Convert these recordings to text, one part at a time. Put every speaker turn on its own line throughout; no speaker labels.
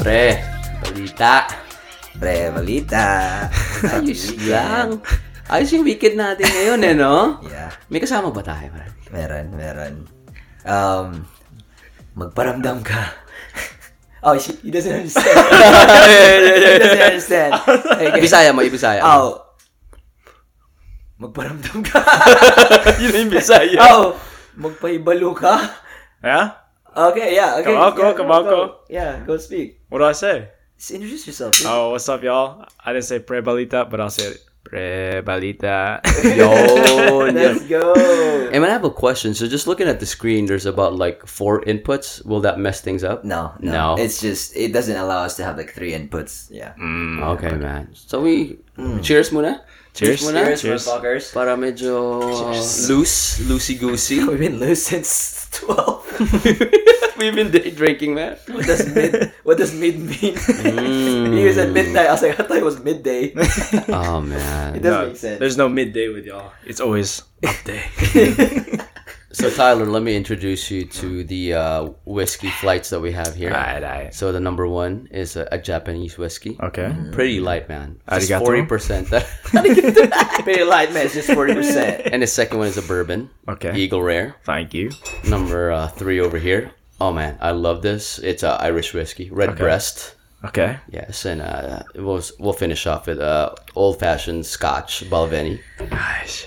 Pre, balita.
Pre, balita.
Ayos lang. Ayos yung weekend natin ngayon eh, no?
Yeah,
May kasama ba tayo,
meron, meron. Um, magparamdam ka. oh, she, he doesn't understand. he doesn't understand. Okay.
Ibisaya mo, ibisaya.
Oh. Magparamdam ka.
Yun yung Bisaya.
oh, magpaibalo ka.
Yeah?
Okay, yeah, okay.
Kabako,
yeah,
kabako.
Go. Yeah, go speak.
What do I say?
Just introduce yourself. dude.
Oh, what's up, y'all? I didn't say pre balita, but I'll say it. Pre balita.
Yo,
Let's go.
Hey man, I have a question. So just looking at the screen, there's about like four inputs. Will that mess things up?
No,
No.
no, It's just it doesn't allow us to have like three inputs. Yeah.
Mm.
Okay, man. So we, cheers muna.
Cheers.
muna.
Cheers,
Cheers.
motherfuckers.
Para medyo loose, loosey-goosey.
We've been loose since twelve.
We've been day drinking, man.
what does mid? What does mid mean?
Mm.
he was at midnight. I was like, I thought it was midday.
Oh
it
man.
doesn't
No,
make sense.
there's no midday with y'all. It's always up day.
So Tyler, let me introduce you to the uh, whiskey flights that we have here.
Alright, alright.
So the number one is a, a Japanese whiskey.
Okay.
Pretty light, man. Just forty percent.
Pretty light, man. It's just forty percent.
and the second one is a bourbon.
Okay.
Eagle Rare.
Thank you.
Number uh, three over here. Oh man, I love this. It's a Irish whiskey, red
Okay.
breast.
Okay.
Yes, and uh, we'll we'll finish off with uh, old fashioned Scotch Balvenie.
Nice.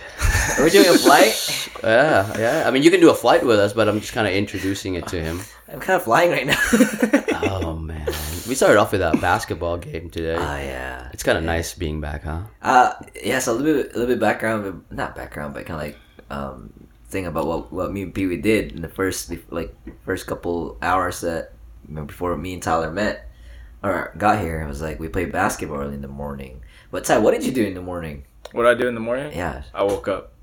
Are we doing a flight?
Yeah, yeah. I mean, you can do a flight with us, but I'm just kind of introducing it to him.
I'm kind of flying right now.
Oh man, we started off with a basketball game today.
oh yeah.
It's kind of nice being back, huh?
Uh, yes, a little bit, a little bit background, but not background, but kind of like um thing about what what me and Pee Wee did in the first like first couple hours that you know, before me and Tyler met or got here. It was like we played basketball early in the morning. But Ty, what did you do in the morning?
What did I do in the morning?
Yeah,
I woke up.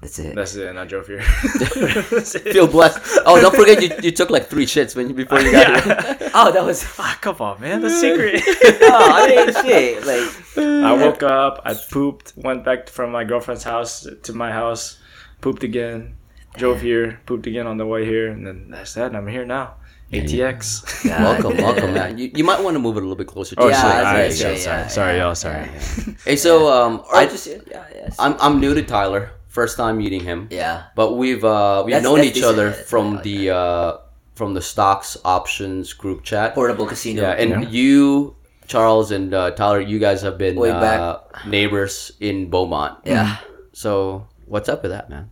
that's it.
That's it, and I drove here.
Feel blessed. Oh, don't forget you, you took like three shits when you, before you got here.
oh, that was.
ah, come on, man. The secret.
oh, I mean, shit. Like,
I woke up, I pooped, went back from my girlfriend's house to my house, pooped again, drove here, pooped again on the way here, and then that's that. I'm here now. ATX.
God
welcome, welcome, man. You, you might want to move it a little bit closer. To
Oh,
your
Yeah,
sorry.
side.
that's
Alright,
right,
sorry,
yeah,
sorry,
yeah,
sorry,
yeah,
y'all. Sorry.
Hey, so um, I
just yeah, yes.
I'm I'm new to Tyler. First time meeting him.
yeah.
But we've uh, we've
That's-
known
that's
each
decent.
other
That's
from
good. I like
the uh, from the stocks options group chat.
Portable casino.
Yeah, and
Yeah.
you, Charles, and uh, Tyler, you guys have been
Way back.
uh, neighbors in Beaumont.
yeah.
So what's up with that, man?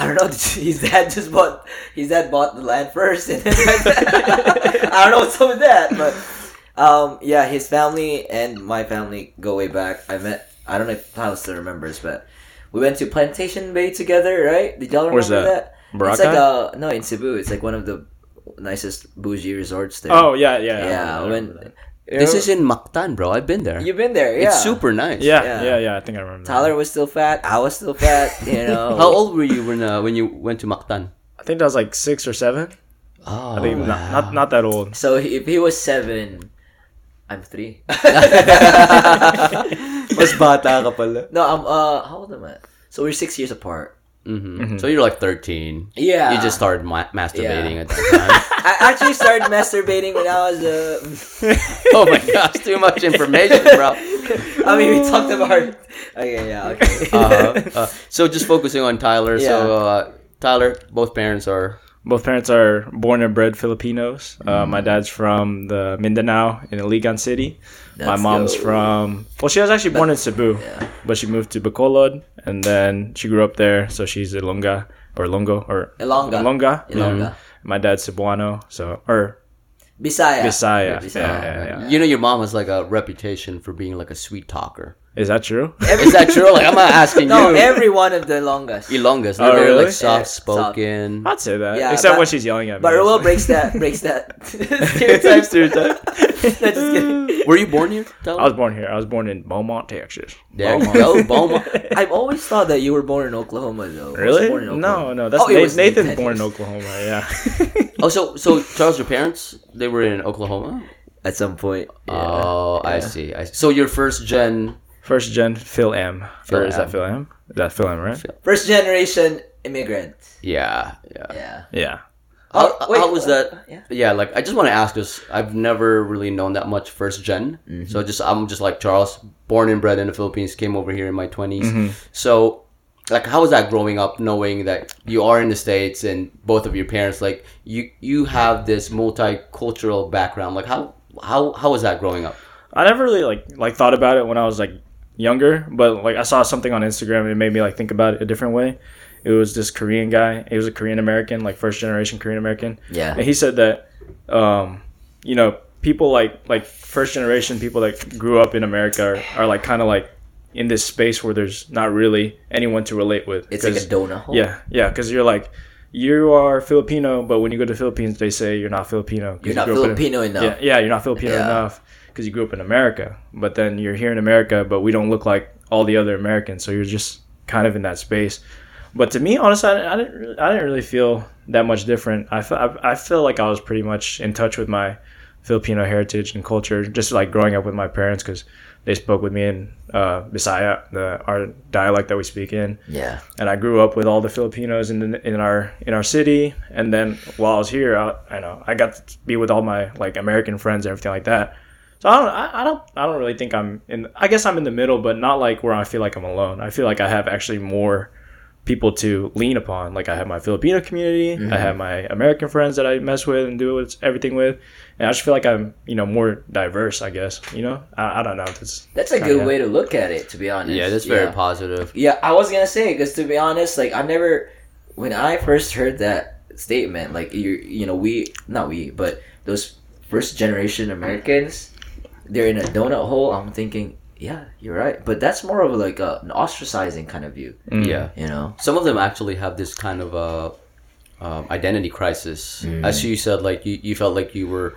I don't know. His dad just bought. His dad bought the land first, and then I don't know what's up with that. But um, yeah, his family and my family go way back. I met. I don't know if Tyler still remembers, but we went to Plantation Bay together, right? Did y'all remember
Where's
that?
that?
It's like uh no in Cebu. It's like one of the nicest bougie resorts there.
Oh yeah, yeah,
yeah.
I
when
that.
This is in Mactan, bro. I've been there.
you've been there. Yeah,
It's super nice.
yeah,
Yeah.
yeah, yeah, I think I remember. that.
Tyler was still fat. I was still fat. You know.
How old were you when uh, when you went to Mactan?
I think that was like six or seven.
Oh,
I think not, not not that old.
So if he was seven, I'm three.
Mas bata ka pala.
No, I'm uh how old am I? So we're six years apart.
Hmm So you're like 13.
Yeah.
You just started ma- masturbating
Yeah.
at that time.
I actually started masturbating when I was uh
oh my gosh, too much information, bro.
I mean we talked about Okay, yeah, okay.
Uh, uh, so just focusing on Tyler. So
Yeah.
uh, Tyler, both parents are.
Both parents are born and bred Filipinos. Uh,
Mm.
my dad's from the Mindanao in Iligan City. My
Let's
mom's
go.
from well, she was actually born in Cebu,
Yeah.
but she moved to Bacolod and then she grew up there. So she's Ilonga or Longo or
Ilongga.
Ilonga.
Ilongga.
Mhm. My dad's Cebuano, so or
Bisaya.
Bisaya.
Bisaya.
Yeah, yeah, yeah.
You know, your mom has like a reputation for being like a sweet talker.
Is that true?
Is that true? Like I'm not asking
No,
you.
every one of the longest.
Ilongas,
Oh,
they're very like
really?
soft
Yeah,
spoken.
I'd say that.
Yeah,
Except
but-
when she's yelling at me.
But Ruel breaks that breaks that stereotype.
Stereotype.
no, just kidding.
Were you born here?
I was born here. I was born in Beaumont, Texas.
There you go, Beaumont.
I've always thought that you were born in Oklahoma though. Was
Really?
born in
No,
Oklahoma?
no. Oh, that's
Oh, it
Na-
was
Nathan's
Nathan.
born in Oklahoma. Yeah.
Oh, so so Charles, your parents they were in Oklahoma.
At some point. Yeah.
Oh, I see. I see. So your first gen.
First gen Fil-Am.
Phil
or is that Fil-Am? Is that Fil-Am, right?
First generation immigrant.
Yeah, yeah.
Yeah.
Yeah.
How,
Oh, wait,
how was
what?
that?
Yeah.
Yeah, like I just want to ask because I've never really known that much first general
Mm-hmm.
So just I'm just like Charles, born and bred in the Philippines, came over here in my 20s
Mm-hmm.
So, like, how was that growing up, knowing that you are in the states and both of your parents, like, you you have this multicultural background? Like, how how how was that growing up?
I never really like like thought about it when I was like younger, but like I saw something on Instagram and it made me like think about it a different way. It was this Korean guy. He was a Korean American, like first generation Korean American.
Yeah.
And he said that um, you know, people like like first generation people that grew up in America are, are like kind of like in this space where there's not really anyone to relate with.
It's like a donut hole.
yeah, yeah, because you're like you are Filipino, but when you go to the Philippines, they say you're not Filipino.
You're not
grew up in-
Filipino enough.
yeah, yeah, you're not Filipino
Yeah.
enough because you grew up in America. But then you're here in America, but we don't look like all the other Americans, so you're just kind of in that space. But to me, honestly, I, I didn't, really- I didn't really feel that much different. I I, I feel like I was pretty much in touch with my Filipino heritage and culture, just like growing up with my parents because they spoke with me in uh, Bisaya, the our dialect that we speak in
Yeah.
and I grew up with all the Filipinos in the, in our in our city. And then while I was here, I, I know I got to be with all my like American friends and everything like that. So I don't I, I don't I don't really think I'm in. I guess I'm in the middle, but not like where I feel like I'm alone. I feel like I have actually more people to lean upon. Like I have my Filipino community, I mm-hmm. have my American friends that I mess with and do everything with, and I just feel like I'm you know more diverse. I guess you know I, I don't know. if It's
That's a
kinda-
good way to look at it, to be honest.
Yeah, that's very
yeah.
positive.
Yeah, I was gonna say because to be honest, like I never, when I first heard that statement, like you, you know, we not we, but those first generation Americans, they're in a donut hole. I'm thinking, yeah, you're right, but that's more of like a, an ostracizing kind of view,
Mm.
Yeah.
you know?
some of them actually have this kind of uh, um, identity crisis. As you said, like you, you felt like you were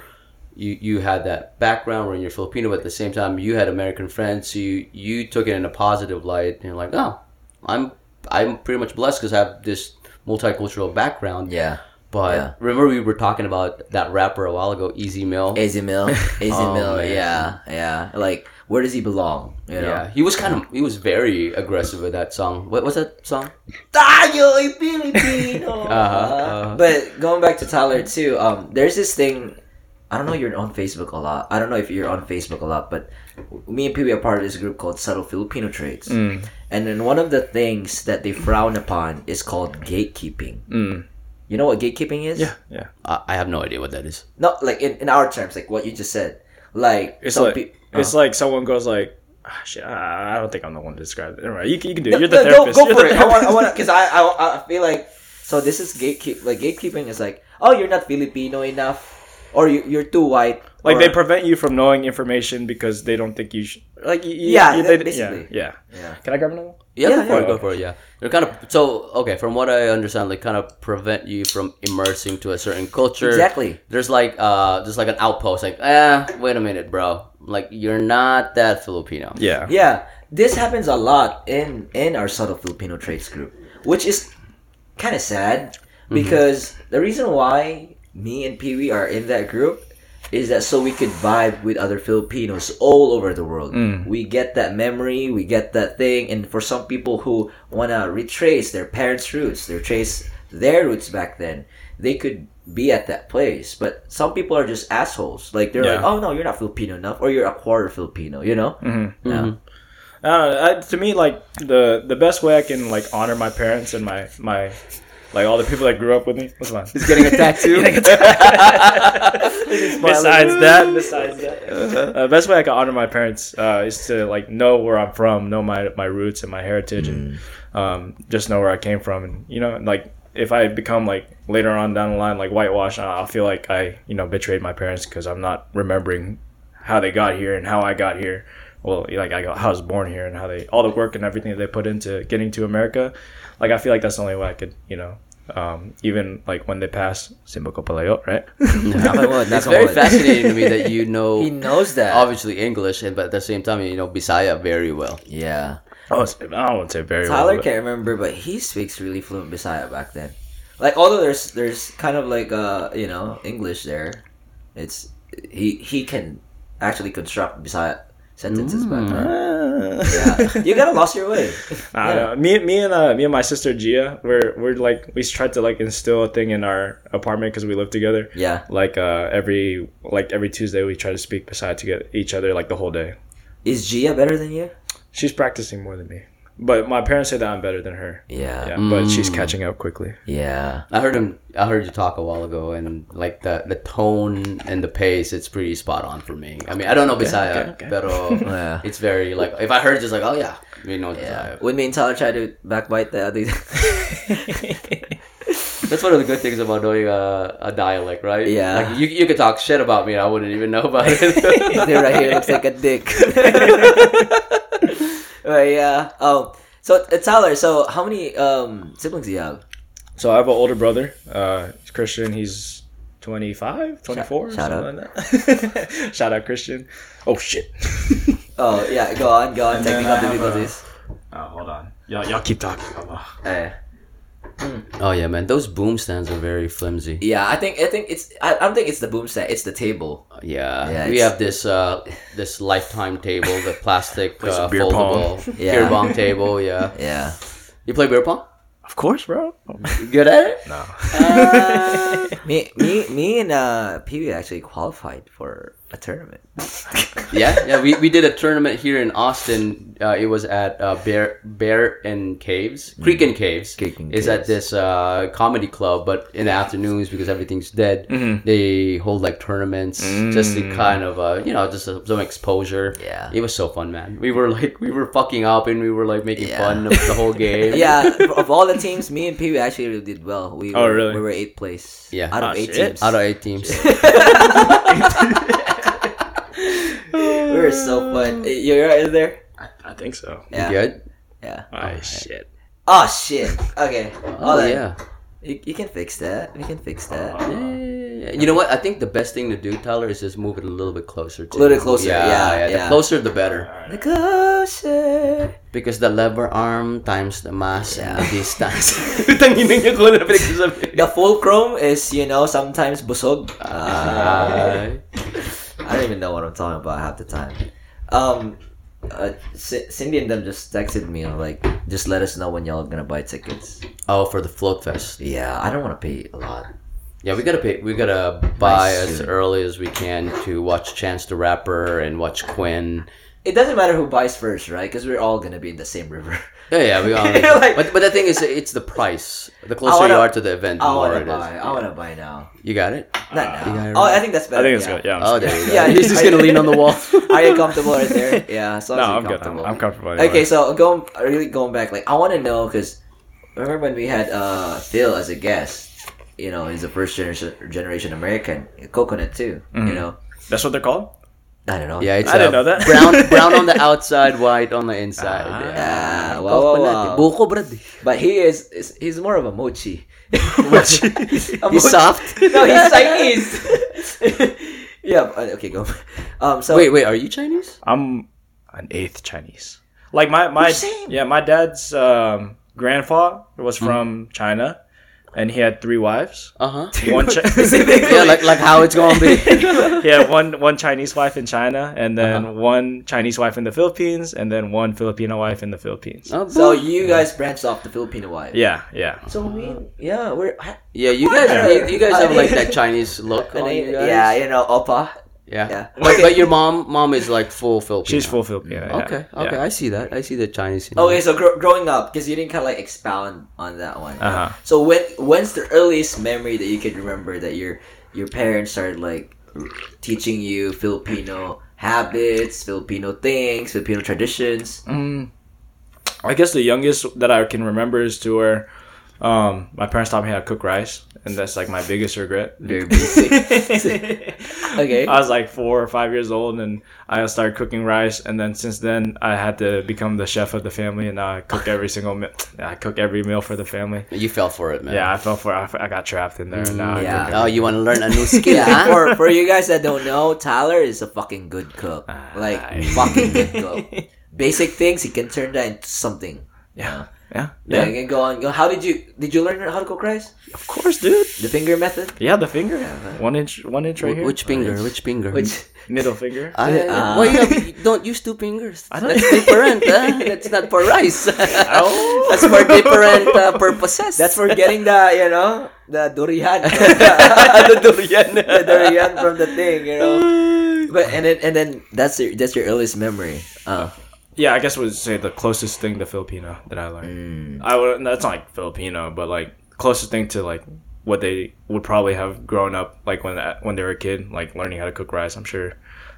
you you had that background where you're Filipino, but at the same time you had American friends. So you you took it in a positive light, and you're like, oh, I'm I'm pretty much blessed because I have this multicultural background.
Yeah,
But
Yeah.
remember, we were talking about that rapper a while ago, Ez Mil.
Ez Mil, Easy
Oh,
Mill,
man.
yeah, yeah. Like, where does he belong? You know?
Yeah, he was kind of he was very aggressive with that song. What was that song?
Tayo ay Pilipino.
Uh-huh, uh-huh.
But going back to Tyler too, um, there's this thing. I don't know. You're on Facebook a lot. I don't know if you're on Facebook a lot, but me and Pee are part of this group called Subtle Filipino Traits.
Mm.
And then one of the things that they frown upon is called gatekeeping.
Mm.
You know what gatekeeping is?
Yeah, yeah.
I, I have no idea what that is.
No, like in, in our terms, like what you just said. Like
It's
some
like
peo-
it's
uh,
like someone goes like, ah, shit, I I don't think I'm the one to describe it. All right, you can, you can do it.
No,
You're the
no,
therapist.
Go, go
You're
for
the
it. I want, I want, because I, I, I feel like so. This is gatekeep. Like gatekeeping is like, oh, you're not Filipino enough, or you, you're too white.
like
or-
they prevent you from knowing information because they don't think you should. Like you, you-
Yeah,
you- they-
basically.
Yeah, yeah.
Yeah.
Can I grab another one?
Yeah,
Yeah,
go for it. Go for it. Yeah, they're kind of so okay. From what I understand, they kind of prevent you from immersing to a certain culture.
Exactly.
There's like uh, there's like an outpost. Like, ah, wait a minute, bro. Like you're not that Filipino.
Yeah.
Yeah, this happens a lot in in our subtle Filipino traits group, which is kind of sad because the reason why me and Pee Wee are in that group is that so we could vibe with other Filipinos all over the world.
Mm.
We get that memory, we get that thing, and for some people who wanna retrace their parents' roots, they trace their roots back then, they could be at that place. But some people are just assholes. Like they're like, oh no, you're not Filipino enough, or you're a quarter Filipino. You know?
Mhm.
Yeah.
I don't know, I, to me, like the the best way I can like honor my parents and my my like all the people that grew up with me. What's mine?
He's getting a tattoo.
besides that, besides that, uh, best way I can honor my parents uh, is to like know where I'm from, know my my roots and my heritage, and um, just know where I came from, and you know, like if I become like later on down the line like whitewash, I- I'll feel like I you know betrayed my parents because I'm not remembering how they got here and how I got here. Well, like I, got, how I was born here and how they all the work and everything that they put into getting to America. Like I feel like that's the only way I could you know. Um, even like when they pass Simba Palayo, right?
it's very fascinating to me that you know
He knows that.
obviously English, and but at the same time you know Bisaya very well.
Yeah.
I don't I don't say very
Tyler
well. but-
can't remember, but he speaks really fluent Bisaya back then. Like, although there's there's kind of like uh you know English there, it's he he can actually construct Bisaya sentences then.
Ah,
Yeah, you gotta lost your way.
I don't know. Me, me and uh, me and my sister Gia, we're we're like we tried to like instill a thing in our apartment because we live together.
Yeah,
Like uh, every like every Tuesday, we try to speak beside to get each other like the whole day.
is Gia better than you?
She's practicing more than me, but my parents say that I'm better than her.
Yeah,
Yeah, but she's
Mm.
catching up quickly.
yeah.
I heard him. I heard you talk a while ago, and like the the tone and the pace, it's pretty spot on for me. I mean, I don't know Bisaya,
okay, okay.
pero
Yeah.
it's very like if I heard just like oh yeah, you know
Yeah.
Bisaya.
When me and Tyler tried to backbite that other,
That's one of the good things about knowing a, a dialect, right?
Yeah.
like you you could talk shit about me, and I wouldn't even know about it.
They're right here looks like a dick. Right, yeah. Oh, so uh, Tyler, so how many um siblings do you have?
So I have an older brother. Uh, he's Christian. He's 25, 24,
Shout- shout
something like that. shout out Christian. Oh shit.
Oh yeah, go on, go on.
And then
Technical
I have,
difficulties.
Oh, hold on. Y'all, y'all keep talking.
Eh.
oh yeah, man, those boom stands are very flimsy.
Yeah, I think I think it's I, I don't think it's the boom stand. It's the table.
Yeah,
Yeah,
we have this uh this lifetime table, the plastic uh,
beer pong.
foldable
Yeah.
beer pong table. Yeah,
Yeah.
you play beer pong?
Of course, bro.
You good at it?
No.
me me me and uh Pee actually qualified for a tournament.
yeah, yeah. We, we did a tournament here in Austin. Uh, it was at uh, Bear Bear and Caves, Creek and Caves.
Creek and
is at this uh, comedy club, but in the afternoons because everything's dead,
Mm-hmm.
they hold like tournaments just to kind of uh, you know just uh, some exposure.
Yeah.
it was so fun, man. We were like we were fucking up and we were like making
Yeah.
fun of the whole game.
yeah, of all the teams, me and Pee Wee actually really did well. We
Oh,
were,
really?
We were eighth place.
Yeah.
out
Ah,
of eight
shit.
teams.
out of eight teams.
we were so fun. You're right there.
I, I think so.
Yeah.
Good.
Yeah.
Oh shit.
Oh shit. Okay.
Oh
Hold on.
yeah.
You, you can fix that. We can fix that.
Yeah, You know what? I think the best thing to do, Tyler, is just move it a little bit closer. To
A little closer, yeah,
yeah.
yeah.
The closer, the better.
The closer.
Because the lever arm times the mass and the
Yeah.
distance. Tanginin niyo kung ano.
The fulcrum is, you know, sometimes busog. Uh,
Ay.
I don't even know what I'm talking about half the time. Um, uh, C- Cindy and them just texted me like, just let us know when y'all gonna buy tickets.
Oh, for the float fest.
Yeah, I don't want to pay a lot.
Yeah, we gotta pay. We gotta buy
Nice.
as early as we can to watch Chance the Rapper and watch Quinn.
It doesn't matter who buys first, right? Because we're all gonna be in the same river.
Yeah, yeah, we all.
Like-
but but the thing is, it's the price. The closer
wanna-
you are to the event, the
I
more
wanna
it is.
buy. I wanna buy now.
You got it.
Not
You got
now.
it
Oh. I think that's better.
I think it's
yeah.
good. Yeah. I'm
Oh, there you go.
Yeah,
He's just gonna lean on the wall.
Are you comfortable right there? Yeah. So
No, I'm good. I'm, I'm comfortable.
Okay, so going really going back, like I want to know because remember when we had uh Phil as a guest? You know, he's a first generation generation American, coconut too.
Mm-hmm.
You know,
That's what they're called.
I don't know.
Yeah, it's
I didn't know that.
brown brown on the outside, white on the inside.
Ah.
yeah.
Ah, wow, wow, wow.
Buko, brad.
but he is, is he's more of a mochi.
Mochi.
A
He's
mochi-
soft.
No, he's Chinese. yeah. Okay, go. Um. So
Wait, wait, are you Chinese?
I'm an eighth Chinese. Like my my
same.
yeah, my dad's um, grandfather was from China, and he had three wives.
Uh huh.
One Chi-
Yeah, like like how it's gonna be.
he had one one Chinese wife in China, and then one Chinese wife in the Philippines, and then one Filipino wife in the Philippines.
Oh,
So
boy.
you guys branched off the Filipino wife.
Yeah, yeah.
So I mean, yeah, we're
yeah, you guys,
Yeah.
you, you guys have like that Chinese look on you guys.
yeah, you know, Opa.
Yeah.
yeah.
But, but your mom, mom is like full Filipino.
She's full Filipino. yeah,
Okay, okay,
yeah.
I see that. I see the Chinese. in
Okay, so gr- growing up, because you didn't kind of like expound on that one.
Uh-huh.
So when when's the earliest memory that you can remember that your your parents started like teaching you Filipino habits, Filipino things, Filipino traditions?
Mm, I guess the youngest that I can remember is to where um, my parents taught me how to cook rice, and that's like my biggest regret.
Very basic. okay.
I was like four or five years old, and I started cooking rice. And then since then, I had to become the chef of the family, and I cook every single meal. I cook every meal for the family.
you fell for it, man.
Yeah, I fell for. I, I got trapped in there. and now I
Yeah.
Oh, you want to learn a new skill,
Yeah,
huh?
for, for you guys that don't know, Tyler is a fucking good cook. Like,
Aye.
fucking good cook. Basic things, he can turn that into something.
Yeah. Yeah,
Yeah,
yeah,
you can go on. Go. How did you did you learn how to cook rice?
of course, dude.
The finger method.
Yeah, the finger, one inch, one inch right
Wh-
here.
Which finger? Which finger?
Which
middle finger?
I,
Ah.
well, yeah, you don't use two fingers.
I don't-
That's different. huh? That's not for rice.
Oh.
That's for different uh, purposes.
that's for getting the you know the durian.
the durian.
the durian from the thing, you know. But and then and then that's your that's your earliest memory. Uh,
Yeah, I guess would say the closest thing to Filipino that I learned. Mm. I would. That's not like Filipino, but like closest thing to like what they would probably have grown up like when uh, when they were a kid, like learning how to cook rice. I'm sure.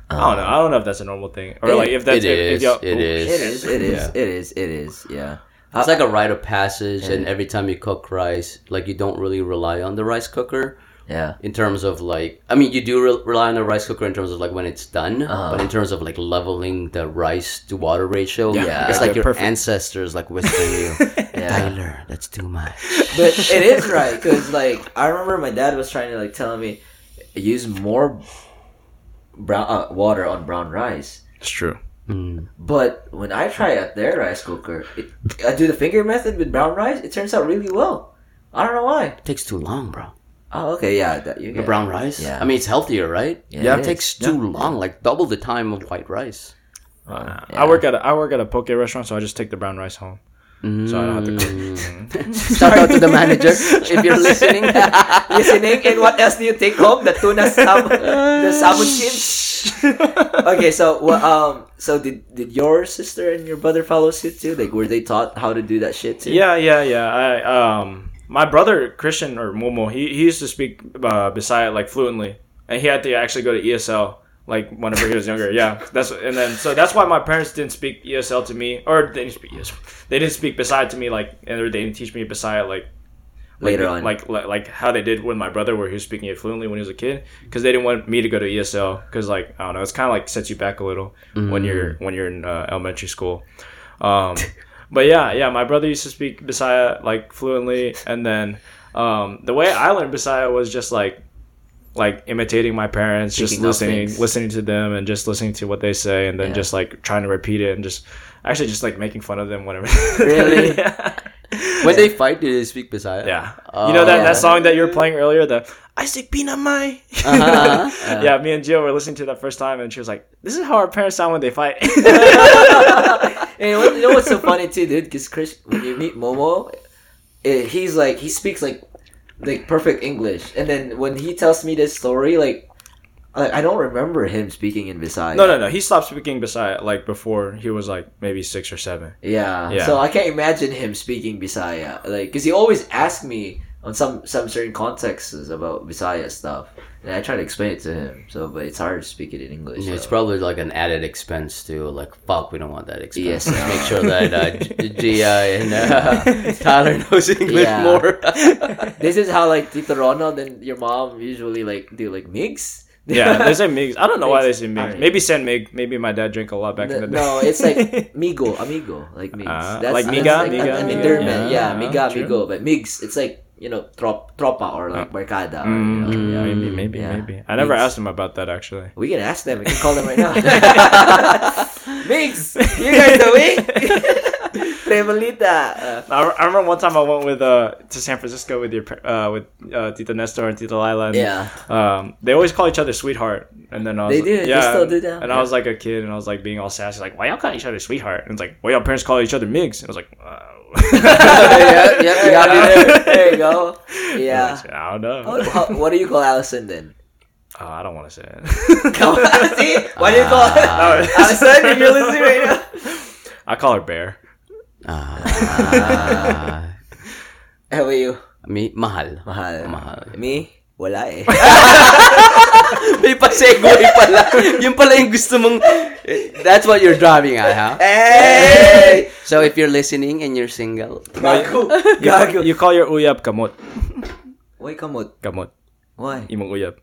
I don't know. I don't know if that's a normal thing or like if that's
it
if,
is.
if y'all-
It
Ooh,
is.
it is. It is.
Yeah.
It is. It is. Yeah.
It's like a rite of passage, and every time you cook rice, like you don't really rely on the rice cooker
Yeah.
in terms of like. I mean, you do re- rely on the rice cooker in terms of like when it's done,
Uh-huh.
but in terms of like leveling the rice to water ratio,
Yeah.
it's
Yeah,
like your
perfect.
ancestors like whispering you,
Yeah.
Tyler, that's too much.
But it is right because like I remember my dad was trying to like telling me use more brown uh, water on brown rice.
It's true.
Mm.
But when I try out their rice cooker, it, I do the finger method with brown rice. It turns out really well. I don't know why.
It takes too long, bro.
Oh, okay, yeah, that you
The
get
brown rice.
Yeah.
I mean, it's healthier, right?
Yeah,
it
it
takes
is.
too long, like double the time of white rice.
Uh,
yeah.
I work at a, I work at a poke restaurant, so I just take the brown rice home. So I don't have to cook.
Mm. Shout out to the manager if you're listening.
listening. And what else do you take home? The tuna salmon, the salmon skins. okay, so what? Um, so did did your sister and your brother follow suit too? Like, were they taught how to do that shit too?
Yeah, yeah, yeah. I um, my brother Christian or Momo, he he used to speak uh, Bisaya like fluently, and he had to actually go to ESL like whenever he was younger. Yeah, that's and then so that's why my parents didn't speak ESL to me, or they didn't speak ESL. They didn't speak Bisaya to me like, and they didn't teach me Bisaya like. like-
Later on.
like, like like how they did with my brother, where he was speaking it fluently when he was a kid, because they didn't want me to go to ESL, because like I don't know, it's kind of like sets you back a little when you're when you're in uh, elementary school. Um, but yeah, yeah, my brother used to speak Bisaya like fluently, and then um, the way I learned Bisaya was just like like imitating my parents, just listening, listening to them, and just listening to what they say, and then
Yeah.
just like trying to repeat it, and just actually just like making fun of them whenever.
Really?
yeah.
When they fight, do they speak Bisaya?
Yeah.
Oh,
you know that,
yeah.
that song that you were playing earlier, the Isaac Pinamay?
Uh-huh.
yeah, me and Jill were listening to that first time and she was like, This is how our parents sound when they fight.
And you know, what, you know what's so funny too, dude? Because Chris, when you meet Momo, eh, he's like he speaks like like perfect English, and then when he tells me this story, like. Like, I don't remember him speaking in Visayas.
no, no, no. He stopped speaking Bisaya like before he was like maybe six or seven.
Yeah.
Yeah.
So I can't imagine him speaking Bisaya, like, cause he always asked me on some some certain contexts about Bisaya stuff, and I try to explain it to him. So, but it's hard to speak it in English.
Yeah, it's probably like an added expense too. Like, fuck, we don't want that expense.
Yes.
Let's make sure that uh, G- Gia and uh, Tyler knows English
Yeah.
more.
This is how like Tito Ronald and your mom usually like do like mix.
Yeah, they say Migs. I don't know why they say Migs.
Alright.
Maybe San Mig. Maybe my dad drank a lot back in the day.
no, it's like migo, amigo, like migs.
Ah,
that's,
like miga,
like
miga,
an
miga. Yeah,
Yeah, miga,
true.
amigo, but migs, it's like you know trop, tropa or like barkada. or, you know,
Mm,
yeah.
maybe, maybe,
Yeah.
maybe. I never
Migs.
asked him about that actually.
We can ask them. We can call them right now. Migs, you guys doing? Trebolita. Uh,
I, I remember one time I went with uh to San Francisco with your uh with uh Tito Nestor and Tito Lila. And,
yeah.
Um, they always call each other sweetheart, and then I was
They do, they still do that.
And I was like a kid, and I was like being all sassy, like, "Why y'all call each other sweetheart?" And it's like, "Why y'all parents call each other Migs?" And I was like, uh,
yeah, yeah, you got me there.
There you go. Yeah.
I don't know.
How- what do you call Allison then?
Oh, I don't want to say it.
Come on, see? What do you call it?
Ah.
Allison, if you're listening right now.
I call her Bear.
Ah,
How about you?
me, mahal.
Mahal.
Mahal.
Me? Wala eh.
May pa-segue pala. Yung pala yung gusto mong... That's what you're driving at, huh?
hey!
So if you're listening and you're single,
Gago.
You,
Gago.
you call your uyab kamot.
Why kamot?
Kamot.
Why?
Imong uyab.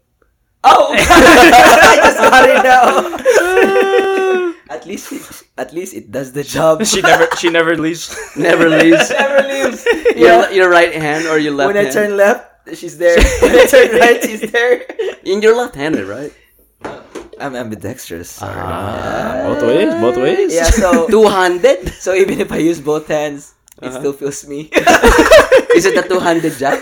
Oh! I just it now. At least, it, at least it does the job.
She never she never leaves.
never leaves.
never leaves.
Your, your right hand or your left
When I
hand.
turn left, she's there. when I turn right, she's there.
In your left-handed, right?
I'm ambidextrous.
Ah.
Ah, both ways, both ways.
Yeah, so
Two-handed?
so even if I use both hands, it still feels me.
Is it the two-handed jab?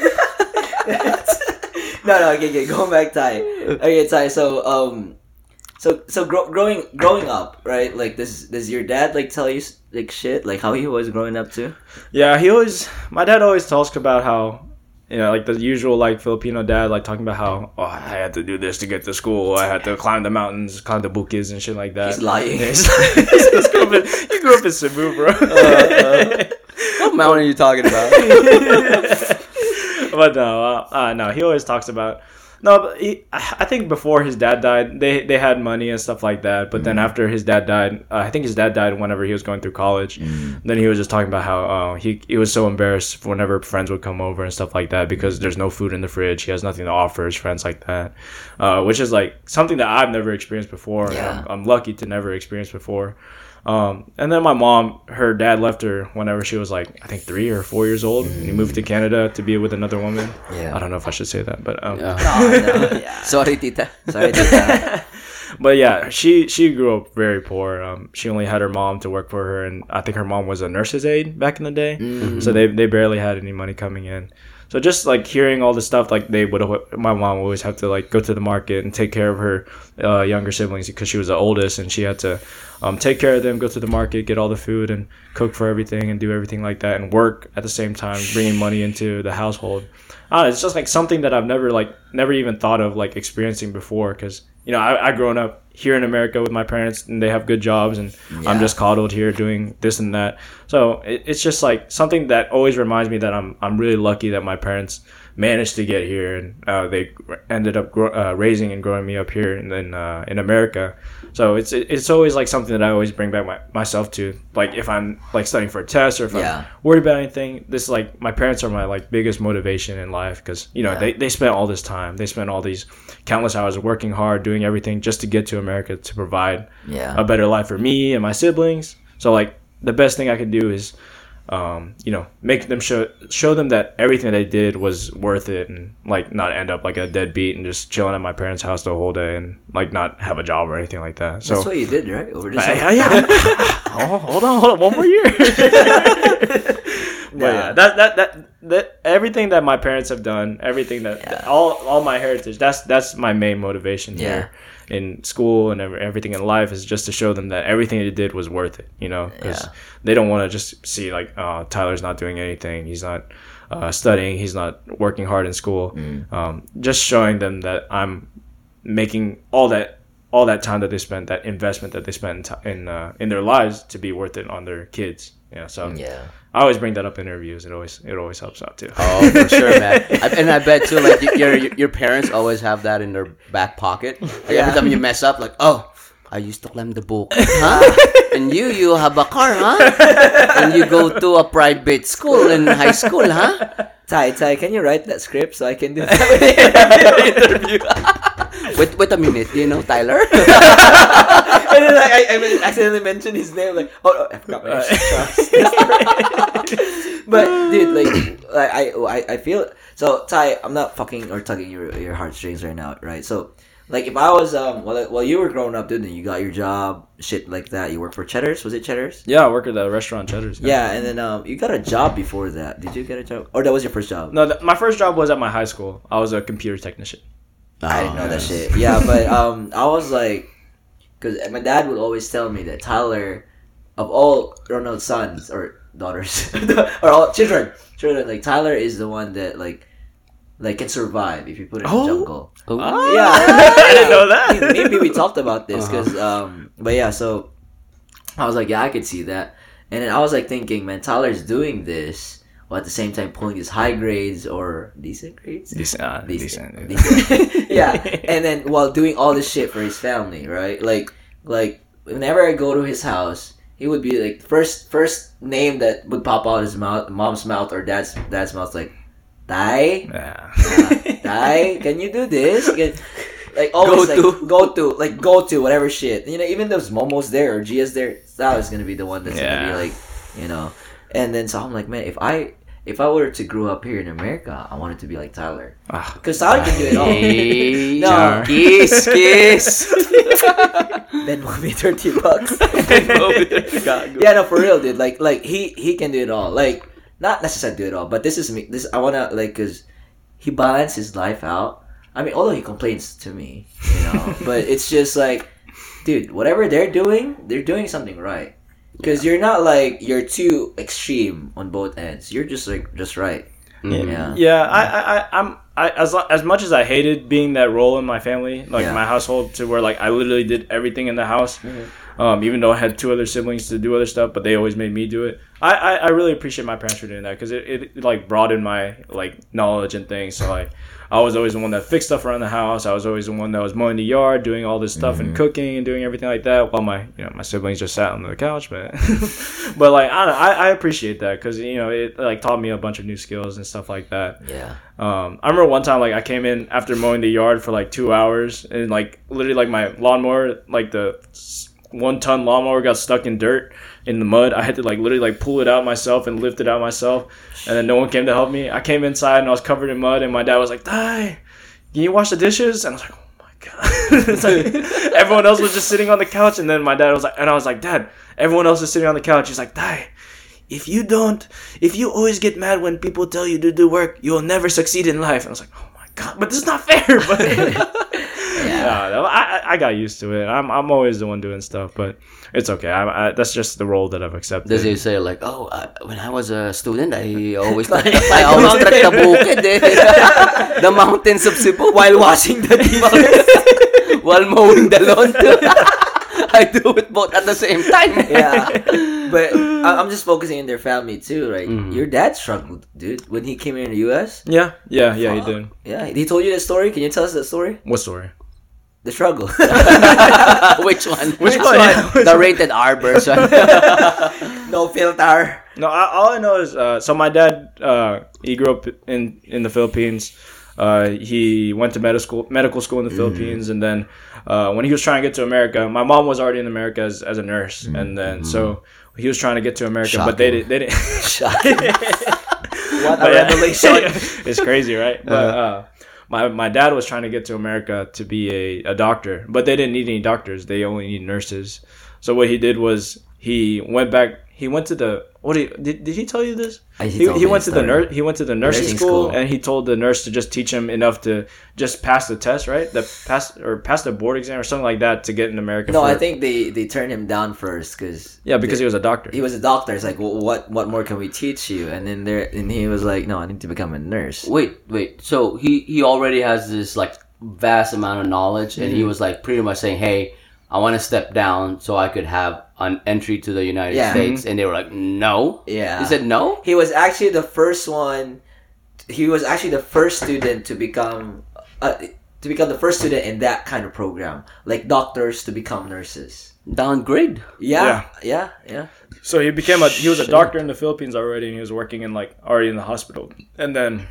no, no, okay, okay, going back, Ty. Okay, Ty. So, um, so so grow, growing growing up, right? Like, does does your dad like tell you like shit, like how he was growing up too?
Yeah, he always. My dad always talks about how, you know, like the usual like Filipino dad, like talking about how oh, I had to do this to get to school. I had to climb the mountains, climb the bukis and shit like that.
He's lying.
Yeah, he's- he's grew up in- he grew up in Cebu, bro.
What mountain are you talking about?
but no, uh, uh, no, he always talks about. No, but he, I I think before his dad died, they they had money and stuff like that. But then after his dad died, uh, I think his dad died whenever he was going through college. Then he was just talking about how uh, he he was so embarrassed whenever friends would come over and stuff like that because there's no food in the fridge. He has nothing to offer his friends like that, uh, which is like something that I've never experienced before.
Yeah.
I'm, I'm lucky to never experience before. Um, and then my mom, her dad left her whenever she was like, I think three or four years old. And he moved to Canada to be with another woman.
Yeah.
I don't know if I should say that, but um,
Yeah.
No, no, yeah.
Sorry, tita.
Sorry, Tita.
but yeah, she she grew up very poor. Um, she only had her mom to work for her, and I think her mom was a nurse's aide back in the day. So they they barely had any money coming in. So just like hearing all the stuff, like they would, my mom would always have to like go to the market and take care of her uh, younger siblings because she was the oldest, and she had to um, take care of them, go to the market, get all the food, and cook for everything, and do everything like that, and work at the same time, bringing money into the household. Uh, it's just like something that I've never like never even thought of like experiencing before because you know I, I grown up here in America with my parents and they have good jobs and I'm just coddled here doing this and that. So it, it's just like something that always reminds me that I'm I'm really lucky that my parents managed to get here and uh, they ended up gro- uh, raising and growing me up here in in, uh, in America. So it's it, it's always like something that I always bring back my, myself to. Like if I'm like studying for a test or if
Yeah.
I'm worried about anything, this like my parents are my like biggest motivation in life because you know
Yeah.
they they spent all this time, they spent all these countless hours working hard, doing everything just to get to America to provide
Yeah.
a better life for me and my siblings. So like the best thing I could do is, um, you know, make them show show them that everything they did was worth it, and like not end up like a deadbeat and just chilling at my parents' house the whole day and like not have a job or anything like that. So
That's what you did, right? Over this.
I- I- yeah. oh, hold on, hold on, one more year. but yeah, that, that that that everything that my parents have done, everything that
Yeah.
all all my heritage, that's that's my main motivation
Yeah.
here in school and everything in life is just to show them that everything they did was worth it. You know, because
Yeah.
they don't want to just see like, oh, Tyler's not doing anything. He's not uh, studying. He's not working hard in school.
Mm.
Um, just showing them that I'm making all that all that time that they spent, that investment that they spent in ti- in, uh, in their lives, to be worth it on their kids. Yeah, so
Yeah.
I always bring that up in interviews. It always it always helps out too.
Oh, for sure, man. I, and I bet too, like your your parents always have that in their back pocket. Like,
Yeah.
Every time you mess up, like, oh, I used to climb the book, huh? and you, you have a car, huh? and you go to a private school in high school, huh?
Ty, Ty, can you write that script so I can do that interview?
Wait, wait a minute. Do you know Tyler?
And then like, I, I accidentally mentioned his name, like, oh, no, I forgot my name. but dude, like, like I, I, I feel so. Ty, I'm not fucking or tugging your your heartstrings right now, right? So, like, if I was um, while while you were growing up, dude, and you got your job, shit like that. You worked for Cheddar's, was it Cheddar's?
Yeah, I worked at the restaurant Cheddar's.
Yeah, and then um, you got a job before that. Did you get a job, or that was your first job?
No, th- my first job was at my high school. I was a computer technician.
I didn't know that shit. Yeah, but um, I was like, because my dad would always tell me that Tyler, of all Ronald's sons or daughters or all children, children like Tyler is the one that like, like can survive if you put it in
Oh.
the jungle.
Oh.
Yeah,
I didn't know that.
Maybe we talked about this
Uh-huh.
because um, but yeah, so I was like, yeah, I could see that, and then I was like thinking, man, Tyler's doing this. While at the same time pulling his high grades or decent grades,
Decent, uh,
Decent.
decent.
Decent. yeah, and then while doing all this shit for his family, right? Like, like whenever I go to his house, he would be like first first name that would pop out his mouth, mom's mouth or dad's dad's mouth, like, Dai,
Yeah.
Dai, can you do this? Can, like always
Go
like,
to.
go to like go to whatever shit. You know, even those Momo's there or Gia's there, Sal is gonna be the one that's gonna be like, you know. And then so I'm like, man, if I if I were to grow up here in America, I wanted to be like Tyler.
Ah.
Because Tyler can do it all.
Hey,
No.
Kiss, kiss.
Ben will me thirty bucks. yeah, no, for real, dude. Like, like he he can do it all. Like, not necessarily do it all, but this is me. This I wanna like because he balanced his life out. I mean, although he complains to me, you know, but it's just like, dude, whatever they're doing, they're doing something right. Because you're not like you're too extreme on both ends. You're just like just right. Yeah.
Yeah, I, I, I I'm I as as much as I hated being that role in my family, like
Yeah.
my household, to where like I literally did everything in the house.
Mm-hmm.
Um, even though I had two other siblings to do other stuff, but they always made me do it. I, I, I really appreciate my parents for doing that because it, it, it like broadened my like knowledge and things. So like I was always the one that fixed stuff around the house. I was always the one that was mowing the yard, doing all this stuff and cooking and doing everything like that. While my you know my siblings just sat on the couch, but but like I I, I appreciate that because you know it like taught me a bunch of new skills and stuff like that.
Yeah.
Um, I remember one time like I came in after mowing the yard for like two hours and like literally like my lawnmower like the one ton lawnmower got stuck in dirt in the mud. I had to like literally like pull it out myself and lift it out myself, and then no one came to help me. I came inside and I was covered in mud, and my dad was like, "Die, can you wash the dishes?" And I was like, "Oh my god!" like everyone else was just sitting on the couch, and then my dad was like, and I was like, "Dad, everyone else is sitting on the couch." He's like, "Die." if you don't, if you always get mad when people tell you to do work, you'll never succeed in life. And I was like, oh my god, but this is not fair. But yeah, I, I- got used to it. I'm, I'm always the one doing stuff, but it's okay. I, I, that's just the role that I've accepted.
Does he say like, oh, uh, when I was a student, I always I always the bukid, eh. the mountains of Cebu while washing the dishes, while mowing the lawn. I do it both at the same time.
yeah. But I- I'm just focusing on their family too. Right?
Mm-hmm.
Your dad struggled, dude, when he came here in the U.S.
yeah, yeah, yeah, he did.
Yeah, he told you that story. Can you tell us that story?
What story?
The struggle.
Which one?
Which one?
The rated R version.
no filter.
No, I, all I know is uh, so my dad uh, he grew up in in the Philippines. Uh, he went to medical school, medical school in the Philippines, and then uh, when he was trying to get to America, my mom was already in America as, as a nurse, and then so he was trying to get to America, but they didn't. They didn't.
What a revelation.
it's crazy, right? But uh, my my dad was trying to get to America to be a, a doctor, but they didn't need any doctors. They only need nurses. So what he did was he went back. He went to the what did he, did, did he tell you this?
He
He, he went to the nurse. He went to the nursing,
Nursing
school,
school.
and he told the nurse to just teach him enough to just pass the test, right? The pass or pass the board exam or something like that to get in America.
No,
for-
I think they they turned him down first because
yeah, because he was a doctor.
he was a doctor. It's like, well, what what more can we teach you? And then there, and he was like, no, I need to become a nurse.
wait, wait. So he he already has this like vast amount of knowledge, and he mm-hmm. was like pretty much saying, "Hey, I want to step down so I could have an entry to the United
Yeah.
States," and they were like, "No."
Yeah.
He said no.
He was actually the first one. He was actually the first student to become uh, to become the first student in that kind of program, like doctors to become nurses.
Downgrade.
Yeah, yeah, yeah.
So he became a he was a
Shit.
doctor in the Philippines already, and he was working in like already in the hospital. And then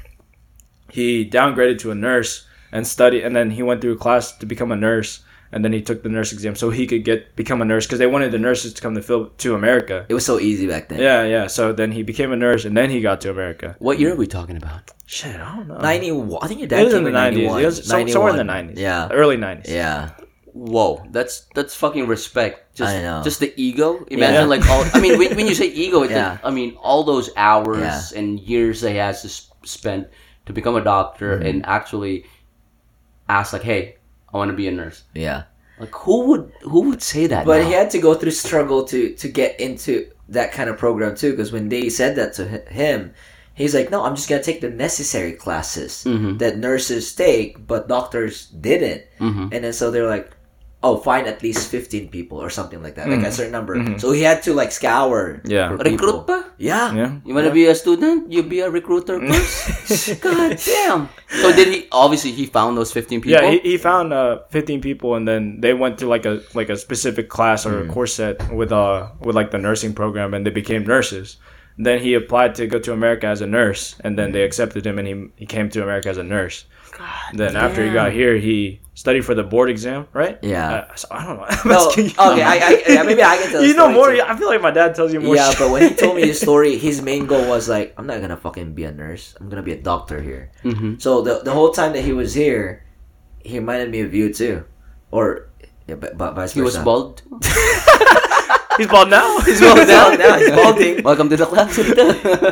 he downgraded to a nurse and studied, and then he went through a class to become a nurse, and then he took the nurse exam so he could get become a nurse because they wanted the nurses to come to Phil- to America.
It was so easy back then.
Yeah, yeah. So then he became a nurse, and then he got to America.
What year are we talking about?
Shit, I don't know.
Ninety one. I think your
It
dad
was
came
in the nineties.
91.
It was so, somewhere in the nineties.
Yeah,
early nineties.
yeah.
Whoa, that's that's fucking respect. Just
I know.
just the ego. Imagine
Yeah.
like all. I mean, when, when you say ego,
Yeah.
like, I mean all those hours
Yeah.
and years they has to spend to become a doctor
Mm-hmm.
and actually ask like, "Hey, I want to be a nurse."
Yeah.
Like who would who would say that?
But
now?
he had to go through struggle to to get into that kind of program too. Because when they said that to him, he's like, "No, I'm just gonna take the necessary classes
Mhm.
that nurses take, but doctors didn't."
Mhm.
And then so they're like, "Oh, find at least 15 people or something like that, like a certain number."
Mhm.
So he had to like scour.
Yeah.
for
Recruit
people.
pa?
Yeah.
Yeah.
You want to be a student? You be a recruiter first. God damn. So did he? Obviously, he found those fifteen people.
Yeah, he, he found uh, 15 people, and then they went to like a like a specific class or a course set with uh with like the nursing program, and they became nurses. then he applied to go to America as a nurse, and then they accepted him, and he he came to America as a nurse. Then after he got here, he studied for the board exam, right?
Yeah.
Uh, so I don't know. I'm
No,
asking you.
okay, I, I, yeah, maybe I can tell. the
you know more.
too.
I feel like my dad tells you more.
Yeah,
shit.
but when he told me his story, his main goal was like, I'm not gonna fucking be a nurse. I'm gonna be a doctor here.
Mhm.
So the the whole time that he was here, he reminded me of you too, or yeah, but, but vice
He was bald.
He's bald now.
He's bald now. now he's balding.
Welcome to the class.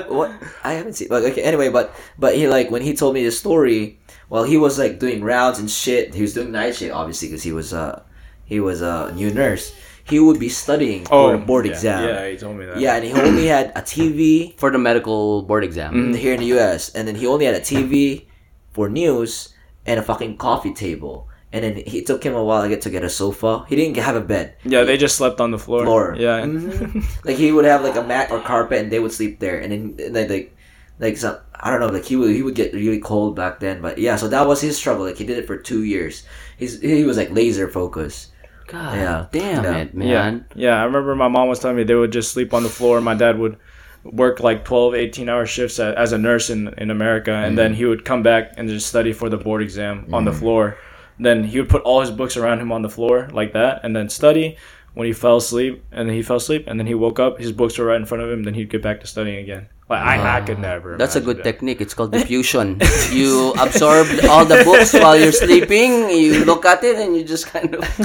what? I haven't seen. But okay. Anyway, but but he like when he told me the story. Well, he was like doing rounds and shit. He was doing night shit, obviously, because he was uh he was a new nurse. He would be studying for a board
Oh, yeah.
exam.
Yeah, he told me that.
Yeah, and he only had a TV
For the medical board exam.
here in the U.S. and then he only had a TV for news and a fucking coffee table. And then he took him a while to get to get a sofa. He didn't have a bed.
Yeah, they just slept on the floor.
Floor.
Yeah.
Mhm. like he would have like a mat or carpet, and they would sleep there. And then and then, like like some I don't know like he would he would get really cold back then. But yeah, so that was his struggle. Like he did it for two years. He's he was like laser focused.
God
Yeah.
damn
Yeah.
it, man.
Yeah. Yeah, I remember my mom was telling me they would just sleep on the floor. My dad would work like 12, 18 hour shifts as a nurse in, in America. And then mm-hmm. he would come back and just study for the board exam on the mm-hmm. floor. Then he would put all his books around him on the floor like that and then study when he fell asleep. And then he fell asleep and then he woke up. His books were right in front of him. Then he'd get back to studying again. Like, I, I could never.
That's a good
that.
technique. It's called diffusion. you absorb all the books while you're sleeping. You look at it and you just kind of.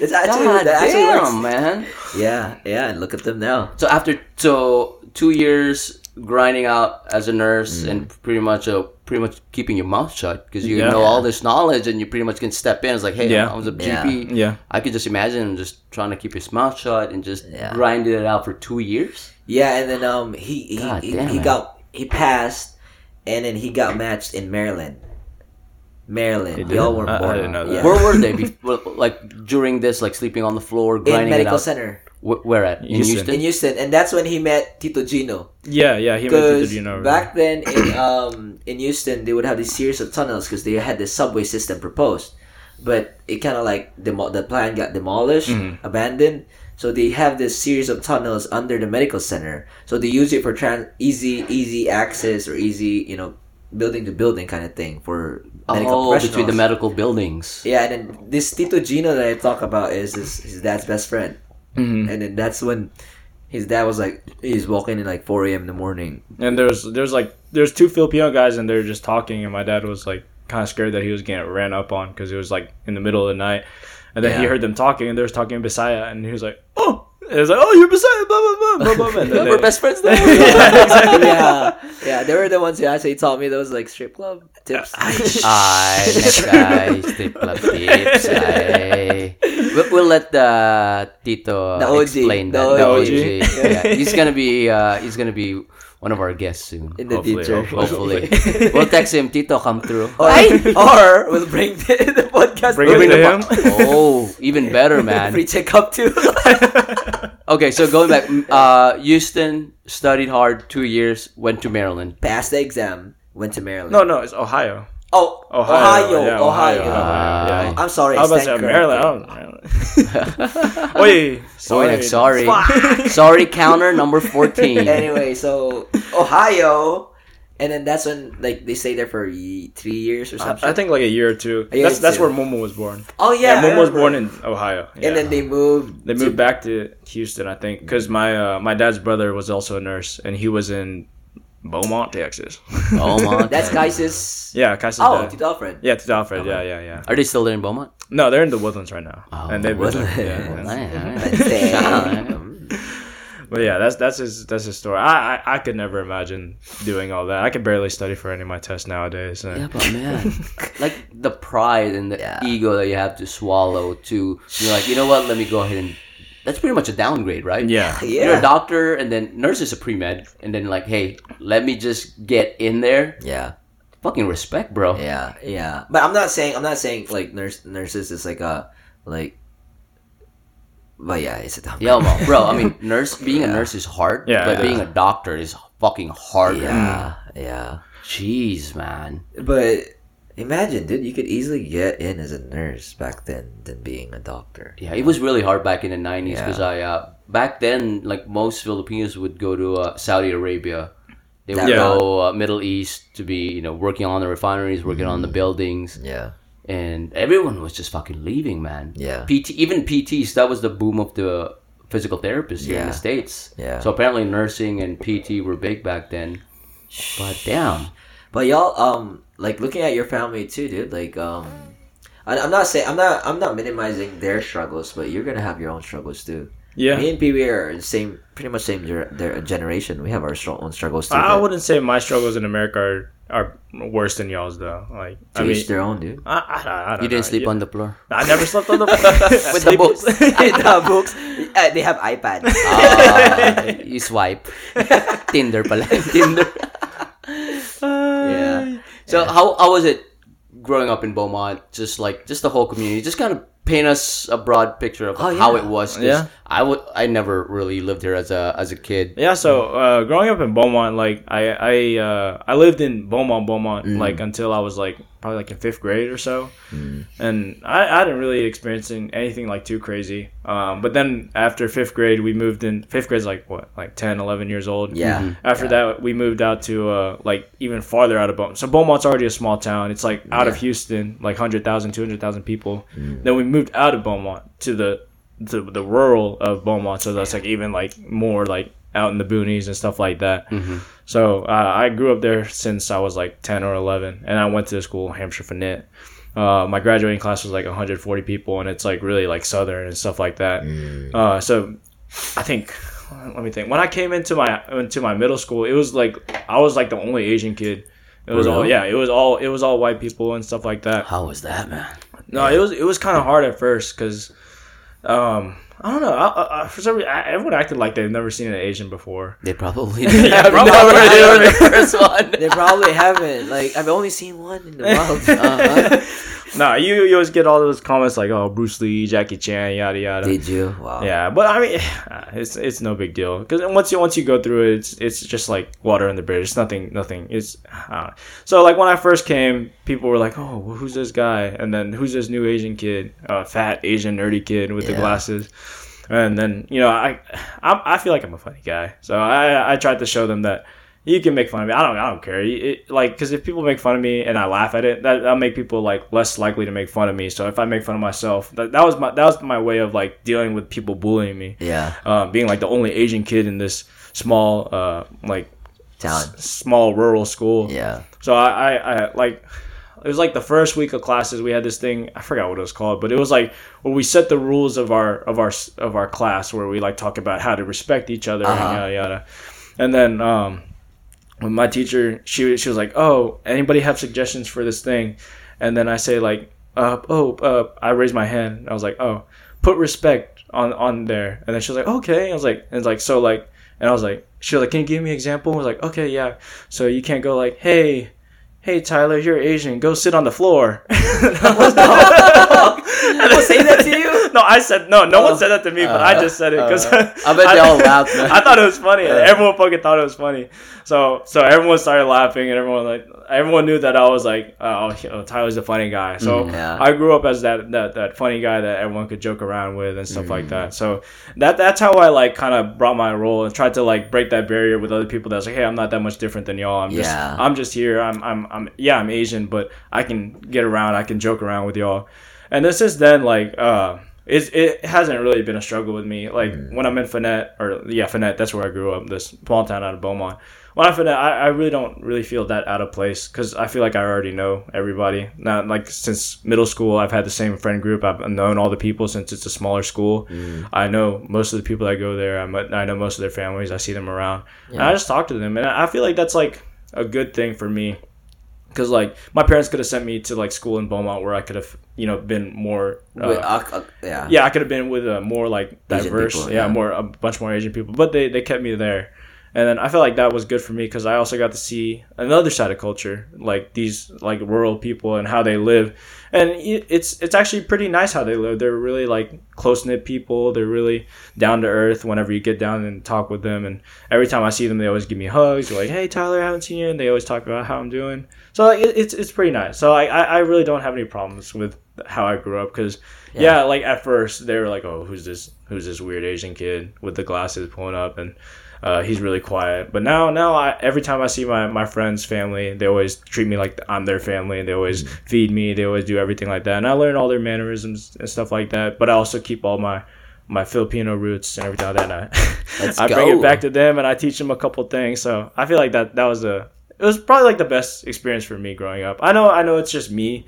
It's actually
God
that actually
damn,
works.
man.
Yeah, yeah. And look at them now.
So after so two years grinding out as a nurse
Mm.
and pretty much uh, pretty much keeping your mouth shut because you
Yeah.
know all this knowledge and you pretty much can step in. It's like, hey,
Yeah.
I was a
Yeah.
GP.
Yeah.
I could just imagine him just trying to keep his mouth shut and just
Yeah.
grinding it out for two years.
Yeah, and then um he he,
God
he,
damn
he
it.
got he passed, and then he got matched in Maryland. Maryland,
He did?
y'all weren't
I- I
born.
didn't know that.
Yeah.
Where were they? Before, like during this, like sleeping on the floor,
in
grinding it
medical
out.
center
Wh- where at? In
Houston.
Houston.
in Houston, and that's when he met Tito Gino.
Yeah, yeah. He met to
Because
the you know.
back then in um in Houston, they would have this series of tunnels because they had this subway system proposed, but it kind of like demo- the plan got demolished,
Mm-hmm.
abandoned. So they have this series of tunnels under the medical center. So they use it for trans easy easy access or easy you know building to building kind of thing for medical
Oh, between the medical buildings.
Yeah, and then this Tito Gino that I talk about is his, his dad's best friend.
Mhm.
And then that's when his dad was like, he's walking in like 4 a.m. in the morning.
And there's there's like there's two Filipino guys and they're just talking and my dad was like kind of scared that he was getting ran up on because it was like in the middle of the night, and then he heard them talking and they was talking in Bisaya and he was like oh and it was like oh you're Bisaya blah blah blah blah blah. And then
We're
they-
best friends now.
yeah, exactly.
yeah, yeah, they were the ones who actually taught me those like strip club tips.
I, next guy, strip club tips. Ay. We'll, we'll let the Tito
The OG,
explain
the
that. The
OG.
OG. Yeah, he's gonna be uh, he's gonna be one of our guests soon.
in the
Hopefully,
future.
Hopefully, we'll text him. Tito, come through.
or, or we'll bring the, the podcast.
Bring it to him.
Oh, even better, man.
Free checkup too.
Okay, so going back, uh, Houston studied hard two years, went to Maryland.
Passed the exam. Went to Maryland.
No, no, it's Ohio.
Oh,
Ohio,
Ohio,
yeah,
Ohio.
Ohio,
Ah.
yeah.
I'm sorry.
I was about to
stand
say
corrected.
Maryland. Oh, Wait,
Sorry,
sorry.
sorry, sorry. Counter number fourteen.
anyway, so Ohio, and then that's when like they stay there for ye- three years or something.
I think like a year or two.
A year
That's
or
that's
two.
where Momo was born.
oh
Yeah,
yeah,
Momo was born in Ohio.
And then they moved.
They
to-
moved back to Houston, I think, because my uh, my dad's brother was also a nurse, and he was in Beaumont, Texas.
My.
That's Kaiser's.
yeah, Kaiser's
Oh,
dad.
Tito Alfred.
Yeah, to Alfred. Yeah, yeah, yeah.
Are they still there in Beaumont?
No, they're in the Woodlands right now,
Oh,
and they've been
Woodlands.
there, yeah, But yeah, that's that's his that's his story. I, I I could never imagine doing all that. I could barely study for any of my tests nowadays. and-
Yeah, but man, like the pride and the
Yeah.
ego that you have to swallow to you're like, you know what? Let me go ahead and. That's pretty much a downgrade, right?
yeah, yeah.
You're a doctor, and then nurse is a pre med, and then like, hey, let me just get in there.
Yeah,
Fucking respect, bro.
yeah, yeah. But I'm not saying I'm not saying like nurse nurses is like a like. But yeah, it's a dumb.
Yeah, well, bro. I mean, nurse being a nurse is hard,
Yeah,
but
it
being a doctor is fucking harder.
Yeah, yeah.
Jeez, man.
But imagine, dude, you could easily get in as a nurse back then than being a doctor.
Yeah, it was really hard back in the '90s
Yeah.
because I uh, back then, like most Filipinos would go to uh, Saudi Arabia. They would
Yeah.
go uh, Middle East to be, you know, working on the refineries, working on the buildings,
Yeah,
and everyone was just fucking leaving, man.
yeah,
PT, even PTs, that was the boom of the physical therapists here in the states.
Yeah.
So apparently, nursing and PT were big back then. But damn,
But y'all, um, like looking at your family too, dude. Like, um, I, I'm not saying I'm not I'm not minimizing their struggles, but you're gonna have your own struggles too.
Yeah.
Me and Pee Wee are the same, pretty much same ger- their generation. We have our own struggles too.
I, I wouldn't say my struggles in America are, are worse than y'all's though. Like
to
I mean,
their own, dude.
I, I, I don't
You didn't
know.
sleep
Yeah.
on the floor.
I never slept on the floor
With the books.
the books, uh, they have iPads.
Ah, you swipe. Tinder pala. Tinder.
Yeah.
So how how was it growing up in Beaumont? Just like just the whole community. Just kind of paint us a broad picture of
Oh,
how
yeah.
it was. 'cause
Yeah.
I would I never really lived here as a as a kid.
Yeah, so uh, growing up in Beaumont, like I I uh, I lived in Beaumont, Beaumont, like until I was like probably like in fifth grade or so, and I, I didn't really experience anything like too crazy. Um, but then after fifth grade, we moved in. Fifth grade's like what, like 10, 11 years old.
Yeah.
After that, we moved out to uh, like even farther out of Beaumont. So Beaumont's already a small town. It's like out of Houston, like 100,000, 200,000 people. Then we moved out of Beaumont to the to the rural of Beaumont. So that's like even like more like out in the boonies and stuff like that. So uh, I grew up there since I was like 10 or 11, and I went to school, Hamshire Fannett. Uh, my graduating class was like 140 people, and it's like really like southern and stuff like that. Uh, so I think, let me think. When I came into my into my middle school, it was like I was like the only Asian kid. It was all yeah. It was all it was all white people and stuff like that.
How was that, man?
No, it was it was kind of hard at first because, um, I don't know. I, I, I- for some reason, I, everyone acted like they've never seen an Asian before.
They probably
Yeah,
I've
probably.
never they were the first one.
They probably haven't. Like I've only seen one in the world.
Uh-huh.
Nah, you you always get all those comments like, "Oh, Bruce Lee, Jackie Chan, yada yada."
Did you? Wow.
Yeah, but I mean, it's it's no big deal because once you once you go through it, it's it's just like water in the bridge. It's nothing, nothing. It's uh, so like when I first came, people were like, "Oh, well, who's this guy?" And then who's this new Asian kid, uh, fat Asian nerdy kid with the glasses? And then you know, I, I I feel like I'm a funny guy, so I I tried to show them that. You can make fun of me. I don't. I don't care. It, like, because if people make fun of me and I laugh at it, that that'll make people like less likely to make fun of me. So if I make fun of myself, that, that was my that was my way of like dealing with people bullying me
Yeah.
um, being like the only Asian kid in this small, uh, like
Town.
s- small rural school.
Yeah.
So I, I, I like, it was like the first week of classes. We had this thing. I forgot what it was called, but it was like where we set the rules of our of our of our class, where we like talk about how to respect each other
Uh-huh.
and yada yada. And then um, when my teacher, she she was like, "Oh, anybody have suggestions for this thing?" And then I say like, uh, "Oh, uh, I raised my hand." I was like, "Oh, put respect on on there." And then she was like, "Okay." I was like, and it's like so like, and I was like, she was like, "Can you give me an example?" I was like, "Okay, yeah." So you can't go like, "Hey." Hey Tyler, you're Asian. Go sit on the floor.
People say that to you?
No, I said no. No one said that to me, but I just said it because
uh, I bet they all laughed, man.
I thought it was funny. Everyone fucking thought it was funny. So so everyone started laughing, and everyone like everyone knew that I was like, oh, oh, Tyler's a funny guy. So
Mm, yeah.
I grew up as that, that that funny guy that everyone could joke around with and stuff
Mm.
like that. So that that's how I like kind of brought my role and tried to like break that barrier with other people. That's like, hey, I'm not that much different than y'all. I'm just
Yeah.
I'm just here. I'm I'm I'm yeah, I'm Asian, but I can get around. I can joke around with y'all. And then since then, like, uh, it it hasn't really been a struggle with me. Like when I'm in Fannett, or yeah, Fannett, that's where I grew up, this small town out of Beaumont. When I'm Fannett, I, I really don't really feel that out of place because I feel like I already know everybody. Not like since middle school, I've had the same friend group. I've known all the people since it's a smaller school. I know most of the people that go there. I met- I know most of their families. I see them around. And I just talk to them, and I feel like that's like a good thing for me because like my parents could have sent me to like school in Beaumont where I could have you know been more uh,
uh, uh, yeah.
yeah I could have been with a more like diverse
people,
yeah,
yeah.
more a bunch more Asian people but they they kept me there and then I felt like that was good for me because I also got to see another side of culture like these like rural people and how they live. And it's it's actually pretty nice how they live. They're really like close knit people. They're really down to earth whenever you get down and talk with them. And every time I see them they always give me hugs they're like hey Tyler I haven't seen you. And they always talk about how I'm doing. So like it, it's it's pretty nice. So I, I I really don't have any problems with how I grew up because yeah. like at first they were like oh who's this who's this weird Asian kid with the glasses pulling up? And uh, he's really quiet. But now now I, every time I see my, my friends family they always treat me like I'm their family. They always feed me. They always do everything like that. And I learn all their mannerisms and stuff like that. But I also keep all my my Filipino roots and everything like that. And I, I bring it back to them and I teach them a couple things. So I feel like that that was a it was probably like the best experience for me growing up. I know I know it's just me.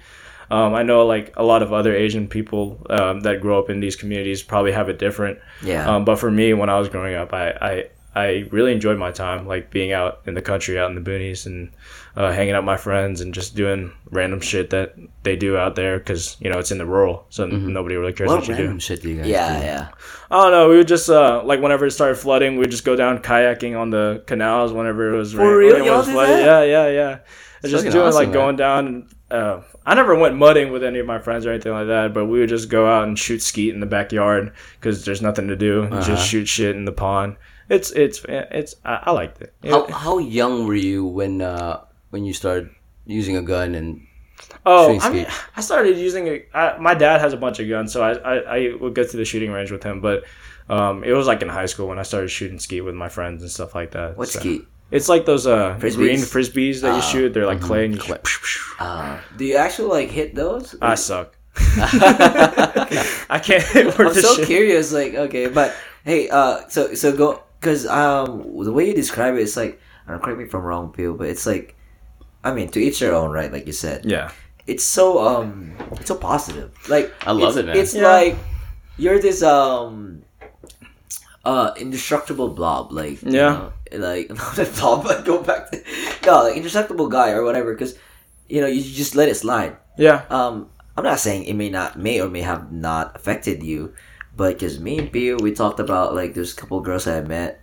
Um, I know like a lot of other Asian people um, that grow up in these communities probably have it different.
Yeah.
Um, but for me, when I was growing up, I, I I really enjoyed my time, like being out in the country, out in the boonies, and uh, hanging out with my friends and just doing random shit that they do out there because you know it's in the rural, so nobody really cares what,
What
you do.
random shit do you guys
yeah,
do?
yeah.
I don't know. We would just uh, like whenever it started flooding, we'd just go down kayaking on the canals whenever it was
For
rain-
real?
when it
Y'all
was
did that?
Yeah, yeah, yeah. It's just doing
awesome,
like going down. Uh, I never went mudding with any of my friends or anything like that, but we would just go out and shoot skeet in the backyard because there's nothing to do.
Uh-huh.
Just shoot shit in the pond. It's it's it's I, I liked it.
How how young were you when uh when you started using a gun and
Oh,
Shooting
I mean, I started using it. My dad has a bunch of guns, so I, I, I would go to the shooting range with him. But um, it was like in high school when I started shooting skeet with my friends and stuff like that.
What's
so.
skeet?
It's like those uh
Frisbees?
green frisbees that you
Ah,
shoot. They're like clay and you.
Uh, do you actually like hit those?
I suck. I can't
I'm so
shit.
curious. Like, okay, but hey, uh, so so go because um the way you describe it, it's like I don't correct me if I'm wrong, Peel, but it's like, I mean, to each their own, right? Like you said,
Yeah,
it's so um it's so positive. Like
I love it, man.
It's
Yeah.
like you're this um uh indestructible blob, like you
Yeah.
know, like not a blob, but go back to no, like indestructible guy or whatever, because you know you just let it slide.
yeah,
Um, I'm not saying it may not may or may have not affected you, but because me and Pio, we talked about like there's a couple of girls that I met,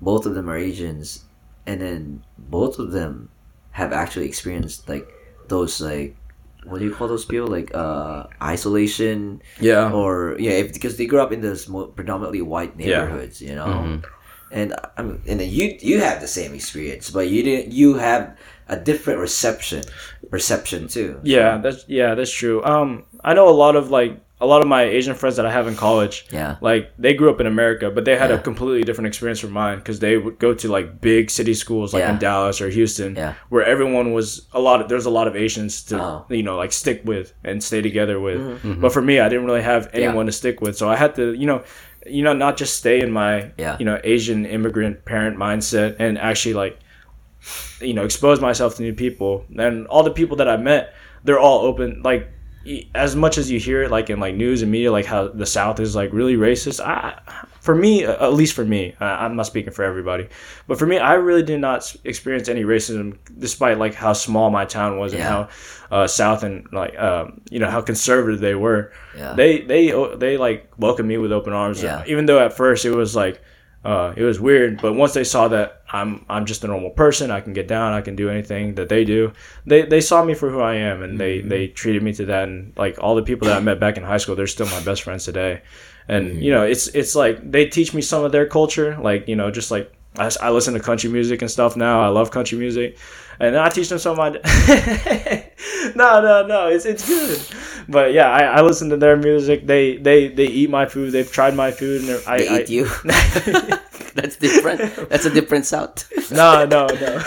both of them are Asians, and then both of them have actually experienced like those like what do you call those people like uh isolation
yeah.
or yeah if, because they grew up in those predominantly white
Yeah.
neighborhoods you know
Mhm.
and I mean, and then you you have the same experience but you didn't you have a different reception perception too
Yeah, that's yeah, that's true. Um, I know a lot of like a lot of my Asian friends that I have in college.
yeah
Like they grew up in America, but they had a completely different experience from mine because they would go to like big city schools like in Dallas or Houston,
Yeah.
where everyone was a lot. Of, there's a lot of Asians to
Oh.
you know like stick with and stay together with.
Mm-hmm.
But for me, I didn't really have anyone to stick with, so I had to you know, you know, not just stay in my
Yeah.
you know Asian immigrant parent mindset and actually like you know expose myself to new people and all the people that i met they're all open like as much as you hear it like in like news and media like how the south is like really racist i for me at least for me I- i'm not speaking for everybody but for me i really did not experience any racism despite like how small my town was and how uh, south and like um, you know how conservative they were
Yeah.
they they they like welcomed me with open arms
Yeah.
even though at first it was like uh, it was weird, but once they saw that I'm I'm just a normal person, I can get down, I can do anything that they do. They they saw me for who I am, and they they treated me to that. And like all the people that I met back in high school, they're still my best friends today. And you know, it's it's like they teach me some of their culture, like you know, just like I listen to country music and stuff now. I love country music, and I teach them some of my. no, no, no. It's it's good, but yeah, I, I listen to their music. They they they eat my food. They've tried my food, and I,
they
I,
eat you
That's different. That's a different South.
no, no, no.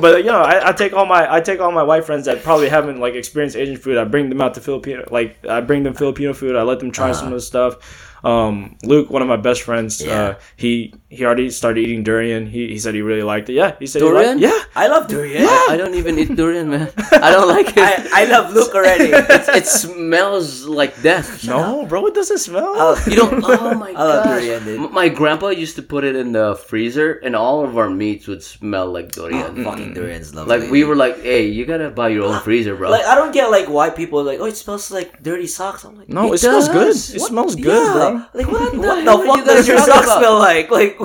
but you know, I, I take all my I take all my white friends that probably haven't like experienced Asian food. I bring them out to Filipino, like I bring them Filipino food. I let them try some of the stuff. Um, Luke, one of my best friends,
Yeah.
uh, he he already started eating durian. He, he said he really liked it. Yeah, he said
Durian?
He liked, yeah.
I love durian
I, I don't even eat durian, man. I don't like it.
I, I love Luke already
It's- it smells like death.
No, bro, it doesn't smell.
Oh,
You don't. Oh my oh,
I love
god!
durian, dude.
My grandpa used to put it in the freezer, and all of our meats would smell like durian.
fucking durian's lovely
like we were like, "Hey, you gotta buy your own freezer, bro."
like I don't get like why people are like oh it smells like dirty socks I'm like
no,
it
it, smells good. It
what?
smells good,
yeah.
bro.
like what,
the
what the fuck
you
does your socks
about?
smell like like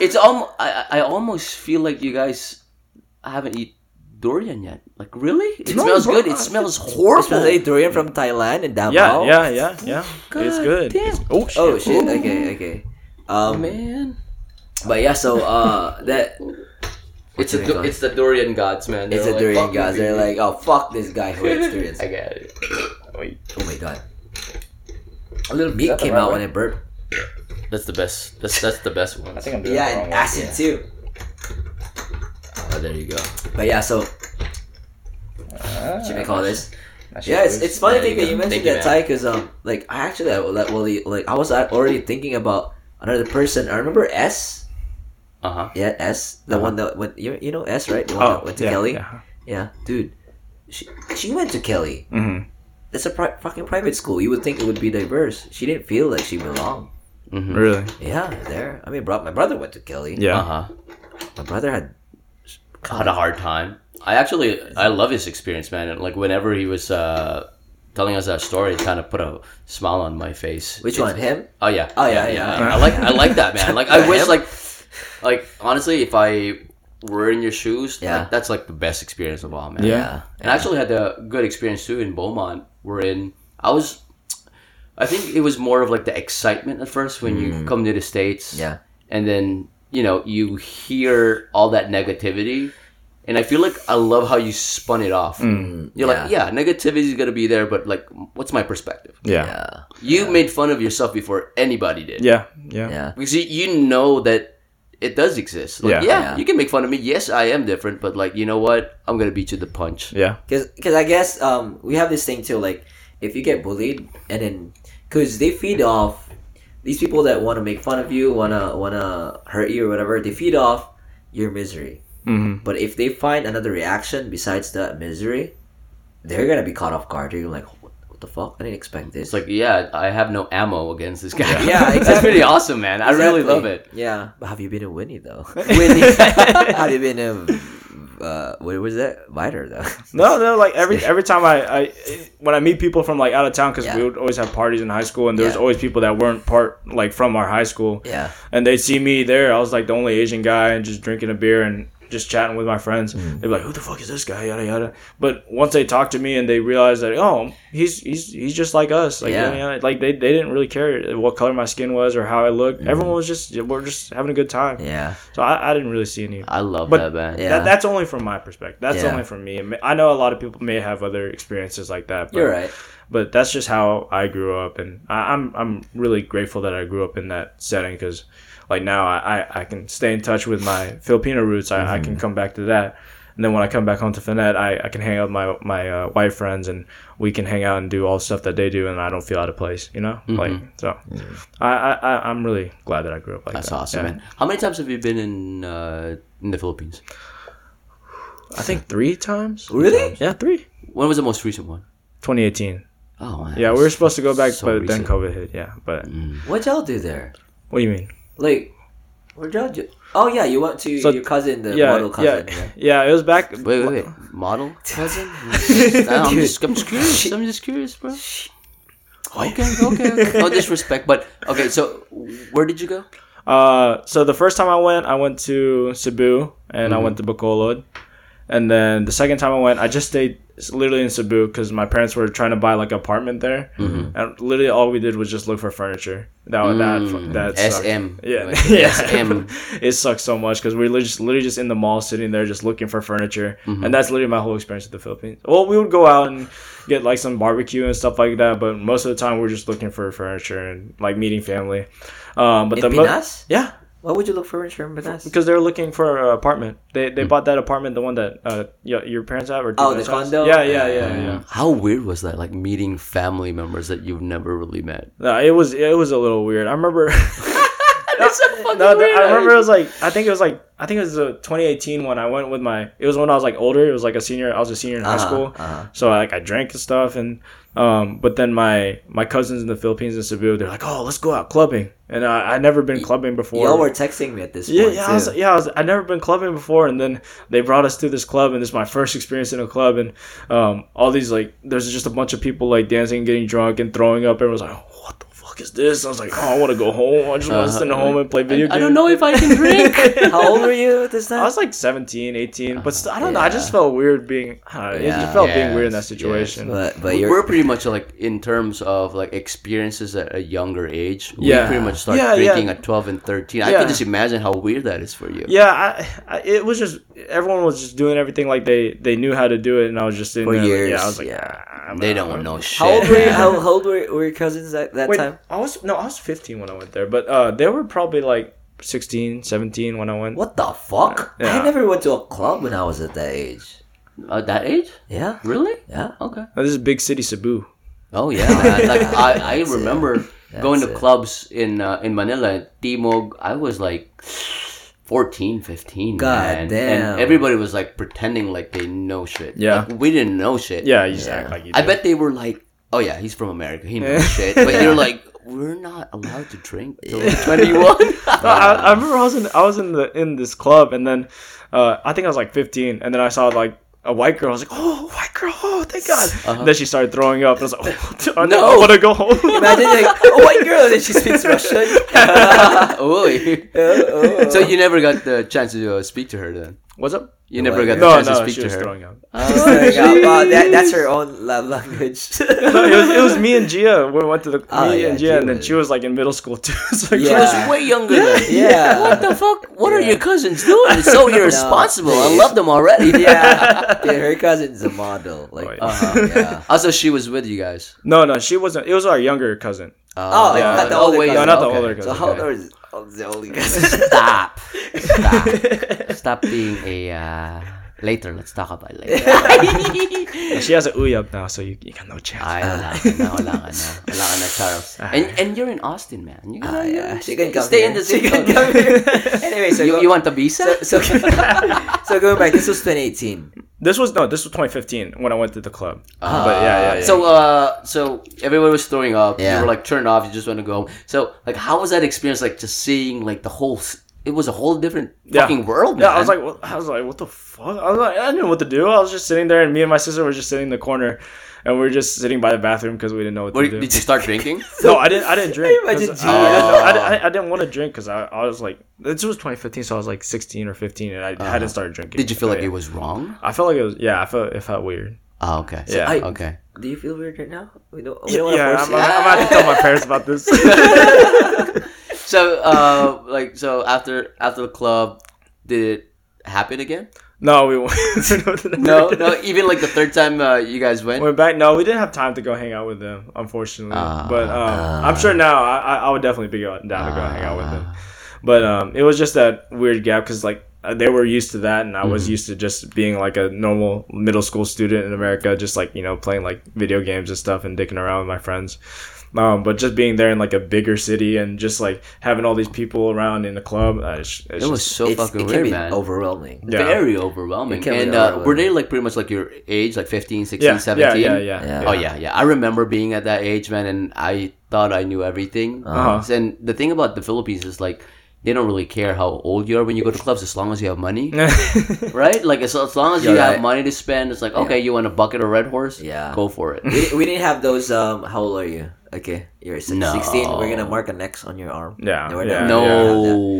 it's almost. I, I almost feel like you guys haven't eaten durian yet. Like really? It
No,
smells
bro.
good. It smells
it
horrible.
smells like durian from Thailand and Davao
Yeah, yeah, yeah, yeah. it's good.
damn.
It's- oh shit.
oh shit okay okay um
man.
but yeah so uh that
It's a
What's
du- it's the durian gods, man.
it's
They're
a
like,
durian gods. they're like oh fuck this guy who hates durian
I get it.
Wait.
oh my god a little meat came out
way?
when I burped
That's the best. That's that's the best one.
I think I'm doing
yeah
it the
and
wrong way.
acid too
Oh, there you go.
but yeah so
Ah,
should we call this Yeah, it's, it's funny
Yeah,
thing
you
that you mentioned
Thank you,
that Ty because um like I actually I, like well like I was already thinking about another person. I remember S.
Uh huh.
Yeah, S. The
Uh-huh.
one that went you you know S right? The one
Oh,
that went to
yeah,
Kelly.
yeah.
Yeah, dude. she, she went to Kelly.
hmm
It's a pri- fucking private school. You would think it would be diverse. She didn't feel like she belonged.
Mhm.
Really?
Yeah, there. I mean, bro, my brother went to Kelly.
Yeah.
Uh-huh.
My brother had.
had a hard time. I actually I love his experience, man. And like whenever he was uh, telling us that story, it kind of put a smile on my face.
Which
It's-
one? Him?
Oh yeah.
Oh, yeah, yeah.
I like I like that, man. Like I wish
Him?
like like honestly, if I were in your shoes,
Yeah.
like, that's like the best experience of all, man.
Yeah.
And I actually had a good experience too in Beaumont. Wherein I was, I think it was more of like the excitement at first when you come to the states
Mm. Yeah.
and then you know you hear all that negativity and i feel like i love how you spun it off you're like yeah negativity is gonna be there but like what's my perspective
Yeah.
Yeah.
you made fun of yourself before anybody did
Yeah. Yeah.
Yeah.
because you, you know that it does exist like,
Yeah.
yeah.
Yeah.
you can make fun of me yes i am different but like you know what i'm gonna beat you the punch
Yeah.
Because I guess um, we have this thing too. Like, if you get bullied, and then because they feed off these people that want to make fun of you, wanna wanna hurt you or whatever, they feed off your misery.
hmm
But if they find another reaction besides that misery, they're gonna be caught off guard. You're like, what, what the fuck? I didn't expect this.
it's like yeah i have no ammo against this guy
Yeah,
that's pretty awesome man i really love it
Yeah, but have you been a Winnie though?
Winnie.
have you been a uh, what was that? Viter though.
No, no. Like every every time I, I when I meet people from like out of town, because
Yeah.
we would always have parties in high school, and there was
Yeah.
always people that weren't part like from our high school,
yeah,
and they'd see me there. I was like the only Asian guy, and just drinking a beer and just chatting with my friends.
Mm.
They'd be like, "Who the fuck is this guy?" Yada yada. But once they talk to me and they realize that, oh, he's he's he's just like us. Like
Yeah.
yada, yada. like they, they didn't really care what color my skin was or how I looked.
Mm.
Everyone was just we're just having a good time.
yeah,
So I, I didn't really see any.
i love
But-
that man
Yeah.
That, that's only from my perspective. That's
Yeah.
only from me. I know a lot of people may have other experiences like that. But,
you're right.
But that's just how I grew up, and I, I'm I'm really grateful that I grew up in that setting because, like now, I, I, I can stay in touch with my Filipino roots. I, I can come back to that, and then when I come back home to Fannett, I, I can hang out with my my uh, white friends, and we can hang out and do all the stuff that they do, and I don't feel out of place. You know, like so. I, I I- I'm really glad that I grew up like
That's
that.
That's awesome,
Yeah.
man. How many times have you been in uh, in the Philippines?
I think three times.
Really?
Yeah, three.
When was the most recent one?
2018.
Oh, man.
Yeah, we were supposed to go back,
So
but then. COVID hit. Yeah, but
What y'all do there?
what do you mean?
Like, where'd y'all do? Oh yeah, you went to
So-
your cousin, the
yeah,
model
yeah,
cousin.
yeah, It was back.
Wait, wait, wait. Model cousin? I'm, just, I'm just curious. I'm just curious, bro. Okay, okay, okay. No disrespect, but okay. So, where did you go?
Uh, so the first time I went, I went to Cebu and I went to Bacolod, and then the second time I went, I just stayed literally in Cebu because my parents were trying to buy like an apartment there, mm-hmm. and literally all we did was just look for furniture. That that that sucked.
SM.
Yeah,
Like,
yeah.
SM.
it sucks so much because we were just literally just in the mall sitting there just looking for furniture, mm-hmm. and that's literally my whole experience at the Philippines. Well, we would go out and get like some barbecue and stuff like that, but most of the time we're just looking for furniture and like meeting family. Um, but
In
the mo-
Pinas?
yeah,
Why would you look for furniture in Pinas?
because they're looking for an apartment. They they bought that apartment, the one that uh your, your parents have or
Oh, the
parents' house?
condo?
Yeah, yeah,
Yeah,
yeah,
yeah,
yeah.
How weird was that? Like meeting family members that you've never really met.
No, it was it was a little weird. I remember.
That's so fucking
no, I remember it was like I think it was like I think it was a 2018 when I went with my. It was when I was like older. It was like a senior. I was a senior in high
Uh-huh,
school,
uh-huh.
so like I drank and stuff. And um, but then my my cousins in the Philippines in Cebu, they're like, "Oh, let's go out clubbing." And I I'd never been clubbing before.
Y'all were texting me at this
Yeah,
point
yeah,
too.
I was, yeah. I was, I'd never been clubbing before, and then they brought us to this club, and this is my first experience in a club, and um, all these like, there's just a bunch of people like dancing, and getting drunk, and throwing up. Everyone's like, "What the fuck is this?" I was like, "Oh, I want to go home. I just want to
Uh-huh.
sit at home and play video games."
I don't know if I can drink.
How old were you at this time?
I was like 17, 18, but st- I don't know. I just felt weird being. I don't It
Yeah.
just felt being weird in that
Yes,
situation.
but but you're
We're pretty much like in terms of like experiences at a younger age.
Yeah.
We pretty much start
Yeah,
drinking
yeah.
at 12 and 13. I can just imagine how weird that is for you.
Yeah, I, I, it was just everyone was just doing everything like they they knew how to do it, and I was just sitting
For
there. like, yeah, I was like,
yeah.
"Ah, I'm
They don't know shit.
how old were you? How, how old were, were your cousins at that
Wait,
time?
I was no, I was 15 when I went there, but uh, they were probably like 16, 17 when I went.
What the fuck?
Yeah.
I never went to a club when I was at that age.
At that age?
Yeah,
Really?
yeah.
Okay.
Now, this is big city Cebu.
Oh yeah, man. like I, I remember
it.
going to
it.
clubs in uh, in Manila, Timog. I was like 14, 15.
God
man.
damn.
And everybody was like pretending like they know shit.
Yeah.
Like, we didn't know shit.
Yeah, you just act like you.
I bet they were like, oh yeah, he's from America. He knows shit. But you're like, we're not allowed to drink till we're 21.
I, I remember I was in I was in the in this club and then uh, I think I was like 15 and then I saw like a white girl. I was like, oh, white girl, oh, thank God. And then she started throwing up. And I was like, oh, I,
No.
I want to go home.
Imagine like a white girl and she speaks Russian.
Oy.
oh.
so you never got the chance to uh, speak to her then?
What's up?
You never got the
No,
chance to speak
she
to
was
her.
throwing up.
Oh my Wow, that, that's her own love language.
No, it was, it was me and Gia. We went to the
Oh,
me
yeah,
and Gia, and then she was like in middle school too. It's like,
She was way younger than
yeah.
What the fuck? What are your cousins doing? It's so irresponsible. I love them already.
Yeah. Dude, her cousin's a model. Like,
Oh,
uh-huh, yeah.
Also, she was with you guys.
no, no, she wasn't. It was our younger cousin.
Oh,
yeah.
not the
No,
older
wait,
cousin.
no, not the
okay.
older
So
cousin.
how
Okay.
old is the older cousin?
Stop. Stop. Stop being a. Uh, later, let's talk about it later.
She has a uyab now, so you, you got no chance.
Ay, wala ka na, wala ka na. Wala ka na, Charles. And, and you're in Austin, man. You
Ah,
gotta,
yeah. She can come
stay
here.
in the
She
city.
can come here. Anyway, so,
You,
go-
you want the visa?
so, so going back, this was 2018.
This was no, this was 2015 when I went to the club.
Ah.
but yeah, yeah, yeah.
So, uh, so everyone was throwing up.
Yeah.
You were like turned off. You just want to go home. So, like, how was that experience? Like, just seeing like the whole. s- It was a whole different
Yeah.
fucking world.
Yeah. I was like, what, I was like, what the fuck? I was like, I didn't know what to do. I was just sitting there, and me and my sister were just sitting in the corner, and we were just sitting by the bathroom because we didn't know what
Where-
to do.
did you start drinking?
no, I didn't. I didn't drink. I, didn't know- I,
Oh.
didn't- I didn't want to drink because I, I was like, this was 2015, so I was like 16 or 15, and I uh-huh. hadn't started drinking.
Did you feel oh, like
So,
it was wrong?
I felt like it was. Yeah, I felt it felt weird.
Oh, okay.
Yeah.
I-
Okay.
Do you feel weird right now? We don't, we don't
Yeah, I'm,
to
I'm, I'm gonna to tell my parents about this.
So, uh, like, so after after the club, did it happen again?
no, we went.
No, no. Even like the third time uh, you guys went.
Went back. No, we didn't have time to go hang out with them, unfortunately.
Ah.
but um, I'm sure now I, I would definitely be down to go hang out with them. But um, it was just that weird gap because like uh, they were used to that, and I was used to just being like a normal middle school student in America, just like you know playing like video games and stuff and dicking around with my friends. Um, but just being there in like a bigger city and just like having all these people around in the club, uh, it's, it's
It was
just-
so
It's,
fucking
it can
weird,
be
man.
overwhelming.
Yeah.
Very overwhelming.
It can be
And uh, were they like pretty much like your age, like 15, 16,
yeah,
17?
yeah, yeah, yeah,
Yeah.
Oh yeah, yeah. I remember being at that age, man, and I thought I knew everything.
Uh-huh.
And the thing about the Philippines is like they don't really care how old you are when you go to clubs, as long as you have money, right? Like as, as long as you
You're
have
right.
money to spend, it's like okay, you want a bucket of Red Horse,
Yeah.
go for it.
we, we didn't have those. Um, how old are you? Okay, you're si-
No.
16. We're gonna mark an X on your arm.
Yeah,
we're
yeah,
no,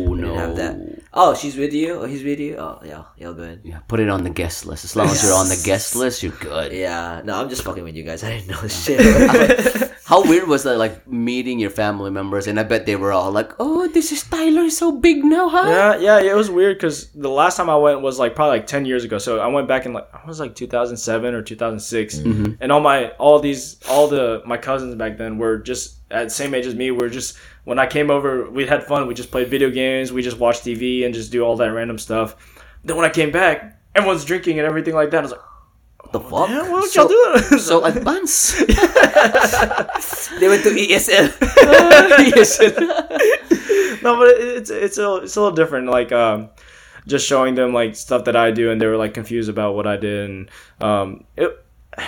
we have
no.
have that. Oh, she's with you. Oh, he's with you. Oh, yeah, y'all good.
Yeah, put it on the guest list. As long as you're on the guest list, you're good.
Yeah, no, I'm just fucking with you guys. I didn't know this shit.
How weird was that, like meeting your family members, and I bet they were all like, "Oh, this is Tyler, so big now, huh?"
Yeah, yeah, yeah, it was weird because the last time I went was like probably like ten years ago. So I went back in like I was like 2007 or 2006, mm-hmm. and all my all these all the my cousins back then were just at the same age as me. We're just when I came over, we had fun. We just played video games. We just watched TV and just do all that random stuff. Then when I came back, everyone's drinking and everything like that. I was like,
what the fuck?
what
So-
y'all doing?
So advance.
They went to E ESL.
no, but it's it's a it's a little different. Like um, just showing them like stuff that I do, and they were like confused about what I did, and um, it.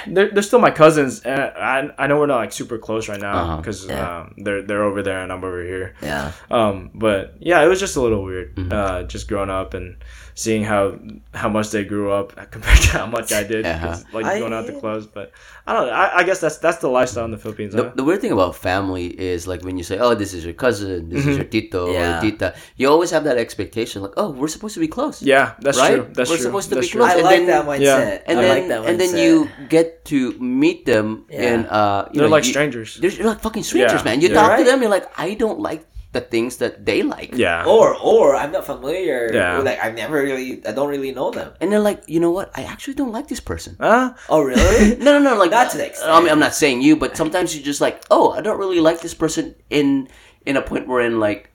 They're, they're still my cousins, and I I know we're not like super close right now
Uh-huh.
because
Yeah.
um, they're they're over there and I'm over here.
yeah,
Um, but yeah, it was just a little weird,
Mm-hmm.
uh, just growing up and seeing how how much they grew up compared to how much I did,
Uh-huh.
'cause, like
I-
going out to clubs. But I don't know. I, I guess that's that's the lifestyle in the Philippines.
The,
huh?
the weird thing about family is like when you say, "Oh, this is your cousin, this is your tito
Yeah.
or tita," you always have that expectation, like, "Oh, we're supposed to be close."
yeah, that's
Right?
true. That's
We're
true.
supposed to
That's
be
true.
close.
I
And
like
then-
that mindset.
And
I
then,
like that
and then you get to meet them,
Yeah.
and uh, you
They're
know,
like
you-
strangers.
They're, you're like fucking strangers,
Yeah.
man. You
Yeah.
talk to them, you're like, I don't like the things that they like.
Yeah.
or or I'm not familiar.
Yeah.
like I've never really. I don't really know them.
And they're like, you know what? I actually don't like this person.
Huh?
Oh really?
No, no, no. Like
Not to the extent.
I mean, I'm not saying you, but sometimes you just like, oh, I don't really like this person. In in a point where in like,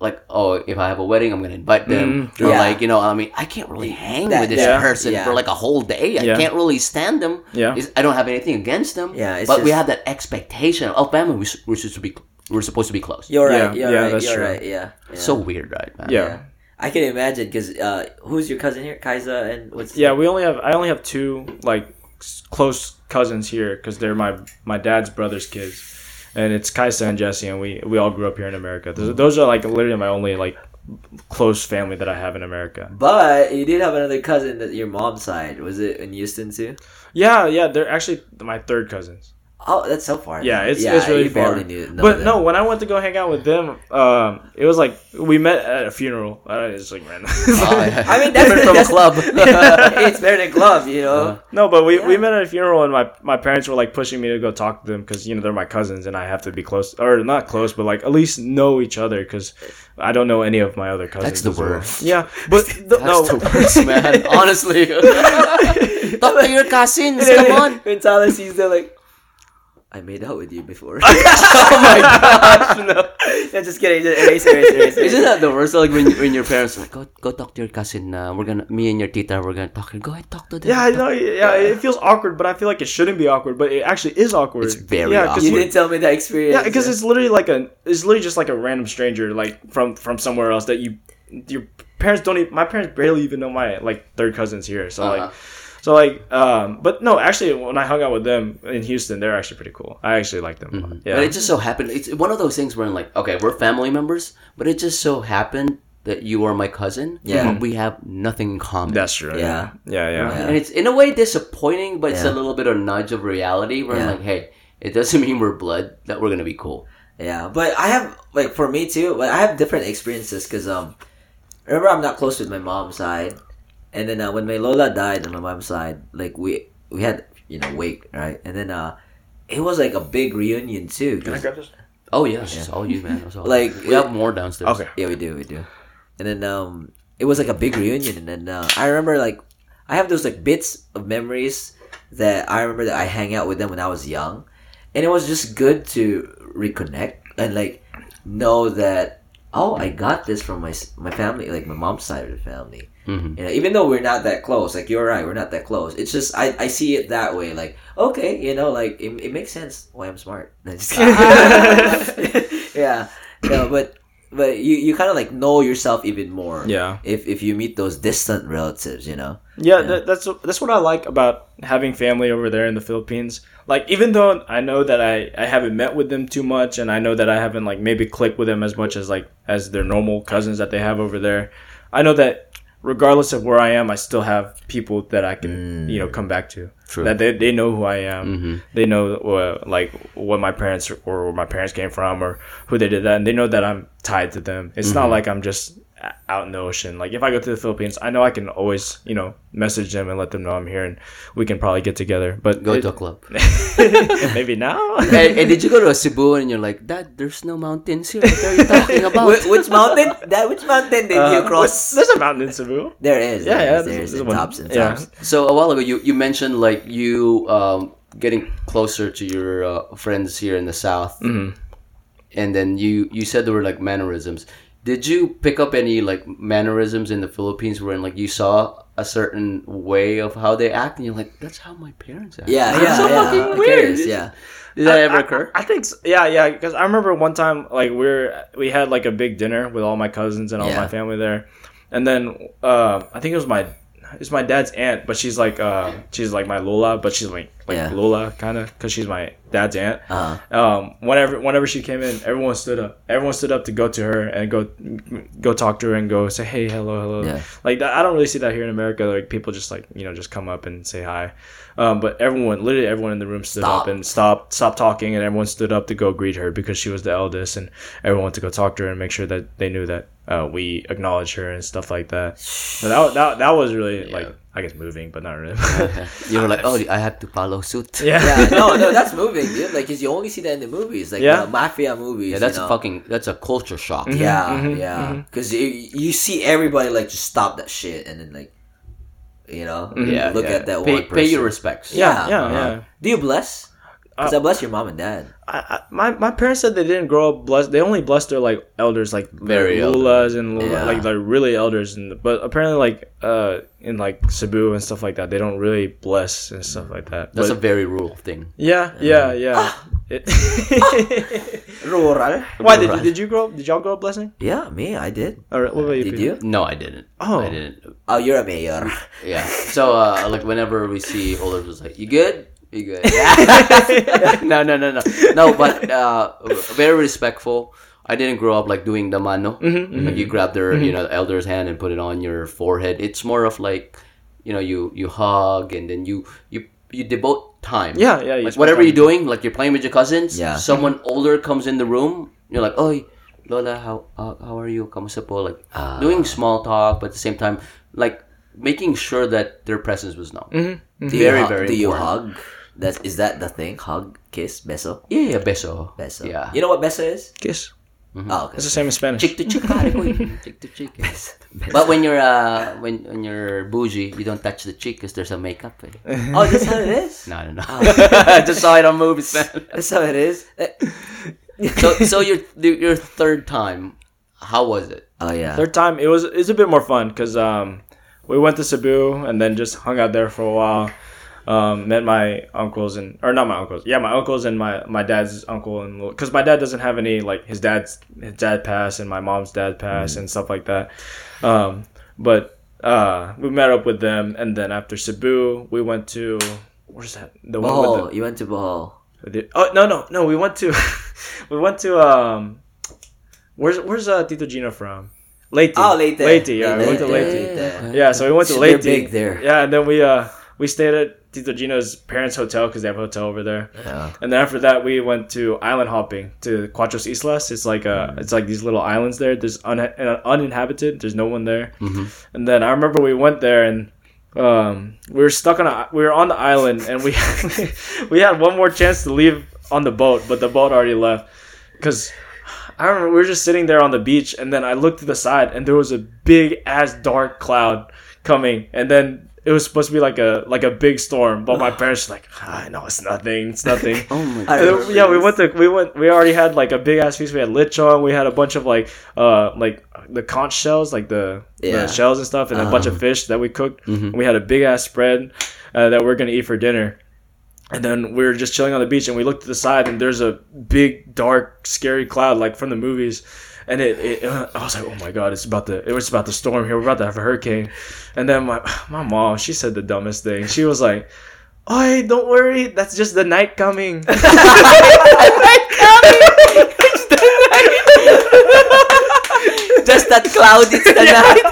like oh, if I have a wedding, I'm gonna invite them.
Mm,
or
yeah.
like, you know, I mean, I can't really hang
That-
with this
yeah.
person
Yeah.
for like a whole day. I
Yeah.
can't really stand them.
Yeah.
It's- I don't have anything against them.
Yeah, it's
but we have that expectation. Of oh, family, we s- we're supposed to be, we're supposed to be close.
You're
Yeah,
right. You're
yeah,
right.
that's
You're
true.
right. Yeah. yeah.
So weird, right? Man?
Yeah.
I can imagine because uh, who's your cousin here, Kaisa, and what's
Yeah, we only have I only have two like close cousins here because they're my my dad's brother's kids, and it's Kaisa and Jesse, and we we all grew up here in America. Those, those are like literally my only like close family that I have in America.
But you did have another cousin that your mom's side was it in Houston too?
Yeah, yeah, they're actually my third cousins.
Oh, that's so far.
Yeah, it's, it's really far.
knew.
But
them.
no, when I went to go hang out with them, um, it was like we met at a funeral. Uh, it's like random.
Oh, yeah.
I mean, that's
different from a club.
it's better than club, you know.
no, but we, we met at a funeral, and my, my parents were like pushing me to go talk to them because you know they're my cousins, and I have to be close or not close, but like at least know each other because I don't know any of my other cousins.
That's the
as well.
worst.
Yeah, but the,
That's
no,
the worst, man. Honestly. Talk to your cousins. Come on.
when Tyler sees them, like, I made out with you before.
Oh my gosh, no.
no, just kidding. Just erase, erase, erase, erase.
Isn't that the worst? Like when, when your parents are like, go go talk to your cousin. Uh, we're gonna, me and your tita, we're gonna talk. Go ahead, talk to them.
yeah, I know. Yeah, it feels awkward, but I feel like it shouldn't be awkward, but it actually is awkward.
It's very
yeah,
awkward.
You didn't tell me that experience.
Yeah, because it's literally like a it's literally just like a random stranger like from from somewhere else that you your parents don't even my parents barely even know my like third cousins here. So
Uh-huh.
like so like um but no, actually when I hung out with them in Houston, they're actually pretty cool. I actually like them. a lot. Yeah.
But it just so happened. It's one of those things where I'm like, okay, we're family members, but it just so happened that you are my cousin.
Yeah.
but we have nothing in common.
That's true.
Yeah.
Yeah, yeah. yeah.
Yeah.
and it's in a way disappointing, but it's a little bit of a nudge of reality. Where
Yeah.
I'm like, hey, it doesn't mean we're blood that we're gonna be cool.
Yeah, but I have like for me too. But I have different experiences because um, remember I'm not close with my mom's side, and then uh, when my Lola died on my mom's side, like we we had you know wake right, and then uh, it was like a big reunion too. 'cause-
this?
Oh yeah, it's just all you, man. It's all
Like,
we have more downstairs.
Okay.
Yeah, we do, we do. And then um, it was like a big reunion, and then uh, I remember like I have those like bits of memories that I remember that I hang out with them when I was young, and it was just good to reconnect and like know that oh I got this from my my family, like my mom's side of the family.
Mhm.
You know, even though we're not that close, like you're right, we're not that close. It's just I, I see it that way. Like okay, you know, like it, it makes sense why I'm smart. No, just yeah, no, but but you you kind of like know yourself even more.
Yeah.
If if you meet those distant relatives, you know.
Yeah, That, that's that's what I like about having family over there in the Philippines. Like even though I know that I, I haven't met with them too much and I know that I haven't like maybe clicked with them as much as like as their normal cousins that they have over there. I know that regardless of where I am, I still have people that I can you know come back to.
True.
That they, they know who I am.
Mhm.
They know what, like what my parents or where my parents came from or who they did that, and they know that I'm tied to them. It's not like I'm just out in the ocean. Like if I go to the Philippines, I know I can always you know message them and let them know I'm here, and we can probably get together. But
Go
it-
to a club.
maybe now.
and, and did you go to a Cebu and you're like, Dad, there's no mountains here. What are you talking about?
Wh- which mountain? That which mountain did you
Uh,
cross?
There's a mountain in Cebu.
There is.
Yeah,
there
yeah,
is,
there's-
There's
there's
in
one.
tops and
Yeah.
tops.
So a while ago, you, you mentioned like you um, getting closer to your uh, friends here in the South,
Mhm.
and then you you said there were like mannerisms. Did you pick up any like mannerisms in the Philippines where in like you saw a certain way of how they act, and you're like, that's how my parents act.
Yeah, yeah,
so
yeah.
fucking weird.
curious, Yeah.
Did that
I-
ever
I-
occur?
I, think so. yeah, yeah. Because I remember one time, like we're we had like a big dinner with all my cousins and all
Yeah.
my family there, and then uh, I think it was my it's my dad's aunt, but she's like uh, she's like my Lola, but she's like like
Yeah.
Lola kind of because she's my dad's aunt.
Uh-huh.
Um, whenever whenever she came in, everyone stood up. Everyone stood up to go to her and go go talk to her and go say hey hello hello.
Yeah.
Like I don't really see that here in America. Like people just like you know just come up and say hi. Um, but everyone, literally everyone in the room stood
Stop.
up and stopped stopped talking, and everyone stood up to go greet her because she was the eldest, and everyone went to go talk to her and make sure that they knew that uh, we acknowledge her and stuff like that. So that that, that was really like I guess moving, but not really.
you were like, oh, I have to follow suit.
yeah.
Yeah, no, no, that's moving, dude. Like, 'cause you only see that in the movies, like
Yeah.
the mafia movies.
Yeah, that's
you
a
know?
fucking that's a culture shock.
Yeah,
Mhm,
yeah. Because you, you see everybody like just stop that shit and then like, you know,
Yeah,
look
yeah.
at that
pay,
one person.
Pay your respects.
Yeah, yeah, yeah.
Do you bless? Because I bless your mom and dad.
I, I, my my parents said they didn't grow up blessed. They only blessed their like elders, like
Very
lulas and lula,
Yeah.
like like really elders. And but apparently, like uh in like Cebu and stuff like that, they don't really bless and stuff like that.
That's
But-
a very rural thing.
yeah, yeah, yeah. It-
Rural.
Why did you, did you grow up? Did y'all grow up blessing?
Yeah, me, I did.
Or what about you?
Did you?
No, I didn't.
Oh.
I didn't.
Oh, you're a mayor.
Yeah. So uh, like whenever we see older, was like, "You good? You good?" no, no, no, no, no. But uh, very respectful. I didn't grow up like doing the mano.
Mm-hmm,
Like you grab their, you know, the elder's hand and put it on your forehead. It's more of like, you know, you you hug and then you you you devote time.
Yeah, yeah. you
Like whatever
time-
you're doing, like you're playing with your cousins.
Yeah.
Someone older comes in the room. You're like, oh, Lola, how uh, how are you? Kamusta po? Like
Ah.
doing small talk, but at the same time, like making sure that their presence was known.
Do
Very,
you, hu-
very
Do you hug? That's is that the thing? Hug, kiss, beso,
Yeah, yeah, beso.
beso.
Yeah.
You know what beso is?
Kiss.
Oh, okay.
It's the same in Spanish.
Chick to chick, pare ko. Chick to chick. But when you're uh when when you're bougie, you don't touch the cheek because there's a makeup. Eh.
oh, that's how it is.
No, no, no. I just saw it on movies, man.
That's how it is.
So, so your your third time, how was it?
Oh yeah.
Third time, it was it's a bit more fun because um, we went to Cebu and then just hung out there for a while. Um, met my uncles and or not my uncles, yeah, my uncles and my my dad's uncle and because my dad doesn't have any like his dad's his dad passed and my mom's dad passed and stuff like that. Um, but uh, we met up with them and then after Cebu, we went to where's that the one with the
You went to Bohol.
the- Oh no no no! We went to we went to um where's where's uh Tito Gino from? Leyte.
Oh, Leyte.
Leyte. Yeah, we went to
Leyte.
Leyte.
Leyte.
Yeah, so we went to
They're
Leyte.
big there.
Yeah, and then we uh we stayed at Tito Gino's parents' hotel because they have a hotel over there.
Yeah.
And then after that, we went to island hopping to Cuatros Islas. It's like uh, it's like these little islands there. There's un- uh, uninhabited. There's no one there. And then I remember we went there and um, we were stuck on a we were on the island and we we had one more chance to leave on the boat, but the boat already left because. I remember we were just sitting there on the beach, and then I looked to the side, and there was a big ass dark cloud coming, and then it was supposed to be like a like a big storm, but my parents were like, ah, "No, it's nothing, it's nothing."
Oh my
I
then, yeah, we went to we went we already had like a big ass feast. We had lechon. We had a bunch of like uh like the conch shells, like the,
Yeah.
the shells and stuff, and a bunch of fish that we cooked.
Mm-hmm.
We had a big ass spread uh, that we are gonna eat for dinner. And then we were just chilling on the beach, and we looked to the side, and there's a big, dark, scary cloud like from the movies. And it, it I was like, oh my god, it's about to, it was about to storm here. We're about to have a hurricane. And then my my mom, she said the dumbest thing. She was like, "Oi, don't worry, that's just the night coming."
Just that cloud. It's the night.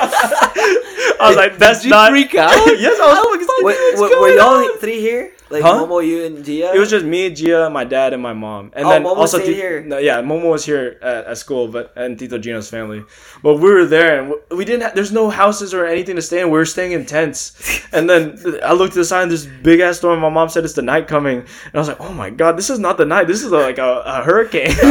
I was like, "That's not."
freak out?
yes, I was fucking
Wait,
scared.
were, were y'all three here? Like
Huh?
Momo, you, and Gia?
It was just me, Gia, my dad, and my mom, and
Oh,
then
Momo
also
here.
No, yeah, Momo was here at, at school, but and Tito Gino's family. But we were there, and we, didn't. Ha- there's no houses or anything to stay in. We were staying in tents, and then I looked to the side. This big ass storm. My mom said it's the night coming, and I was like, "Oh my god, this is not the night. This is like a, a hurricane."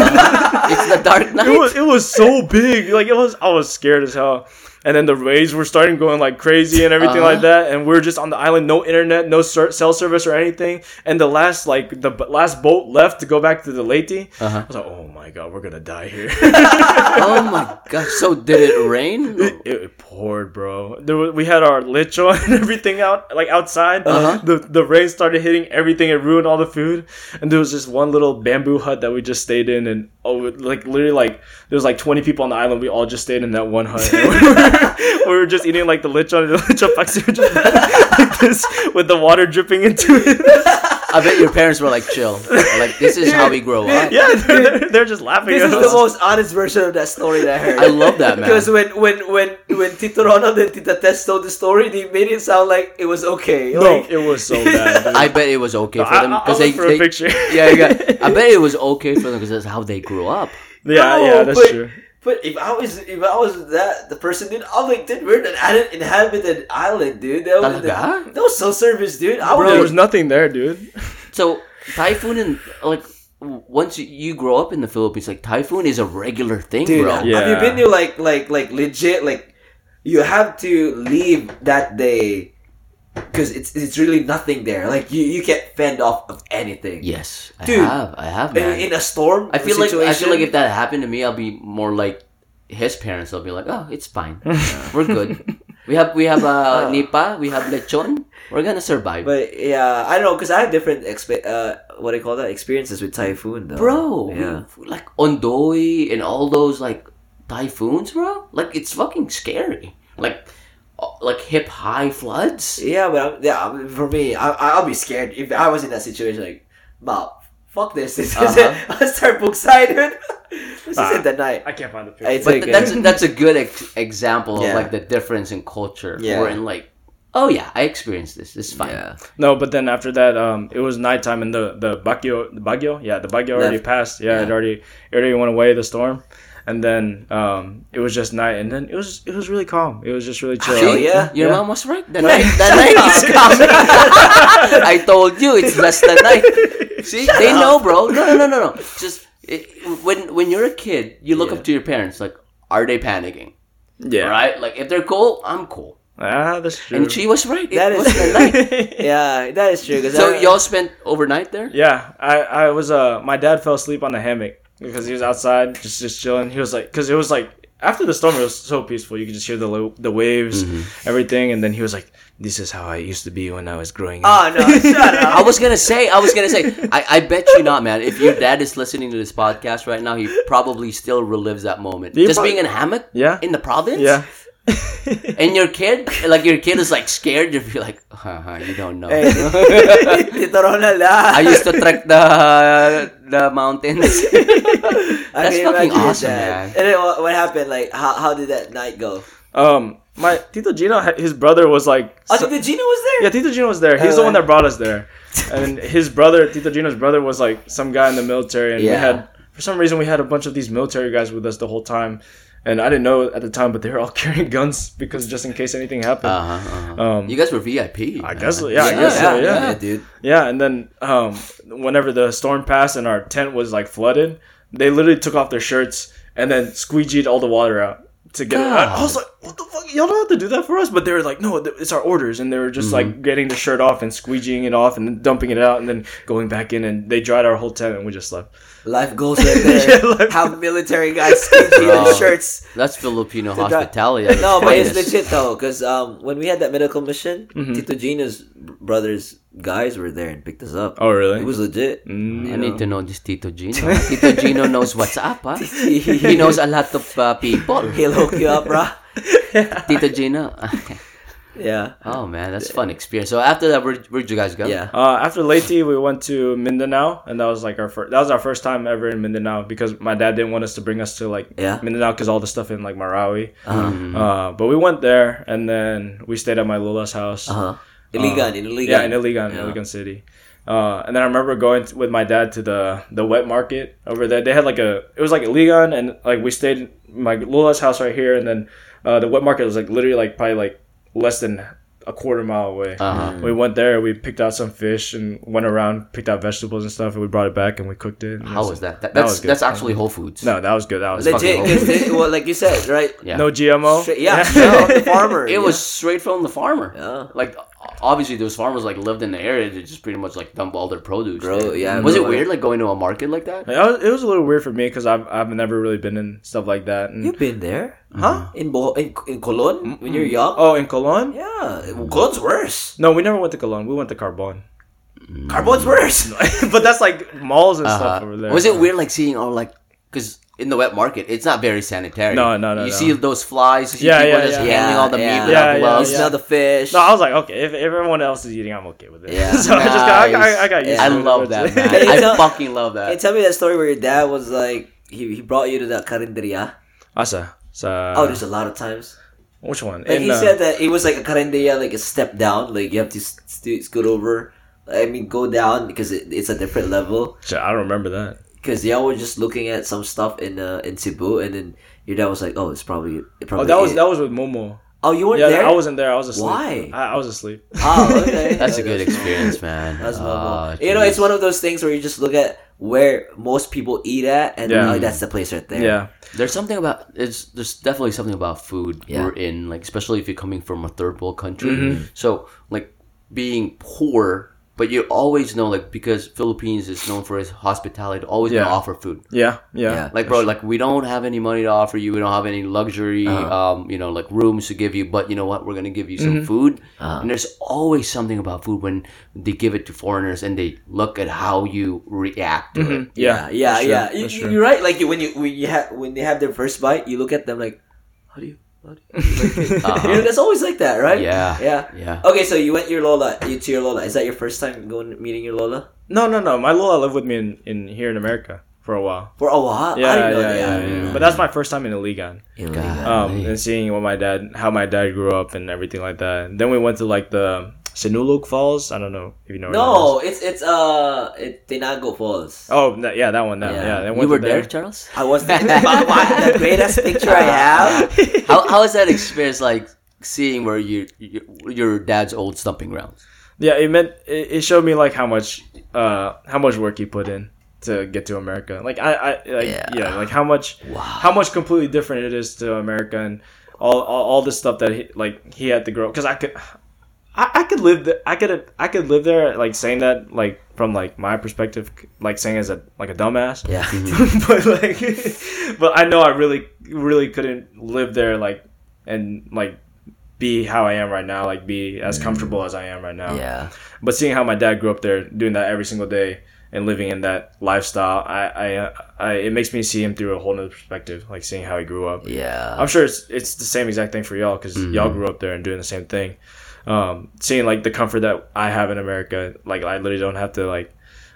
It's the dark night.
it was it was so big. Like it was I was scared as hell. And then the waves were starting going like crazy and everything like that. And we are just on the island, no internet, no ser- cell service or anything. And the last like the b- last boat left to go back to the Leyte.
Uh-huh.
I was like, oh my god, we're gonna die here.
oh my gosh! So did it rain?
it, it poured, bro. There was, we had our lecho and everything out like outside.
Uh-huh.
The the rain started hitting everything. It ruined all the food. And there was just one little bamboo hut that we just stayed in. And oh, like literally like there was like twenty people on the island. We all just stayed in that one hut. we were just eating like the lechon and the lechon paksiw were just like this with the water dripping into it.
I bet your parents were like, chill. Like this is how we grow up.
yeah, they're, they're, they're just laughing
This
at
is
us.
the most honest version of that story that I heard.
I love that man.
Because when when when when Tito Ronald and Tita Tess told the story, they made it sound like it was okay.
no,
Like,
it was so bad. dude.
I bet it was okay for
I-
them because
I'll
they,
look for a
they
picture.
yeah, you got, I bet it was okay for them because that's how they grew up.
yeah,
No,
yeah, that's
but-
true.
But if I was if I was that the person, dude, I'm like, dude, we're an ad- inhabited island, dude. That was,
Talaga?
no cell service, dude. I
Bro, there was nothing there, dude.
So typhoon and like once you, you grow up in the Philippines, like typhoon is a regular thing,
Dude,
bro.
Yeah.
have you been to like like like legit like you have to leave that day because it's it's really nothing there. Like you you can't fend off of anything.
Yes, I
Dude,
have. I have,
In,
man.
in a storm,
I feel like I feel like if that happened to me, I'll be more like his parents. They'll be like, "Oh, it's fine. We're good. We have we have uh, nipa. We have lechon. We're gonna survive."
But yeah, I don't know because I have different expe- uh what do you call that experiences with typhoon though.
bro,
Yeah.
like Ondoy and all those like typhoons, bro. Like it's fucking scary. Like like hip high floods.
Yeah, but I'm, yeah, for me, I I'll be scared if I was in that situation. Like, Bob, fuck this. This
Uh-huh.
isn't. I'll start book side, this
Ah.
isn't the night.
I can't find the picture.
It's
But
okay.
that's that's a good ex- example
Yeah.
of like the difference in culture.
Yeah.
We're in like, oh yeah, I experienced this. It's fine.
yeah.
No, but then after that, um, it was nighttime and the the bagyo, the bagyo, yeah, the bagyo already
Left.
passed. Yeah, it already it already went away the storm, and then um, it was just night, and then it was it was really calm. It was just really chill.
Hell yeah.
Your
Yeah.
mom was right. The night, the night is coming. I told you it's less than night. See, they know, bro. No, no, no, no, no. Just it, when when you're a kid, you look
Yeah.
up to your parents. Like, are they panicking?
Yeah,
Right? Like, if they're cool, I'm cool.
Ah, that's true.
And she was right. It
That
was
is-
the night.
Yeah, that is true.
So
I,
y'all spent overnight there?
Yeah, I, I was uh my dad fell asleep on the hammock because he was outside just just chilling. He was like because it was like after the storm it was so peaceful. You could just hear the lo- the waves, mm-hmm. everything, and then he was like, "This is how I used to be when I was growing ah, up."
Oh no! Shut up.
I was gonna say, I was gonna say, I, I bet you not, man. If your dad is listening to this podcast right now, he probably still relives that moment.
He
Just
prob-
being in a hammock
Yeah.
in the province?
yeah.
And your kid, like your kid is like scared. You're like, haha, you don't know.
Hey, Tito Ronald, ah.
I used to trek the the mountains. That's fucking awesome,
that.
man.
And then what, what happened? Like, how, how did that night go?
Um, my Tito Gino, his brother was like,
Oh,
so-
Tito Gino was there.
yeah, Tito Gino was there. He's the one that brought us there, and his brother, Tito Gino's brother, was like some guy in the military, and we had for some reason we had a bunch of these military guys with us the whole time, and I didn't know at the time, but they were all carrying guns because just in case anything happened.
Uh-huh, uh-huh.
Um,
You guys were VIP.
I
man.
guess, yeah, I guess so, yeah.
dude.
Yeah, and then um, whenever the storm passed and our tent was like flooded, they literally took off their shirts and then squeegeed all the water out to get it. I, I was like, "What the fuck? Y'all don't have to do that for us." But they were like, "No, it's our orders," and they were just like getting the shirt off and squeegeeing it off and then dumping it out and then going back in and they dried our whole tent and we just left.
Life goes right there.
Yeah, life-
Have military guys squeegee their
Bro.
shirts.
That's Filipino hospitality. at
No, but it's legit though, because um, when we had that medical mission,
Mm-hmm.
Tito Gino's brothers guys were there and picked us up.
Oh, really?
It was legit.
Mm.
I need to know this Tito Gino. Tito Gino knows what's up, huh? He knows a lot of uh, people.
He'll hook you up, bro.
Tito Gino.
Yeah.
oh man, that's a fun experience. So after that, where where'd you guys go?
Yeah.
Uh, after Leyte, we went to Mindanao, and that was like our first. That was our first time ever in Mindanao because my dad didn't want us to bring us to like
Yeah.
Mindanao because all the stuff in like Marawi.
Uh-huh.
Uh, but we went there, and then we stayed at my Lola's house.
Uh huh. Iligan, in Iligan.
Yeah, in Iligan,
Yeah.
Iligan City. Uh, and then I remember going t- with my dad to the the wet market over there. They had like a it was like Iligan, and like we stayed in my Lola's house right here, and then uh, the wet market was like literally like probably like less than a quarter mile away.
Uh-huh.
We went there, we picked out some fish, and went around, picked out vegetables and stuff, and we brought it back and we cooked it.
How was that? that
that was good.
that's actually Whole Foods.
No, that was good. That was
Legit,
fucking
because well, like you said, right?
Yeah.
no GMO.
Straight, yeah, no, the farmer.
It was straight from the farmer.
Yeah.
Like obviously those farmers like lived in the area. They just pretty much like dump all their produce.
Bro,
there.
yeah,
Was it
bro.
weird like going to a market like that?
It was, it was a little weird for me because I've I've never really been in stuff like that. And,
You've been there,
huh?
in Bo- in, in Colon when you're young.
Oh, in Colon?
Yeah, Colon's worse.
No, we never went to Colon. We went to Carbon.
Carbon's worse.
but that's like malls and stuff
Uh-huh.
over there.
Was it weird like seeing all like because in the wet market it's not very sanitary.
No, no, no,
You
no.
see those flies. You see
Yeah,
people
yeah,
just
yeah.
handling all the meat
Yeah,
without
yeah,
You
gloves.
yeah.
smell the fish.
No, I was like, okay, if, if everyone else is eating, I'm okay with it.
Yeah.
so I just got, I,
Nice.
I, I got used
Yeah.
I
to it.
I love that, man. I
tell-
fucking love
Can you
that.
tell me that story where your dad was like he, he brought you to that karinderia?
Asa, so
oh, there's a lot of times.
which one?
Like
In,
he
uh,
said that it was like a karinderia, like a step down. Like you have to st- scoot over. I mean, go down because it, it's a different level.
shit, I don't remember that.
Because y'all were just looking at some stuff in uh, in Cebu, and then your dad was like, "Oh, it's probably." It
Oh,
probably
that was that was with Momo.
Oh, you weren't there?
Yeah,
there.
I wasn't there. I was asleep.
Why?
I, I was asleep.
Oh, okay.
That's a good experience, man.
That's
Oh,
normal. you know, it's one of those things where you just look at where most people eat at, and
Yeah.
like, that's the place right there.
Yeah,
There's something about it's. There's definitely something about food
Yeah.
we're in, like especially if you're coming from a third world country.
Mm-hmm.
So like being poor, but you always know like because Philippines is known for its hospitality, always
Yeah.
gonna offer food.
Yeah, yeah.
Yeah.
Like bro, like we don't have any money to offer you. We don't have any luxury,
Uh-huh.
um, you know, like rooms to give you. But you know what? We're gonna give you
Mm-hmm.
some food.
Uh-huh.
And there's always something about food when they give it to foreigners and they look at how you react to it.
Yeah,
yeah,
that's true,
yeah. You, you're right. Like when you when you have when they have their first bite, you look at them like, how do you? How do you like it?
Uh-huh.
You know, that's always like that, right?
Yeah.
yeah.
Yeah.
Okay, so you went your Lola, you to your Lola. Is that your first time going meeting your Lola
No, no, no. My Lola lived with me in, in here in America for a while.
for a while? I
Yeah,
know
yeah,
that.
yeah, yeah. But that's my first time in Iligan.
In
God.
Um, and seeing what my dad, how my dad grew up, and everything like that. And then we went to like the Sinulog Falls. I don't know if you know. where that
No, it's it's uh, it Tinago Falls.
is. Oh, that, yeah, that one. That,
Yeah.
yeah. then
You were
to
there, Charles?
I was the, the greatest picture I have.
how how is that experience like seeing where you, you your dad's old stomping grounds?
Yeah, it meant it, it showed me like how much uh how much work he put in to get to America. Like I, I like
Yeah.
yeah, like how much how much completely different it is to America and all all, all the stuff that he like he had to grow because I could I, I could live I could I could live there like saying that like from like my perspective like saying as a like a dumbass
Yeah.
but like but I know I really really couldn't live there like and like be how I am right now like be as comfortable as I am right now
Yeah.
but seeing how my dad grew up there doing that every single day and living in that lifestyle I I, uh, I it makes me see him through a whole nother perspective like seeing how he grew up
Yeah.
I'm sure it's it's the same exact thing for y'all because y'all grew up there and doing the same thing. Um, seeing like the comfort that I have in America, like I literally don't have to like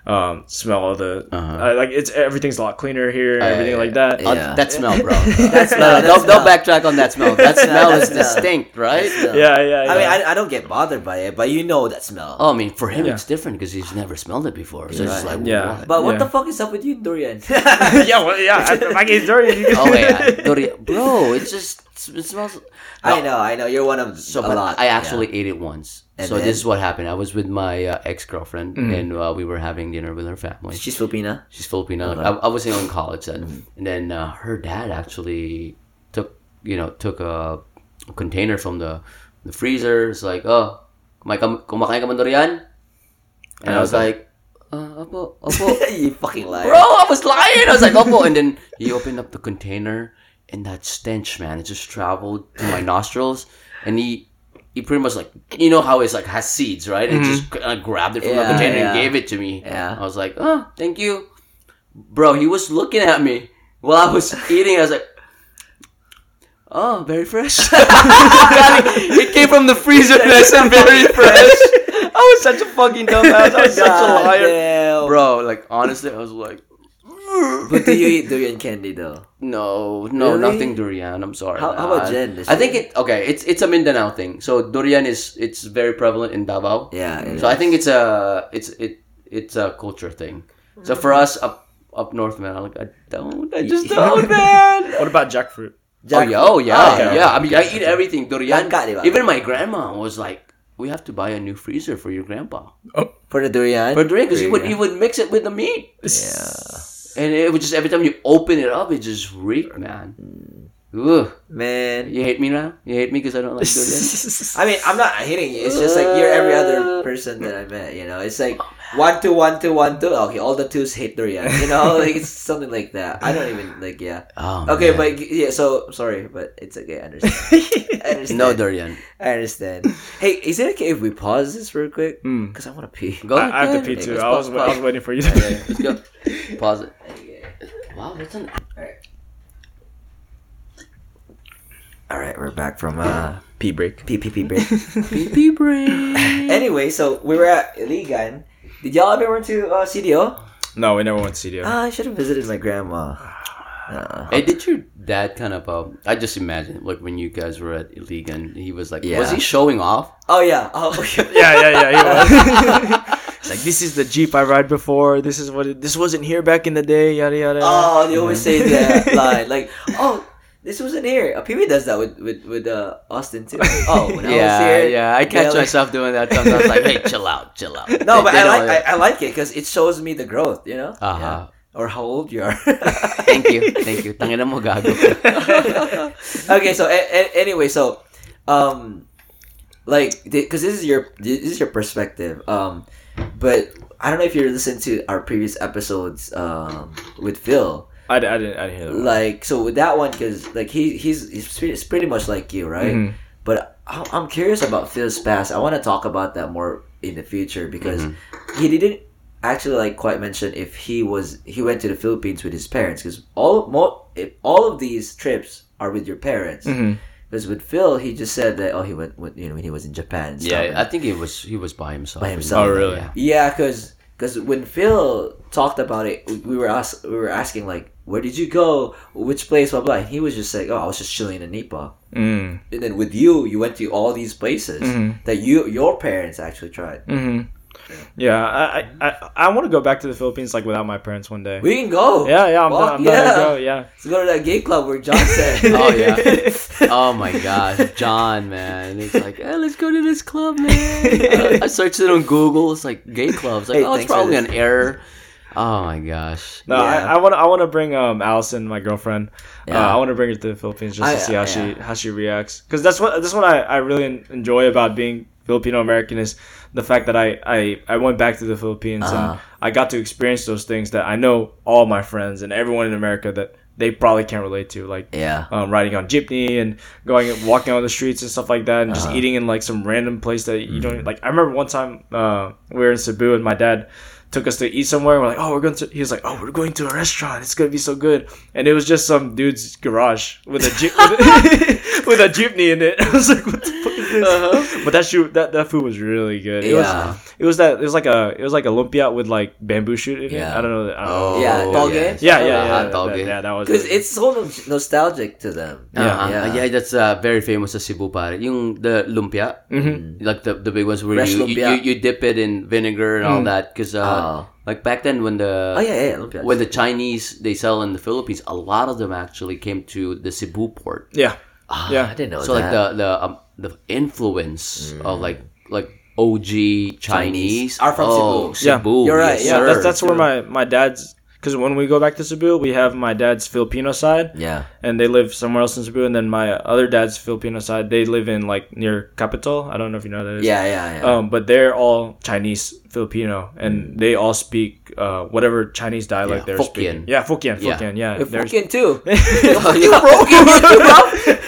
um, smell all the
Uh-huh.
uh, like it's everything's a lot cleaner here, and everything like that.
Uh, that smell, bro.
That smell,
no,
that
don't, don't backtrack on that smell. That smell
that
is
smell.
distinct, right?
smell.
Yeah, yeah, yeah.
I mean, I, I don't get bothered by it, but you know that smell.
Oh, I mean, for him,
Yeah.
it's different because he's never smelled it before. So it's like,
Yeah.
what?
But what
Yeah.
the fuck is up with you, durian?
yeah, well, yeah. I, like it's dirty. you can-
oh yeah, Dori- bro, it just it smells.
I know, I know. You're one of
So,
a lot.
I actually ate it once.
And
so
then?
this is what happened. I was with my uh, ex girlfriend, and uh, we were having dinner with her family.
Yeah. She's Filipina.
She's Filipino. I, I was in college then, and then uh, her dad actually took you know took a container from the the freezer. It's like, oh, kumain ka, kumakain ka man durian? And I was like, uh, opo, opo.
you fucking liar.
Bro, I was lying. I was like, opo. And then he opened up the container, and that stench, man, it just traveled to my nostrils, and he. He pretty much like you know how it's like has seeds right and just uh, grabbed it from the
Yeah,
container and gave it to me.
Yeah.
I was like, oh, thank you. Bro, he was looking at me while I was eating. I was like, oh, very fresh. it came from the freezer and I said, very fresh. I was such a fucking dumbass. I was such a liar.
damn.
Bro, like, honestly, I was like,
But do you eat durian candy though?
no, no,
Really?
nothing durian. I'm sorry.
How- how about
man.
Jen? Does
I
she-
think it, okay, it's it's a Mindanao thing. So durian is, it's very prevalent in Davao.
Yeah. it
So I
is.
think it's a it's it it's a culture thing. So for us up up north, man, I'm like I don't, I just don't, man.
What about jackfruit?
oh yeah, oh yeah,
okay.
yeah. I mean, I eat everything durian.
Langka, di ba?
Even my grandma was like, "We have to buy a new freezer for your grandpa
for the durian.
for durian because he would he would mix it with the meat,
Yeah.
And it would just every time you open it up, it just reeked, man. Ugh.
Man.
You hate me now? You hate me because I don't like durian?
I mean, I'm not hating you. It's just like you're every other person that I met. You know, it's like one two one two one two. Okay, all the twos hate durian. You know, like it's something like that. I don't even like. Yeah.
Oh,
Okay,
man.
but yeah. So sorry, but it's okay. I understand. I understand.
no durian.
I understand. Hey, is it okay if we pause this real quick?
Mm.
Because I want to pee.
Go
I, I have to pee too.
Let's
I was I was waiting for you to
Okay,
pee.
let's go. Pause it. Wow, that's an
All right, we're back from uh
Pee break.
PPP break.
pee pee break.
anyway, so we were at Ligan. Did y'all ever went to uh, CDO?
No, we never went to CDO.
Ah, I should have visited my grandma. Uh,
Hey, did your dad kind of? Um, I just imagine like when you guys were at Iligan, he was like,
Yeah.
was he showing off?
oh yeah. Oh
yeah, yeah, yeah. He was. Like this is the Jeep I ride before. This is what it, this wasn't here back in the day. Yada yada.
Oh, they always say that line. Like, oh, this wasn't here. PB does that with with with uh, Austin too. Oh, when I was
yeah,
here.
yeah. I catch
yeah, like-
myself doing that sometimes. Like, hey, chill out, chill out.
No, but
They
I like I, I like it because it shows me the growth. You know.
Uh-huh.
Or how old you are.
thank you, thank you. Tangina mo gago.
okay, so a- a- anyway, so um, like because this is your this is your perspective. Um, but I don't know if you listened to our previous episodes um with Phil.
I, I didn't I didn't hear that.
Like so with that one because like he he's he's pretty, much like you, right?
Mhm.
But I- I'm curious about Phil's past. I want to talk about that more in the future because
Mm-hmm.
he didn't actually like quite mention if he was he went to the Philippines with his parents because all mo- if all of these trips are with your parents.
Mhm.
Because with Phil, he just said that oh he went with, you know when he was in Japan.
Yeah, I think he was he was by himself.
By himself.
Oh, really?
Yeah.
Yeah, because because when Phil talked about it, we were ask, we were asking like, where did you go? Which place? Blah blah. And he was just like, oh, I was just chilling in Nipa.
Mm.
And then with you, you went to all these places
Mhm.
that you your parents actually tried.
hmm Yeah, I I, I, I want to go back to the Philippines like without my parents one day.
We can go.
yeah, yeah, I'm,
Fuck
done, I'm
yeah.
go. Yeah.
Let's go to that gay club where John said.
Oh yeah. oh my gosh, John, man. It's like, hey, let's go to this club, man. I searched it on Google. It's like gay clubs. Like,
Hey,
oh, it's probably an error. Oh my gosh.
No,
Yeah.
I, I want to I want to bring um Allison, my girlfriend.
Yeah.
Uh, I want to bring her to the Philippines just
I-
to see how
yeah.
she how she reacts. Because that's what that's what I, I really enjoy about being Filipino American is the fact that I, I I went back to the Philippines
Uh-huh.
and I got to experience those things that I know all my friends and everyone in America that they probably can't relate to, like
Yeah.
um, riding on jeepney and going walking on the streets and stuff like that, and just
Uh-huh.
eating in like some random place that you
Mm-hmm.
don't like. I remember one time uh, we were in Cebu and my dad took us to eat somewhere. We're like, oh, we're going to. He was like, oh, we're going to a restaurant. It's gonna be so good. And it was just some dude's garage with a jeep with, a, with a jeepney in it. I was like, what the fuck is? But that shoot that that food was really good. It
Uh-huh. Yeah.
was it was that it was like a it was like a lumpia with like bamboo shoot in it.
Yeah.
I don't know. I don't
Oh,
know.
Yeah, toge?
yes.
Yeah, yeah, yeah.
Uh-huh,
that- yeah, that was
Because
really
it's so nostalgic to them.
Yeah.
Uh-huh.
Yeah.
yeah, that's uh, very famous sa Cebu, pare. Yung the lumpia,
Mhm.
like the the big ones where you, you, you you dip it in vinegar and all
Mm.
that. Because uh,
Oh.
like back then when the
Oh yeah, yeah. lumpia.
when the Chinese they sell in the Philippines, a lot of them actually came to the Cebu port.
yeah.
Ah,
Yeah.
I didn't know
so
that.
like the the um, the influence of like like OG Chinese,
Are from
oh,
Yeah.
Cebu.
You're right,
yes,
yeah,
sir.
that's that's where my my dad's because when we go back to Cebu, we have my dad's Filipino side,
yeah.
and they live somewhere else in Cebu, and then my other dad's Filipino side, they live in like near Capitol. I don't know if you know what that is.
Yeah, yeah, yeah.
Um, but they're all Chinese Filipino, and they all speak uh, whatever Chinese dialect
Yeah,
they're
Hokkien.
speaking. Yeah, Fukien,
Yeah.
Fukien. Yeah,
If
They're-
Fucking too.
you broken, bro.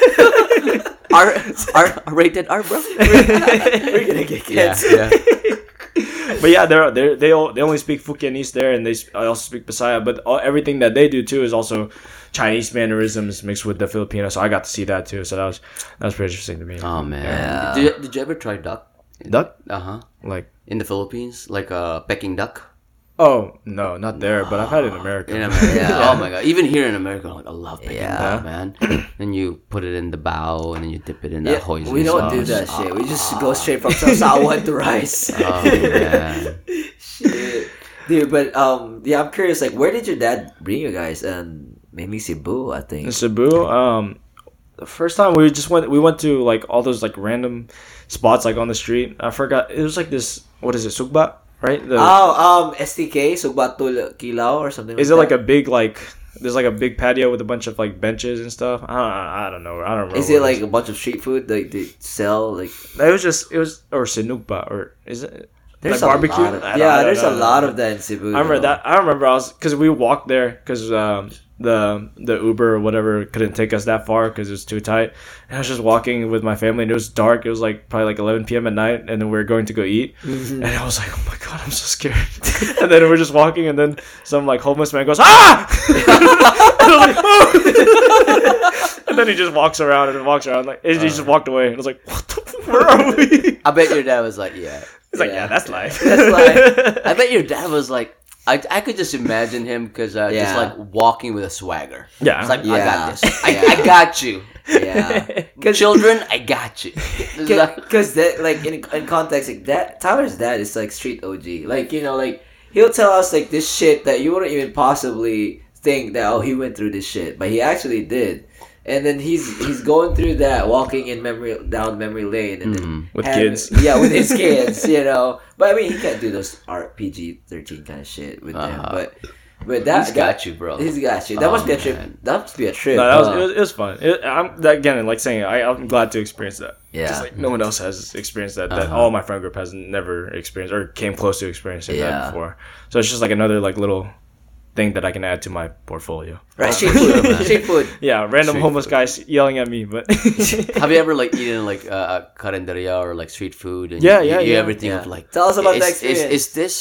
R, R, rated R, bro.
We're gonna get
yeah,
kids.
yeah.
but yeah, they're they they all they only speak Fukienese there, and they I also speak Bisaya. But all, everything that they do too is also Chinese mannerisms mixed with the Filipino. So I got to see that too. So that was that was pretty interesting to me.
Oh man,
Yeah.
did, you, did you ever try duck?
Duck?
Uh huh.
Like
In the Philippines, like a uh, Peking duck.
Oh no, not there, but I've had it in America.
In America.
Yeah.
Oh my god! Even here in America, I'm like I love Peking
Yeah.
duck, man. then you put it in the bow, and then you dip it in
Yeah,
that hoisin
we don't do
sauce.
that shit. We just go straight from sawsawan to rice.
Oh man.
Shit. Dude, but um, yeah, I'm curious. Like, where did your dad bring you guys? And maybe Cebu, I think.
In Cebu, um, the first time we just went, we went to like all those like random spots like on the street. I forgot it was like this. What is it, Sugba? Right? The,
Oh, um, STK, Sugbatul Kilao or something.
is it like a big like? There's like a big patio with a bunch of like benches and stuff. I don't, I don't know. I don't remember.
Is it like a bunch of street food like they sell? Like,
It was just it was or sinugba or is it
there's
like
a
barbecue?
of-
I don't- I
yeah, there's a lot of that in Cebu.
I remember
though.
that. I remember I was because we walked there because um, the the Uber or whatever couldn't take us that far because it was too tight. And I was just walking with my family and it was dark. It was like probably like 11 p.m. at night, and then we were going to go eat.
Mm-hmm.
And I was like, oh my god, I'm so scared. and then we're just walking, and then some like homeless man goes ah, and like, oh. and then he just walks around and walks around like and he just walked away. And I was like, what the, where are we?
I bet your dad was like, yeah.
He's like,
Yeah.
yeah, that's life.
That's life.
I bet your dad was like, I, I could just imagine him because uh, just like walking with a swagger.
Yeah.
It's like I got this. I,
Yeah.
I got you.
yeah.
Children, I got you.
Because that, like, in, in context, like that Tyler's dad is like street OG. Like, you know, like he'll tell us like this shit that you wouldn't even possibly think that oh he went through this shit, but he actually did. And then he's he's going through that, walking in memory down memory lane, and then
Mhm.
With
having-
kids.
yeah, with his kids, you know. But I mean, he can't do those RPG thirteen kind of shit with them.
Uh-huh.
But But that
He's
that-
got you, bro.
He's got you. That
Oh,
must be a trip.
man.
That must be a trip.
No, that was
Uh,
it, was it was fun. It, I'm that, again like saying I, I'm glad to experience that.
Yeah.
Just like no one else has experienced that. That
Uh-huh.
all my friend group has never experienced or came close to experiencing
Yeah.
that before. So it's just like another like little thing that I can add to my portfolio.
right. Street food. Street food.
Yeah, random
Street
homeless
food.
guys yelling at me, but
Have you ever like eaten like uh, a carinderia or like street food? And
Yeah,
you,
yeah,
you
yeah.
ever think
Yeah.
of like
Tell us about
is,
the
is, is this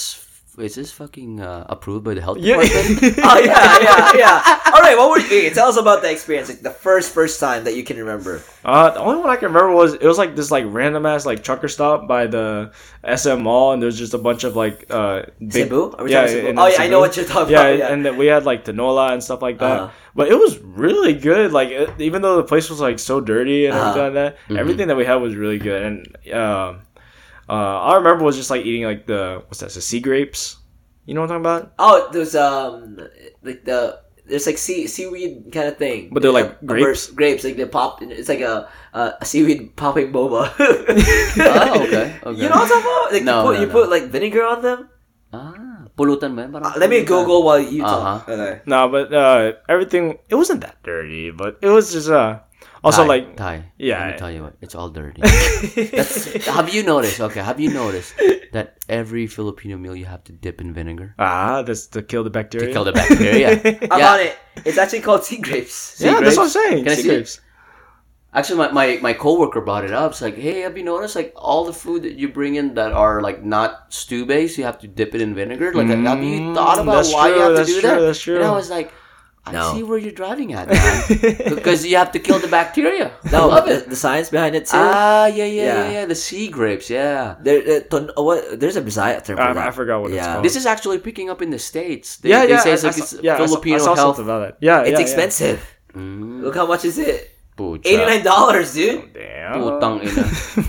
is this fucking uh, approved by the health
yeah.
department?
oh yeah, yeah, yeah. All right, what were you? okay, Tell us about the experience, like the first first time that you can remember.
Uh, the only one I can remember was it was like this like random ass like trucker stop by the SM Mall, and there's just a bunch of like uh big,
Cebu? Are we
yeah,
talking Cebu? Oh yeah, I know what you're talking
yeah,
about. Yeah.
and then we had like tinola and stuff like that.
Uh-huh.
But it was really good. Like it, even though the place was like so dirty and
Uh-huh.
everything like that,
Mhm.
everything that we had was really good. And um, uh, all I remember was just like eating like the what's that? The sea grapes. You know what I'm talking about?
Oh, there's um like the there's like sea seaweed kind of thing.
But they're like
A- a
grapes?
burst- grapes like they pop. It's like a a, a seaweed popping boba.
oh, okay. okay.
You know what I'm talking about? Like
No,
you put
no,
you
no.
put like vinegar on them.
Ah, pulutan ba?
Uh, let me. Google while you talk.
Uh-huh.
Okay.
No, but uh, everything it wasn't that dirty, but it was just uh also
Thai,
like
Thai.
Yeah.
Let me tell you what, it's all dirty. That's, have you noticed? Okay, have you noticed that every Filipino meal you have to dip in vinegar
ah that's to kill the bacteria.
to kill the bacteria? Yeah.
I'm
yeah.
on it. It's actually called sea grapes.
yeah, that's what I'm saying.
Can I
Sea
see it?
grapes.
Actually, my, my, my coworker brought it up. It's like, hey, have you noticed like all the food that you bring in that are like not stew based, you have to dip it in vinegar? Like, have you
Mm,
thought about
that's
why you have to
that's
do
true,
that?
that's true.
And I was like, I
No.
see where you're driving at, man. because you have to kill the bacteria.
No,
I love
but
it.
the, the science behind it too.
Ah, yeah, yeah, yeah,
Yeah.
yeah. The sea grapes, yeah.
there, uh, ton- uh, what? There's a Bisaya term for
I-
that.
I forgot what it's called.
This is actually picking up in the states. They,
yeah,
they
yeah.
say it's
I-
like
I
it's
saw- yeah, I saw-
Filipino
I saw,
health.
about it. Yeah,
It's
yeah,
expensive.
Mm,
Look how much is it?
Pucha.
Eighty nine dollars, dude.
Yeah. Damn.
Putang ina.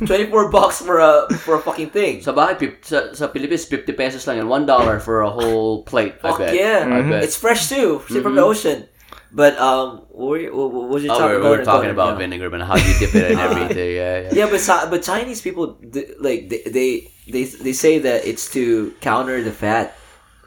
Twenty four bucks for a for a fucking thing.
Sa bahay, pip, sa, sa Pilipinas, 50 pesos lang and $1 for a whole plate. I
Fuck
bet.
yeah.
I bet.
It's fresh too, straight from the ocean. But um, what were you, what, what was you
Oh,
talking
we're, we're
about?
talking about vinegar, but how you dip it and everything. Yeah, yeah.
Yeah, but but Chinese people like they, they they they say that it's to counter the fat.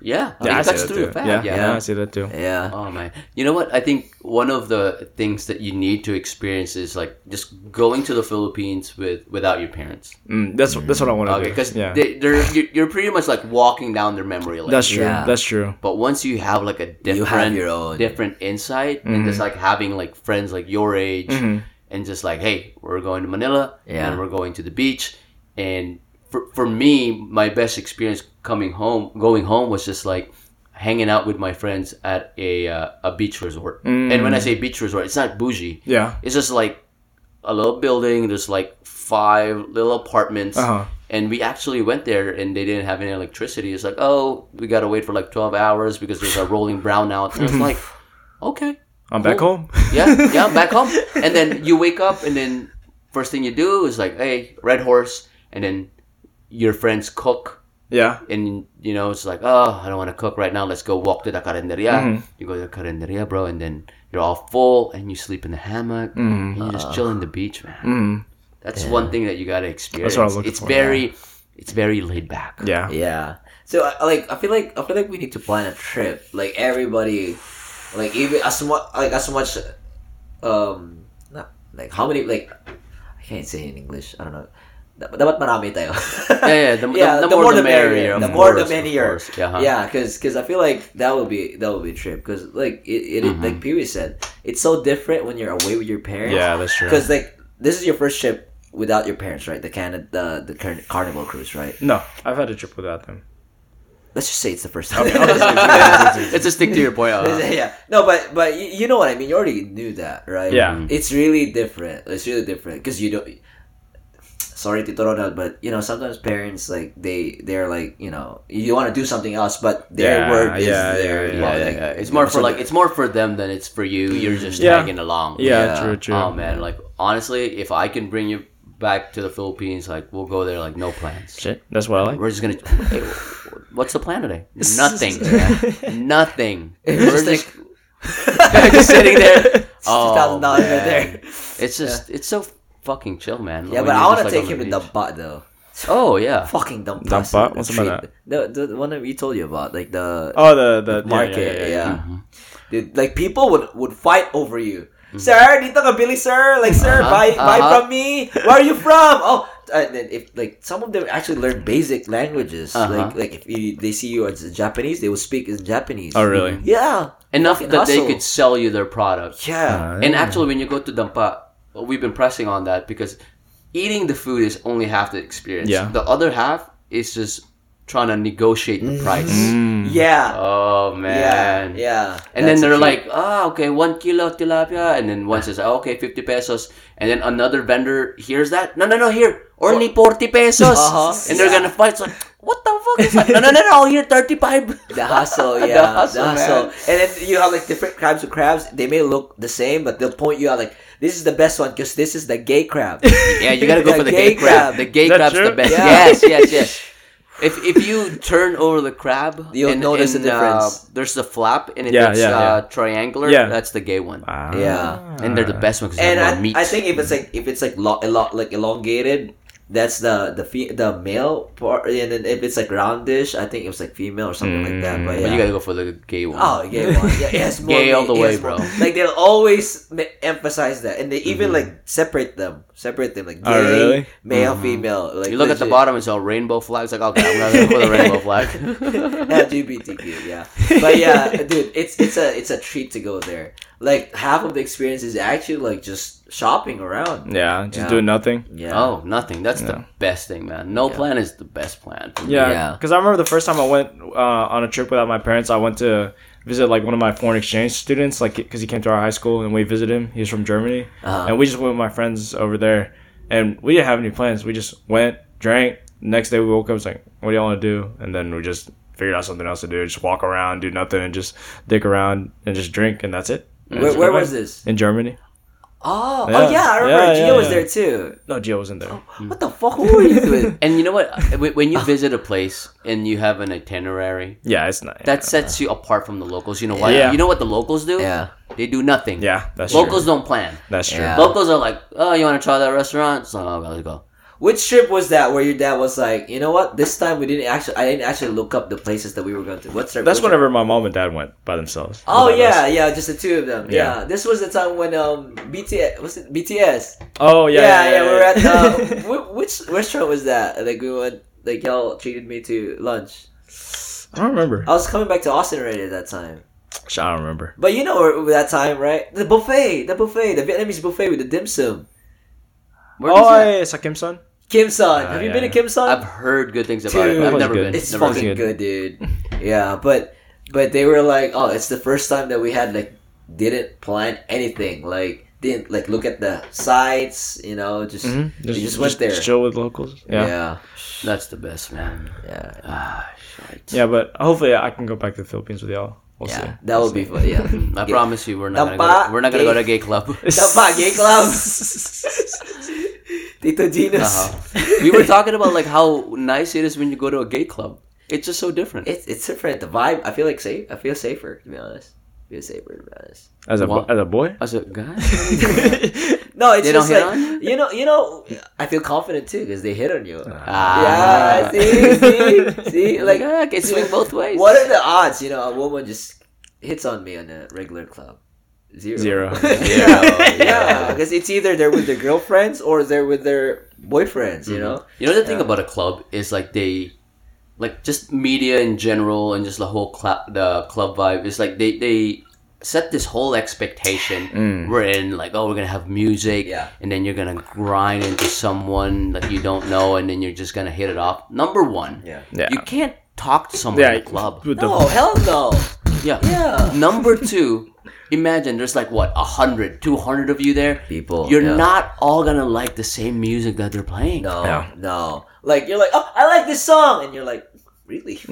Yeah,
Yeah, I
it
see
cuts
that
through
too. Yeah,
Yeah.
yeah, I see that too.
Yeah.
Oh man, you know what? I think one of the things that you need to experience is like just going to the Philippines with without your parents.
Mm, that's that's what I want to
Okay,
do.
because
yeah,
they, they're you're, you're pretty much like walking down their memory lane.
that's true.
Yeah.
That's true.
but once you have like a different,
You
different,
have your own.
different insight, and just like having like friends like your age,
Mhm.
and just like, hey, we're going to Manila,
Yeah.
and we're going to the beach, and for for me, my best experience coming home, going home was just like hanging out with my friends at a uh, a beach resort. And when I say beach resort, it's not bougie.
Yeah.
It's just like a little building. There's like five little apartments.
Uh huh.
And we actually went there and they didn't have any electricity. It's like, oh, we got to wait for like 12 hours because there's a rolling brownout. And it's like, okay.
I'm back home.
Yeah, yeah, I'm back home. And then you wake up and then first thing you do is like, hey, Red Horse. And then your friends cook.
Yeah.
And, you know, it's like, oh, I don't want to cook right now. Let's go walk to the carinderia.
Mhm.
You go to the carinderia, bro. And then you're all full and you sleep in the hammock.
Mhm.
And you just chill in the beach, man.
Mm.
That's
Yeah.
one thing that you gotta experience.
what I'm
it's
for,
very, it's very laid back.
Yeah.
Yeah. So I- like I feel like I feel like we need to plan a trip. Like everybody, like even as much like as much, um, not like how many like I can't say in English. I don't know. Dapat dapat marami tayo.
Yeah, yeah. The,
Yeah,
the, the more the merrier.
The
of
more the
course, of
merrier.
course. Yeah. huh?
Yeah, because I feel like that would be that would be a trip because like it, it
Mm-hmm.
like Pee Wee said it's so different when you're away with your parents.
Yeah, that's true.
Because like this is your first trip without your parents, right? The Canada the the Car- Carnival cruise, right?
No, I've had a trip without them.
Let's just say it's the first time.
it's a stick to your point. uh,
yeah, no, but but you, you know what I mean. You already knew that, right?
Yeah.
it's really different. It's really different because you don't. Sorry, Tito Ronald, but you know sometimes parents like they they're like you know you want to do something else, but their
Yeah,
word is
yeah,
their
yeah,
yeah, yeah,
like,
yeah. It's more for like it's more for them than it's for you. You're just
Yeah.
tagging along.
Yeah,
Yeah.
true, true.
Oh man, like honestly, if I can bring you back to the Philippines, like we'll go there like no plans.
Shit, that's what I like.
We're just gonna. Hey, what's the plan today? Nothing. Nothing. We're
Just
just, just sitting there. Oh,
$2,000 right there.
It's just oh, it's so fucking chill, man.
Yeah, but I want to take him
the
to the
beach.
butt though.
Oh yeah.
Fucking dumb
Dampa? What's about
The, the the one that we told you about, like the
Oh, the the yeah,
market,
yeah, yeah,
yeah. Dude, like people would would fight over you. Sir, dito ka Billy, sir. Like, sir,
Uh-huh,
buy buy
uh-huh.
from me. Where are you from? Oh, and then if like some of them actually learn basic languages.
Uh-huh.
Like like if you, they see you as Japanese, they will speak in Japanese.
Oh, really?
Yeah.
Enough
Fucking
that they could sell you their product.
Yeah.
And actually, when you go to Dampa, we've been pressing on that because eating the food is only half the experience.
Yeah.
The other half is just trying to negotiate the price.
Mm.
Yeah.
Oh man.
Yeah. Yeah.
And then they're
the
like, ah, okay, one kilo tilapia. And then one says, oh, okay, 50 pesos. And then another vendor hears that. No, no, no, here. Only 40 pesos.
Uh-huh.
And they're
Yeah.
going to fight. It's like, what the fuck is that? No, no, no, no, here, 35.
The hustle, yeah, the
hustle,
hustle,
man.
and then you have like different crabs of crabs. They may look the same, but they'll point you out like this is the best one because this is the gay crab.
Yeah, you gotta go for the
gay
gay crab. The gay
Is that
crab's the best.
Yeah.
Yes, yes, yes. If if you turn over the crab,
You'll
and-
notice
and,
the difference.
Uh, there's the flap, and it,
Yeah,
it's
yeah,
uh, triangular.
Yeah.
That's the gay one.
Ah.
Yeah.
And they're the best ones.
and I,
more meat.
I think if it's like if it's like lo- elo- like elongated, that's the the fe- the male part, and then if it's like roundish, I think it was like female or something like that. But
Mm.
yeah.
But you gotta go for the gay one.
Oh, gay one. Yeah, it has more
Gay all the
it
way,
has more-
bro.
Like they'll always ma- emphasize that, and they even like separate them, separate them like gay,
Oh, really?
male, female. Like
you look at the bottom, it's all rainbow flags. Like, okay, I'm gonna go for the rainbow flag.
LGBTQ, yeah. But yeah, dude, it's it's a it's a treat to go there. Like half of the experience is actually like just shopping around.
Yeah, just
Yeah.
doing nothing.
Yeah.
oh, nothing. That's the best thing, man. No
Yeah.
plan is the best plan. for me.
Yeah,
Yeah.
because I remember the first time I went uh, on a trip without my parents. I went to visit like one of my foreign exchange students, like because he came to our high school and we visited him. He's from Germany,
Uh-huh.
and we just went with my friends over there, and we didn't have any plans. We just went, drank. Next day we woke up, was like, "What do y'all want to do?" And then we just figured out something else to do. Just walk around, do nothing, and just dick around and just drink, and that's it.
Where, where was this?
In Germany.
Oh, oh
Yeah.
yeah, I remember
Yeah,
Gio
yeah,
was
yeah.
there too.
No, Gio wasn't there.
What mm. the fuck? Who were you with?
And you know what? When when you visit a place and you have an itinerary,
Yeah, it's not.
that sets you apart from the locals. You know what?
Yeah.
You know what the locals do?
yeah.
They do nothing.
Yeah, that's
Locals
true.
don't plan.
That's true.
Yeah.
Locals are like, oh, you want to try that restaurant? It's like, oh, let's go.
Which trip was that where your dad was like, you know what? This time we didn't actually. I didn't actually look up the places that we were going to. What's their?
That's whenever my mom and dad went by themselves.
Oh yeah,
us.
yeah, just the two of them. Yeah.
Yeah.
this was the time when um BTS was it BTS?
Oh
Yeah,
yeah,
yeah, yeah. we were at uh, which restaurant was that? Like we went, like y'all treated me to lunch.
I don't remember.
I was coming back to Austin already at that time.
I don't remember.
But you know that time, right? The buffet, the buffet, the Vietnamese buffet with the dim sum.
Where
oh, yeah, Sakim Son.
Kim Son.
Ah,
Have you
yeah.
been to Kim Son?
I've heard good things about it.
Dude,
but I've never
good.
been.
It's
never
fucking
been.
good, dude. Yeah, but but they were like, oh, it's the first time that we had like didn't plan anything, like didn't like look at the sites, you know, just
Mhm.
we just went there.
chill with locals.
yeah.
Yeah.
yeah,
That's the best, man.
yeah,
Ah, shit.
Yeah, but hopefully I can go back to the Philippines with y'all. We'll see.
That would be fun. Yeah,
I promise you, we're not gonna go. We're not gonna go to
gay-
gay club.
Tampa Gay Club. Tito Gino's.
Uh-huh. we were talking about like how nice it is when you go to a gay club. It's just so different.
It's it's different. The vibe. I feel like safe. I feel safer to be honest. I feel safer to be honest.
As a
What?
as a boy.
As a guy,
No, it's
They don't
just
hit
like
on you?
you know, you know. I feel confident too because they hit on you.
Ah.
Yeah, see, see, see,
like
like
ah, it can swing both ways.
What are the odds? You know, a woman just hits on me on a regular club. Zero.
Zero.
yeah, yeah. Because it's either they're with their girlfriends or they're with their boyfriends. You know.
You know the thing
Yeah.
about a club is like they, like just media in general and just the whole cl- the club vibe is like they they set this whole expectation.
Mm.
We're in like oh we're gonna have music
Yeah.
and then you're gonna grind into someone that you don't know and then you're just gonna hit it off. Number one,
Yeah.
Yeah.
you can't talk to someone
yeah.
in the club.
With the,
No, hell no.
Yeah.
Yeah.
Number two, imagine there's like what, 100, 200 of you there.
People,
You're
yeah.
not all gonna like the same music that they're playing.
No,
Yeah.
no. Like you're like, oh, I like this song, and you're like, really?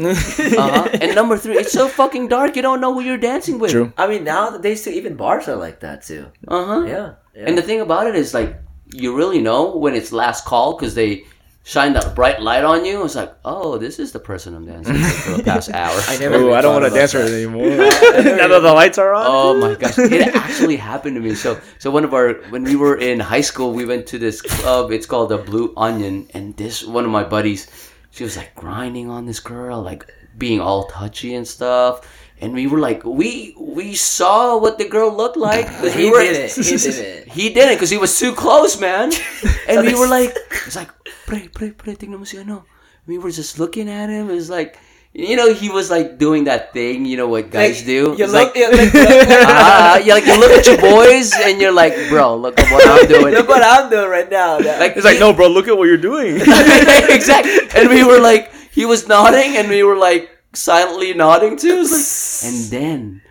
Uh-huh. and number three, it's so fucking dark. You don't know who you're dancing with.
True.
I mean, nowadays too, even bars are like that too.
Uh huh.
Yeah. yeah.
And the thing about it is like you really know when it's last call because they shine that bright light on you. It's like, oh, this is the person I'm dancing with for the past hour.
I never
Ooh, I don't want to dance with anymore. now that the lights are on.
Oh my gosh, it actually happened to me. So, so one of our when we were in high school, we went to this club. It's called the Blue Onion, and this one of my buddies, she was like grinding on this girl, like being all touchy and stuff. And we were like, we we saw what the girl looked like. we
He
were-
did it. He did it.
He didn't because he was too close, man. And we were like, it's like, pre, pre, pre, tingnan mo si ano. We were just looking at him. It was like, you know, he was like doing that thing, you know what guys do.
You look,
like,
you look, look,
you uh, like you look at your boys and you're like, bro, look at what I'm doing.
look what I'm doing right now. That-
Like
It's like, no, bro, look at what you're doing.
exactly. And we were like, he was nodding, and we were like silently nodding too. Like, and then,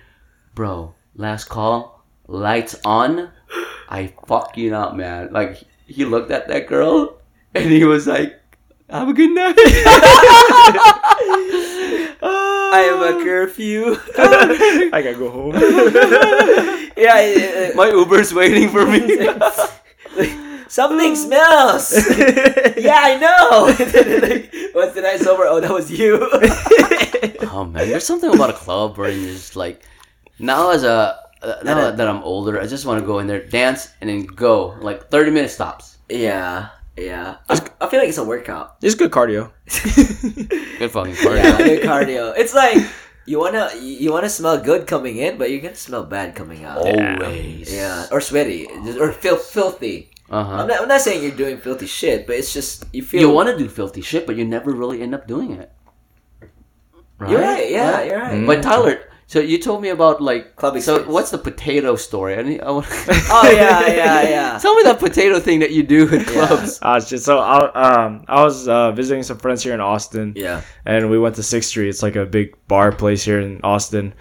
bro, last call, lights on. I fuck you not, man. Like he looked at that girl, and he was like, "Have a good night."
I have a curfew.
I gotta go home.
yeah,
My Uber's waiting for me.
something smells. yeah, I know. What's the night sober? Oh, that was you.
oh man, there's something about a club where you're just like, now as a uh, now
That-
that I'm older, I just want to go in there, dance, and then go. Like 30 minute stops.
yeah, yeah. I, I feel like it's a workout.
It's good cardio.
Good fucking party.
Yeah, good cardio. It's like you wanna you wanna smell good coming in, but you're gonna smell bad coming out.
Always.
Yeah, or sweaty, just- or feel filthy.
Uh huh.
I'm not, I'm not saying you're doing filthy shit, but it's just you feel.
you want to do filthy shit, but you never really end up doing it. Right?
You're right. Yeah, you're right.
But Tyler, so you told me about like
Club
So
experience.
what's the potato story? I, need, I want
Oh yeah, yeah, yeah.
Tell me that potato thing that you do at clubs.
Uh, shit, so I, um, I was uh, visiting some friends here in Austin.
Yeah.
and we went to Sixth Street. It's like a big bar place here in Austin,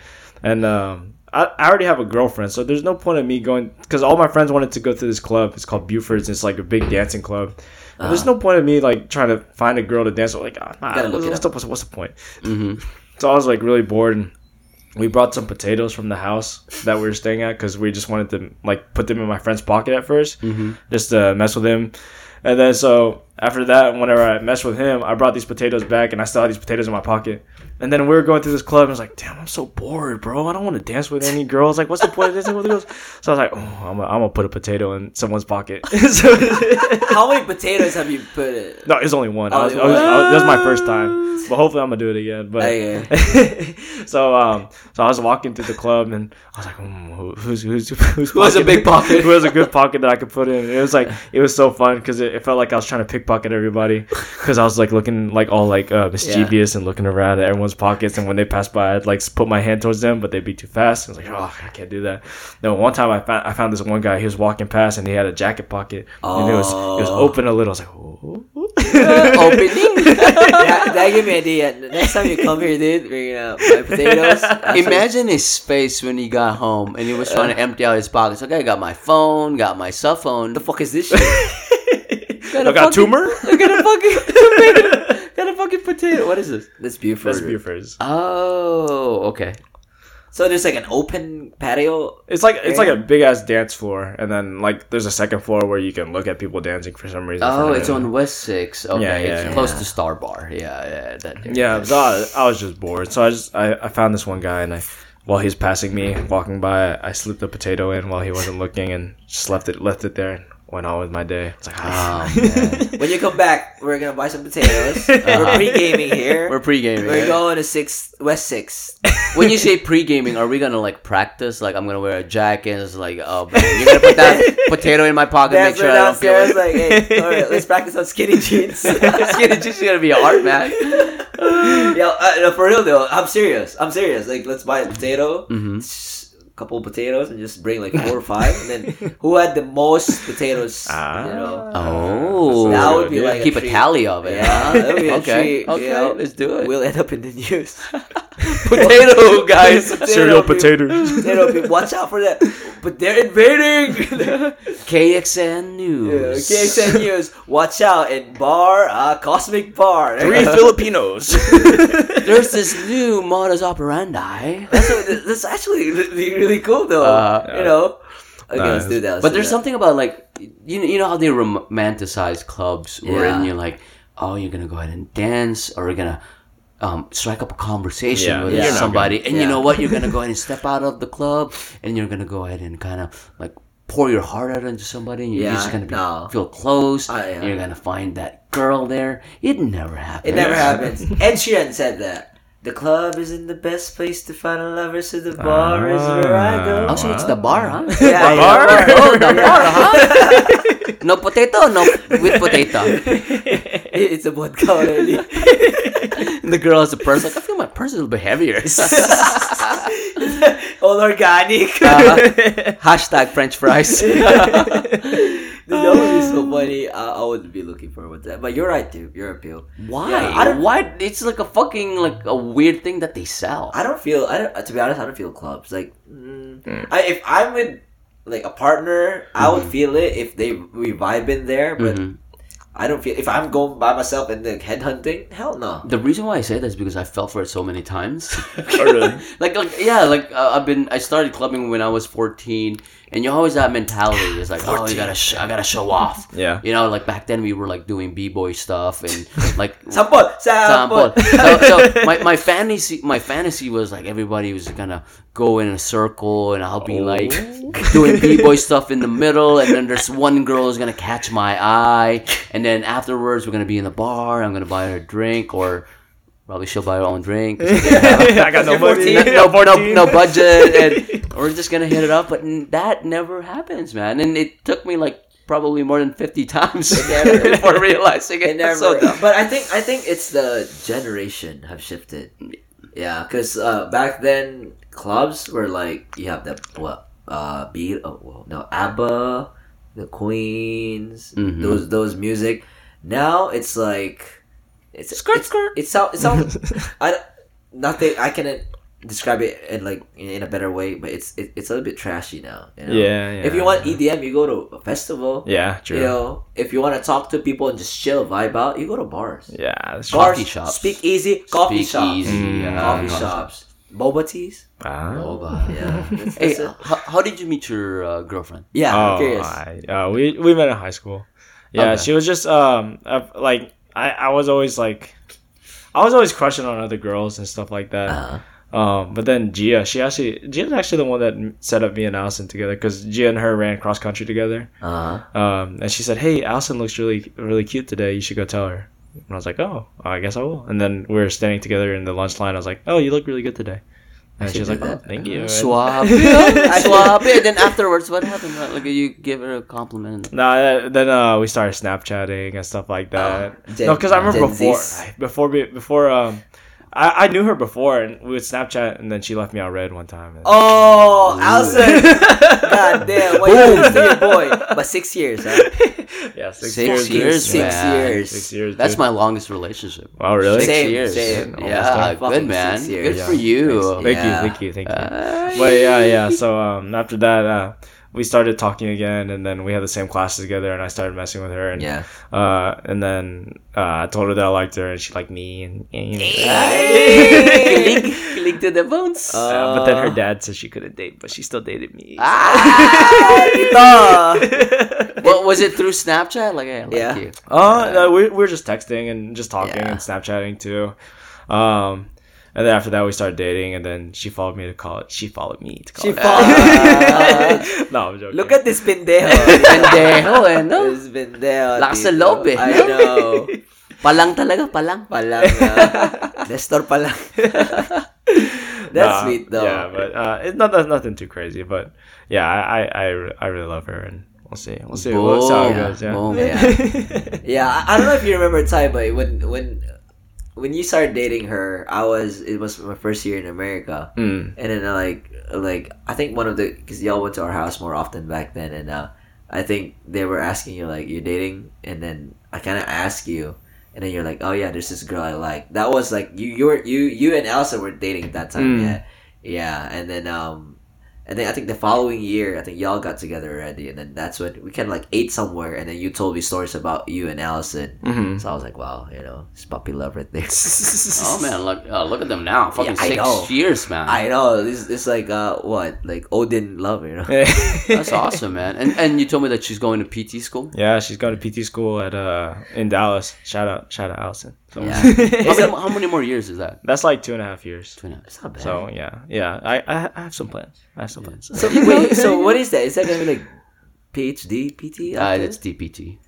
and um, I, I already have a girlfriend, so there's no point in me going because all my friends wanted to go to this club. It's called Buford's. It's like a big dancing club. And There's no point in me like trying to find a girl to dance with. Like, ah, nah,
Gotta look
what's, what's, the, what's, what's the point?
Mm-hmm.
So I was like really bored, and we brought some potatoes from the house that we were staying at because we just wanted to like put them in my friend's pocket at 1st
Mm-hmm.
just to mess with him. And then so after that, whenever I messed with him, I brought these potatoes back, and I still had these potatoes in my pocket. And then we were going through this club, and I was like, "Damn, I'm so bored, bro. I don't want to dance with any girls. Like, what's the point of dancing with girls?" So I was like, "Oh, I'm gonna, put a potato in someone's pocket." so,
How many potatoes have you put in?
no, it's only one. I was, I was, I was, that was my first time, but hopefully I'm gonna do it again. But
Okay.
so um, so I was walking through the club and I was like, mm, who, who's who's who's
Who has a big pocket?
who has a good pocket that I could put in? It was like it was so fun because it, it felt like I was trying to pickpocket everybody because I was like looking like all like uh, mischievous and looking around at everyone's pockets. And when they passed by, I'd like put my hand towards them, but they'd be too fast. I was like, oh, I can't do that. No, one time I found I found this one guy. He was walking past and he had a jacket pocket and it was it was
Oh.
open a little. I was like, oh.
Opening.
that, that gave me an idea. Next time you come here, dude, bring out my potatoes.
Imagine his face when he got home and he was trying to empty out his pockets. Okay, I got my phone, got my cell phone.
the fuck is this shit?
I got a tumor.
I got a fucking tomato. Got a fucking potato. What is this?
That's Buford.
That's Buford's.
Oh, okay.
So there's like an open patio.
It's like it's like a big ass dance floor, and then like there's a second floor where you can look at people dancing for some reason.
Oh, it's on West Six. Okay,
Yeah, yeah,
it's
yeah.
close to Star Bar. Yeah, yeah, that.
Yeah, so I, I was just bored, so I just I, I found this one guy, and I while he's passing me walking by, I slipped a potato in while he wasn't looking, and just left it left it there, and went on with my day. It's like ah.
Oh man,
When you come back, we're gonna buy some potatoes. We're pre gaming here.
we're pre-gaming.
We're going to six West Six.
when you say pre-gaming, are we gonna like practice? Like I'm gonna wear a jacket. It's like, oh, man, you're gonna put that potato in my pocket.
Dance
make sure I don't feel it.
like, hey, all right, let's practice on skinny jeans.
skinny jeans just gonna be hard, man.
Yo, uh, no, for real though, I'm serious. I'm serious. Like, let's buy a potato,
Mhm.
S- a couple of potatoes, and just bring like four or five, and then who had the most potatoes?
Ah.
You know,
Oh,
that would be
Yeah.
like
keep a
treat.
tally of it.
Yeah, that would be a
okay,
treat,
okay,
you know?
let's do it.
We'll end up in the news.
potato guys.
Cereal
people-
potatoes.
Potato people, watch out for that. But they're invading.
KXAN
Yeah,
News.
KXAN News, watch out in bar, uh, Cosmic Bar.
Three Filipinos.
There's this new modus operandi.
That's, what- that's actually really, really cool though.
Uh,
you know. Okay,
Nice.
let's do that. let's
But there's something about like you you know how they romanticize clubs wherein
Yeah.
you're like oh, you're gonna go ahead and dance, or you're gonna um, strike up a conversation
Yeah,
with
you're
somebody, and you know what? You're gonna go ahead and step out of the club, and you're gonna go ahead and kind of like pour your heart out into somebody, and you're
Yeah,
just gonna be,
no.
feel close.
Yeah.
and you're gonna find that girl there. It never happens.
It never happens. Ed Sheeran said that. The club isn't the best place to find a lover, so the bar is where I go.
Oh, so it's the bar, huh?
Yeah,
The bar?
oh, the bar, huh? no potato, no with potato.
It's a vodka already.
The girl has a purse. Like I feel my purse is a little bit heavier.
All organic.
Uh, hashtag French fries.
That would be so funny. I, I would be looking forward to that. But you're right, dude. You're a pill.
Why?
Yeah, I don't-
Why? It's like a fucking like a weird thing that they sell.
I don't feel. I don't. To be honest, I don't feel clubs. Like, mm, I, if I'm with like a partner, I would feel it if they we vibe in there. But
Mhm.
I don't feel if I'm going by myself and then headhunting. Hell no.
The reason why I say that is because I fell for it so many times.
Oh,
like, like yeah, like uh, I've been. I started clubbing when I was fourteen, and you always that mentality. It's like, oh, you gotta, sh- I gotta show off.
Yeah.
You know, like back then we were like doing b boy stuff and like sample.
sampol.
so, so my, my fantasy my fantasy was like everybody was gonna go in a circle and I'll be like oh. doing b boy stuff in the middle and then there's one girl who's gonna catch my eye and then afterwards we're gonna be in the bar. I'm gonna buy her a drink or probably she'll buy her own drink. I have-
I got no
You're
money.
no, no, no, no budget, and we're just gonna hit it up. But that never happens, man. And it took me like probably more than fifty times
never-
before realizing
It
it. That's so
never. but I think I think it's the generation have shifted. Yeah, because uh, back then clubs were like you have the what uh beat oh well, no ABBA, the Queens,
Mhm.
those those music. Now it's like it's
Skirt,
it's,
skirt.
It sounds it sounds I nothing I can describe it in like in a better way, but it's it, it's a little bit trashy now. You know?
Yeah,
If you want
yeah.
EDM, you go to a festival.
Yeah, true.
You know, if you want to talk to people and just chill, vibe out, you go to bars.
yeah, that's.
Bars,
Coffee shops.
speak easy, coffee
Speak
shops,
easy,
Mm.
yeah.
coffee
Yeah.
shops, boba teas.
Ah.
Boba.
Yeah, that's,
Hey,
that's it.
how, how did you meet your uh, girlfriend?
yeah. I'm
Oh,
curious.
I, uh, we we met in high school. Yeah,
Okay.
she was just um uh, like I I was always like I was always crushing on other girls and stuff like that.
Uh,
Um, but then Gia, she actually Gia's actually the one that set up me and Allison together because Gia and her ran cross country together.
uh,
Um, and she said, "Hey, Allison looks really really cute today. You should go tell her." And I was like, "Oh, I guess I will." And then we were standing together in the lunch line. I was like, "Oh, you look really good today." And she's like,
did
"Oh, thank you."
Swap. Swap. And then afterwards, what happened? Like you give her a compliment.
No, uh, then uh, we started Snapchatting and stuff like that.
Oh, Gen-
no, because I remember
Gen
before,
Zs.
before, before, um, I, I knew her before, and we would Snapchat, and then she left me on red one time. and-
oh, Allison. God damn. What you to your boy? But six years, huh?
yeah, six,
Six
years.
years,
Six
man.
years.
Six years.
That's
dude.
my longest relationship.
Wow, really?
Six
Same,
years.
same.
Almost
Yeah,
done.
good
Fucking
man.
six years.
Good
Yeah.
for you.
Thank you,
Yeah.
thank you, thank you.
Uh,
but yeah, yeah. So um, after that, uh, we started talking again, and then we had the same classes together, and I started messing with her, and
Yeah.
uh, and then uh, I told her that I liked her, and she liked me, and, and
Kilig, kilig to the bones.
Uh, but then her dad said she couldn't date, but she still dated me.
Ah,
what was it through Snapchat? Like, hey, I like
Yeah.
you.
Oh, no, we, we were just texting and just talking
Yeah.
and Snapchatting too. Um, and then after that, we started dating, and then she followed me to college. She followed me to college.
She
college.
fought.
no, I'm joking.
Look at this pendejo.
Pendejo, eh, no?
This pendejo.
Lakas
tito.
loob, eh,
I know.
Palang talaga, palang.
Palang. Uh, Nestor palang. That's
Nah,
sweet though.
Yeah, but uh, it's not that's nothing too crazy. But yeah, I, I, I, I really love her, and we'll see. We'll see. We'll see how it goes. Yeah.
Boom.
Yeah. Yeah, I, I don't know if you remember Ty, but when when when you started dating her, I was it was my first year in America,
Mm.
and then uh, like like I think one of the because y'all went to our house more often back then, and uh, I think they were asking you like you're dating, and then I kind of asked you, and then you're like, oh yeah, there's this girl I like. That was like you you were you you and Elsa were dating at that time,
Mm.
yeah, yeah, and then um. And then I think the following year, I think y'all got together already, and then that's when we kind of like ate somewhere, and then you told me stories about you and Allison.
Mhm.
So I was like, wow, you know, it's puppy love right there.
Oh man, look uh, look at them now. Fucking
Yeah,
six
know.
years, man.
I know this it's like uh what like Odin love, you know.
That's awesome, man. And and you told me that she's going to PT school.
yeah, she's going to PT school at uh in Dallas. Shout out, shout out, Allison. So
Yeah.
How many, how many more years is that?
that's like two and a half years.
Two and a half.
It's not bad.
So yeah, yeah, I I, I have some plans. I have some plans.
So wait, so what is that? Is that gonna be like PhD, PT?
Uh,
after?
it's DPT,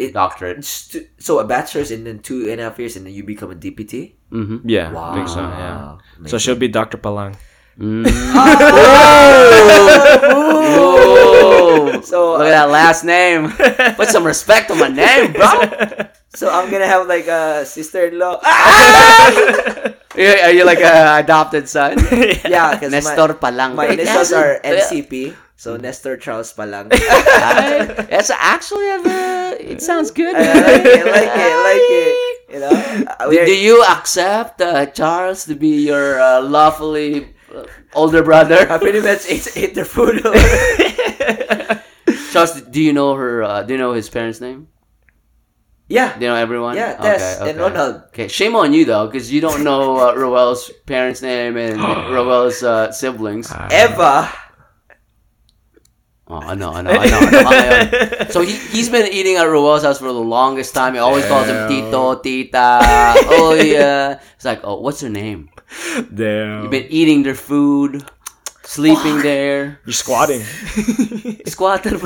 It-
doctorate.
St- so a bachelor's and then two and a half years, and then you become a DPT.
Mm-hmm.
Yeah,
Wow.
I think so. Yeah. So she'll be Dr. Palang.
Mm.
Oh! So
Look at that last name. Put some respect on my name, bro.
So I'm gonna have like a sister-in-law.
Yeah, Are you like a adopted son?
yeah, because
Nestor
my,
Palang.
my initials are NCP. So Nestor Charles Palang.
Ay, That's actually a very, it sounds good.
I like it, like it, like it. You know, Uh,
Do, do you accept uh, Charles to be your uh, lawfully uh, older brother?
I pretty much ate, ate their food.
Charles, do you know her? Uh, do you know his parents' name?
Yeah,
you know everyone?
yeah, Tess and Ronald.
Okay, shame on you though, because you don't know uh, Roel's parents' name and Roel's uh, siblings.
Eva.
Oh, I know, I know, I know. I know, I know. So he he's been eating at Roel's house for the longest time. He always calls him
Damn.
Tito, Tita. Oh yeah. It's like, oh, what's her name?
Damn.
You've been eating their food, sleeping there,
You're squatting.
squatter.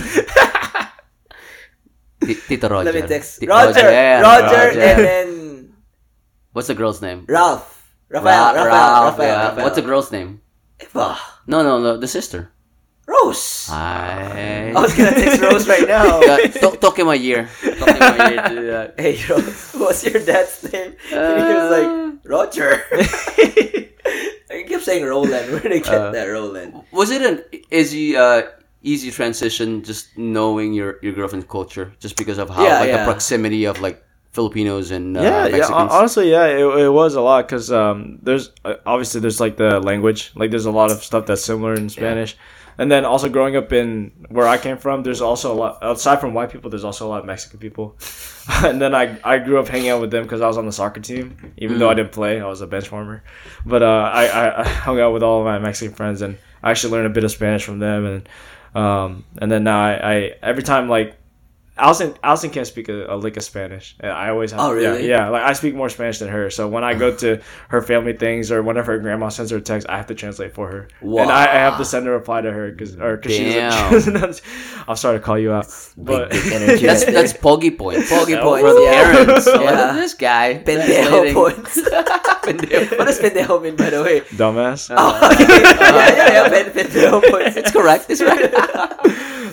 T- Tito Roger.
Let me text
Tito
Roger,
yeah,
Roger,
Roger.
and then
What's the girl's name?
Ralph. Rafael,
Ra-
Rafael,
Ralph,
Rafael,
yeah.
Rafael.
What's the girl's name?
Eva.
No, no, no, the sister.
Rose.
Hi.
I was gonna text Rose right now.
Yeah, to- took him a year. Took him a year to do that.
Hey Rose, what's your dad's name? And he was like Roger. I kept saying Roland. Where did I get
Uh,
that Roland?
Was it an easy, uh, easy transition just knowing your your girlfriend's culture, just because of how
Yeah,
like the proximity of like Filipinos and uh,
yeah, yeah.
Mexicans?
hon- Honestly, yeah, it, it was a lot because um, there's uh, obviously there's like the language, like there's a lot of stuff that's similar in Spanish, and then also growing up in where I came from, there's also a lot aside from white people, there's also a lot of Mexican people, and then I I grew up hanging out with them because I was on the soccer team, even though I didn't play, I was a bench warmer, but uh, I, I I hung out with all of my Mexican friends and I actually learned a bit of Spanish from them, and um, and then now I, I every time like. Allison, Allison can't speak a, a lick of Spanish. I always have.
Oh, really?
Yeah, yeah. Like I speak more Spanish than her. So when I go to her family things or whenever her grandma sends her a text, I have to translate for her, and I, I have to send a reply to her because or because she's. She I'm sorry to call you out, but
That's that's pogi point.
Pogi
Yeah,
points,
for the
yeah.
parents.
Yeah.
this guy.
pendejo points.
Pendejo.
what does pendejo mean, by the way?
dumbass.
Oh, okay. yeah, yeah, yeah. Pen, pendejo points.
It's correct. It's right.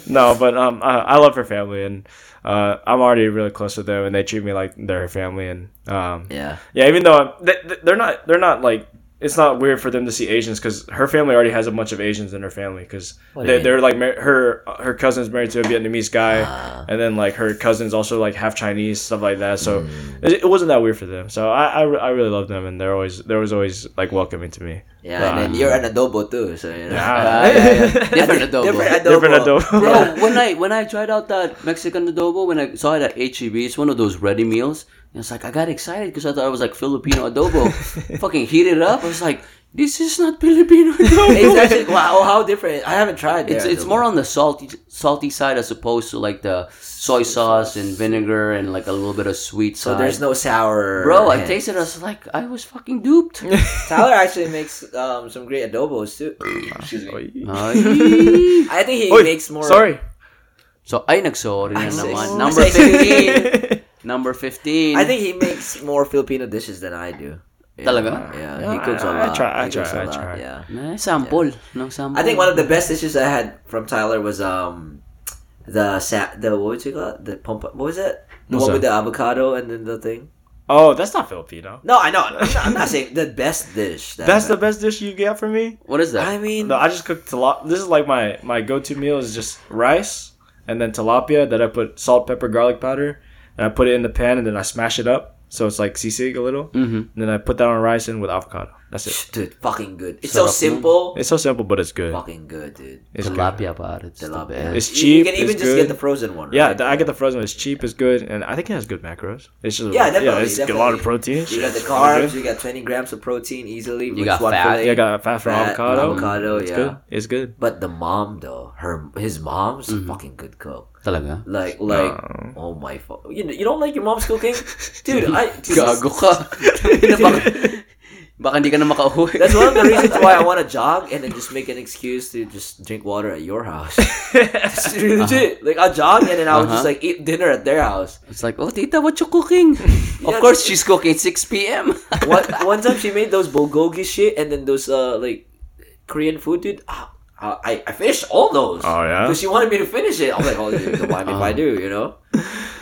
no, but um, I, I love her family, and uh, I'm already really close with them, and they treat me like they're family, and um,
Yeah.
Yeah, even though I'm- they, they- they're not, they're not like. It's not weird for them to see Asians because her family already has a bunch of Asians in her family because they, they're like her her cousin's married to a Vietnamese guy,
Ah.
and then like her cousin's also like half Chinese stuff like that. So
Hmm.
it, it wasn't that weird for them. So I, I, I really love them, and they're always they're always always like welcoming to me.
Yeah, and then you're an adobo too, so you know.
Ah, yeah, yeah. Different adobo.
Different adobo.
Different adobo.
Bro, when I when I tried out that Mexican adobo, when I saw it at HEB, it's one of those ready meals. And it's like I got excited because I thought it was like Filipino adobo. Fucking heated it up. I was like, this is not Filipino adobo.
It's actually wow, how different. I haven't tried.
It's it's more on the salty salty side as opposed to like the soy sauce and vinegar and like a little bit of sweet
So
side.
there's no sour.
Bro, I tasted. it, I was like, I was fucking duped.
Tyler actually makes um, some great adobos too.
Excuse me.
I think he
Oy,
makes more.
Sorry.
so ay nagsorry na naman. Number fifteen. Number fifteen.
I think he makes more Filipino dishes than I do. Yeah,
Talaga?
Yeah,
Yeah,
he cooks a
lot. I try- I try- I try.
Yeah.
Eh, sample. No sample.
I think one of the best dishes I had from Tyler was um the sa- the what would you call it? The pump what was it? The
What's
one with the avocado and then the thing.
Oh, that's not Filipino.
No, I know. I'm not, I'm not saying the best dish. that
That's the best dish you get from me.
What is that?
I mean,
No, I just cooked tilapia. This is like my my go to meal is just rice and then tilapia that I put salt, pepper, garlic powder, and I put it in the pan and then I smash it up so it's like sisig a little.
Mm-hmm.
And then I put that on rice and with avocado. That's it.
Dude, fucking good. It's
Sarap
so
nun.
simple.
It's so simple, but it's good.
Fucking good, dude.
It's good.
Tilapia pa. It's the
Tilapia.
best.
It's cheap,
You can even just
good.
get the frozen one.
Yeah,
right?
the, I get the frozen. one. It's cheap. It's good, and I think it has good macros. It's just
Yeah, definitely.
it's got a lot of protein.
You got the carbs. You got 20 grams of protein easily.
You got
one
fat.
fillet.
Yeah, I got fat from
Fat,
avocado.
avocado,
It's
yeah.
good. It's good.
But the mom though, her his mom's
Mm-hmm.
a fucking good cook.
Talaga?
Like like oh my fu- you you don't like your mom's cooking, dude. I
Gago ka. baka, baka hindi ka na makauwi.
That's one of the reasons why I want to jog and then just make an excuse to just drink water at your house. It's really legit. Like I'll jog and then I'll just
Uh-huh.
like eat dinner at their house.
It's like, oh, tita, what you cooking? of course, she's cooking 6 p.m.
One one time she made those bulgogi shit and then those uh like Korean food, dude. Ah, ah, I I finished all those.
Oh, yeah?
Because she wanted me to finish it. I'm like, oh, dude, don't mind if I do, you know.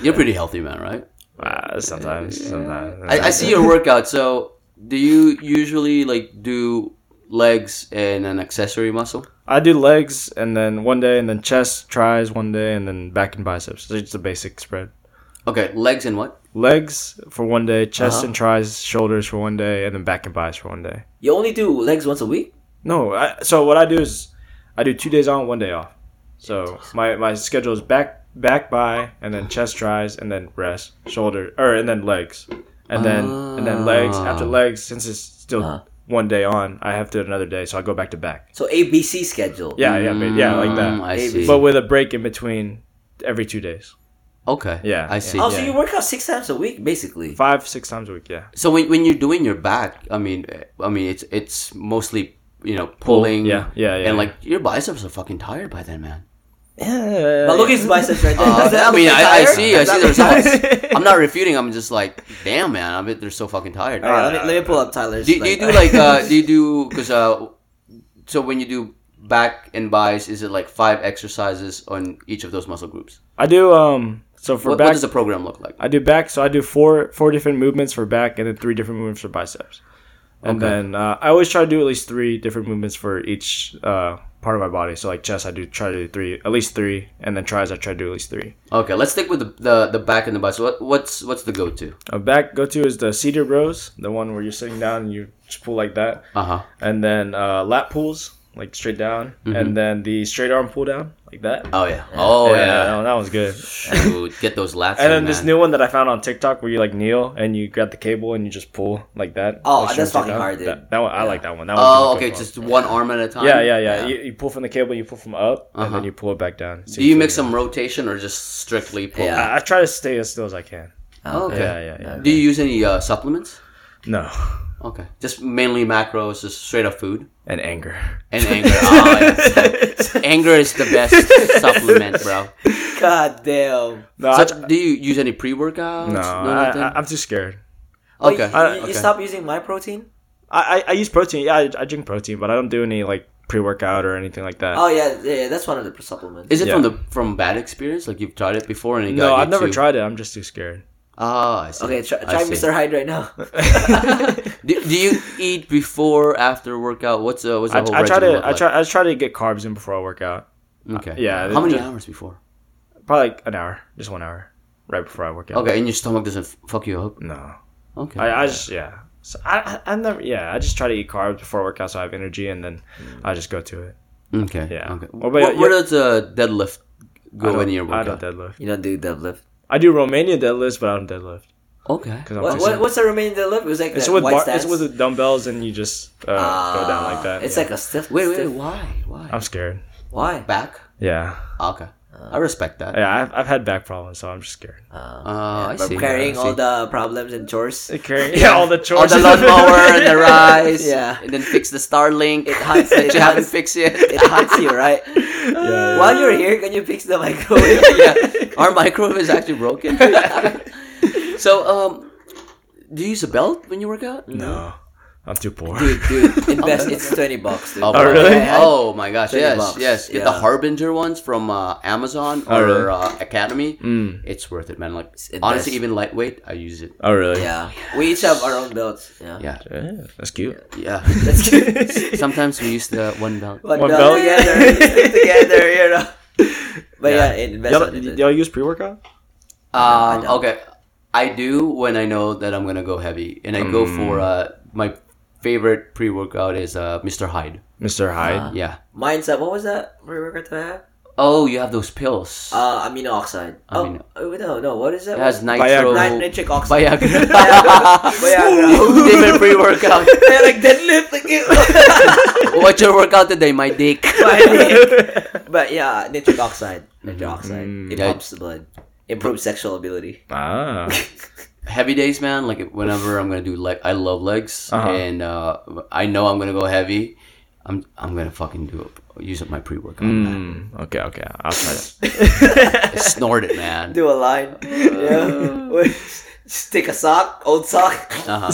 You're pretty healthy, man, right?
Ah, sometimes, sometimes.
I, I see your workout. So, do you usually like do legs and an accessory muscle?
I do legs and then one day, and then chest, tries one day, and then back and biceps. It's just a basic spread.
Okay, legs and what?
Legs for one day, chest
Uh-huh.
and tries, shoulders for one day, and then back and biceps for one day.
You only do legs once a week.
No, I, so what I do is I do two days on, one day off. So my my schedule is back back by and then chest tries and then rest, shoulder or and then legs. And then and then legs. After
Ah.
legs, since it's still
Uh-huh.
one day on, I have to another day, so I go back to back.
So ABC schedule.
Yeah, yeah, but yeah, like
Mm,
that.
I see.
But with a break in between every two days.
okay.
Yeah,
I see.
Oh, so
Yeah.
you work out six times a week, basically.
Five, six times a week, yeah.
So when when you're doing your back, I mean, I mean, it's it's mostly you know pulling.
Yeah, yeah, yeah.
And like your biceps are fucking tired by then, man.
Yeah.
But look at his biceps right there.
Uh, I mean, I, I see, I see the results. I'm not refuting. I'm just like, damn, man. I bet they're so fucking tired.
All right, let me, let me pull up Tyler's.
do, do you do like uh do you do because uh so when you do back and buys is it like five exercises on each of those muscle groups
I do um so for
what, what does the program look like
I do back, so I do four four different movements for back, and then three different movements for biceps. And
Okay.
then uh, I always try to do at least three different movements for each uh, part of my body. So like chest, I do try to do three, at least three, and then tries, I try to do at least three.
okay let's stick with the the, the back and the buys what what's what's the go-to?
A back go to is the seated rows, the one where you're sitting down and you just pull like that,
uh-huh.
And then uh, lat pulls like straight down, and then the straight arm pull down like that.
oh yeah oh
that
yeah,
one- that one's good.
Shoot, get those lats
And
in,
then this new one that I found on TikTok where you like kneel and you grab the cable and you just pull like that.
Oh,
like,
that's fucking hard, dude.
That, that one, I like that one. That
oh okay just one arm at a time
yeah, yeah, yeah.
Yeah.
You, you pull from the cable, you pull from up, and
Uh-huh.
then you pull it back down.
do you mix some rotation or just strictly pull
Yeah.
I, I try to stay as still as I can.
Oh, okay
Yeah, yeah, yeah.
do you use any uh, supplements
No,
okay just mainly macros just straight up food
and anger.
and anger oh, yes. anger is the best supplement bro
God damn.
No,
so,
I,
do you use any pre-workouts
no,
No,
I, I, I'm too scared.
Oh, Wait,
okay
You, you
okay.
stop using my protein?
I, I, I use protein. Yeah, I, I drink protein, but I don't do any like pre workout or anything like that.
Oh yeah, yeah, that's one of the supplements.
Is it
Yeah.
from the from bad experience? Like you've tried it before and it
no,
got
I've never
too-
tried it. I'm just too scared.
Ah, I see.
okay, try, try
see.
Mr. Hyde right now.
Do, do you eat before, after workout? What's the what's the
I,
whole
I try to
look
I
like?
try I try to get carbs in before I work out.
Okay.
yeah,
How many
just-
hours before?
Probably like an hour, just one hour, right before I work out.
Okay, and your stomach doesn't fuck you up.
No,
Okay.
I, I just yeah. So I, I I never yeah. I just try to eat carbs before I work out so I have energy, and then I just go to it.
okay.
Yeah.
Okay.
What
Where,
about
where
you?
does uh, deadlift go in your
I
workout?
don't deadlift.
You don't do deadlift.
I do Romanian deadlifts, but I don't deadlift
Okay.
because I'm
What, what, what's a Romanian deadlift? It was like
It's
that
with
white
bar, it's with dumbbells, and you just uh, go down like that.
Ah, It's
yeah.
like a stiff.
Wait, wait,
stiff-
why? Why?
I'm scared.
Why?
Back?
Yeah,
Okay. I respect that.
yeah. I've, I've had back problems, so I'm just scared.
Uh,
Uh, I
from
see.
carrying
I
all
see.
the problems and chores.
Carrying yeah, all the chores.
All
chores.
the lawnmower and the rice.
Yeah.
And then fix the Starlink
It hunts-
that
it
you haven't fixed yet.
It haunts you, right?
yeah,
While you're here, can you fix the microwave?
yeah. Our microwave is actually broken. so, um, do you use a belt when you work out?
No, I'm too poor.
dude, dude, invest. It's twenty bucks, dude.
Oh,
Oh, really?
yeah. Oh my gosh! Yes,
bucks.
yes. Get the Harbinger ones from uh, Amazon
Oh,
or
really?
uh, Academy.
Mm.
It's worth it, man. Like
Invest.
honestly, even lightweight, I use it.
Oh really?
Yeah, we each have our own belts. Yeah,
Yeah,
Yeah, that's cute.
yeah.
that's good.
Sometimes we use the one belt.
One,
One
belt
belt?
together, together, you know. But yeah,
Yeah.
invest
Y'all,
on it.
y'all use pre workout?
Um,
don't.
okay. I do when I know that I'm gonna go heavy, and I go for uh my favorite pre workout is uh Mr. Hyde.
Mr. Hyde.
Yeah.
Mine's uh, what was that pre-workout that I had?
Oh, you have those pills.
Uh, amino oxide.
Amino-
Oh, oh, no, no. What is that?
it has
Viagra.
nitro.
Nit- nitric oxide.
Viagra.
Viagra.
Different pre workout.
They're like deadlift. Like,
What's your workout today? My dick.
but yeah, nitric oxide. Nitric oxide.
Mm.
It
Yeah.
pumps the blood. Improves sexual ability.
ah.
Heavy days, man. Like whenever I'm gonna do leg, I love legs,
Uh-huh.
and uh, I know I'm gonna go heavy. I'm I'm gonna fucking do it. Use up my pre workout.
Mm, okay, okay. I'll try that.
Snort it, man.
Do a line. Yeah. Stick a sock, old sock.
Uh-huh.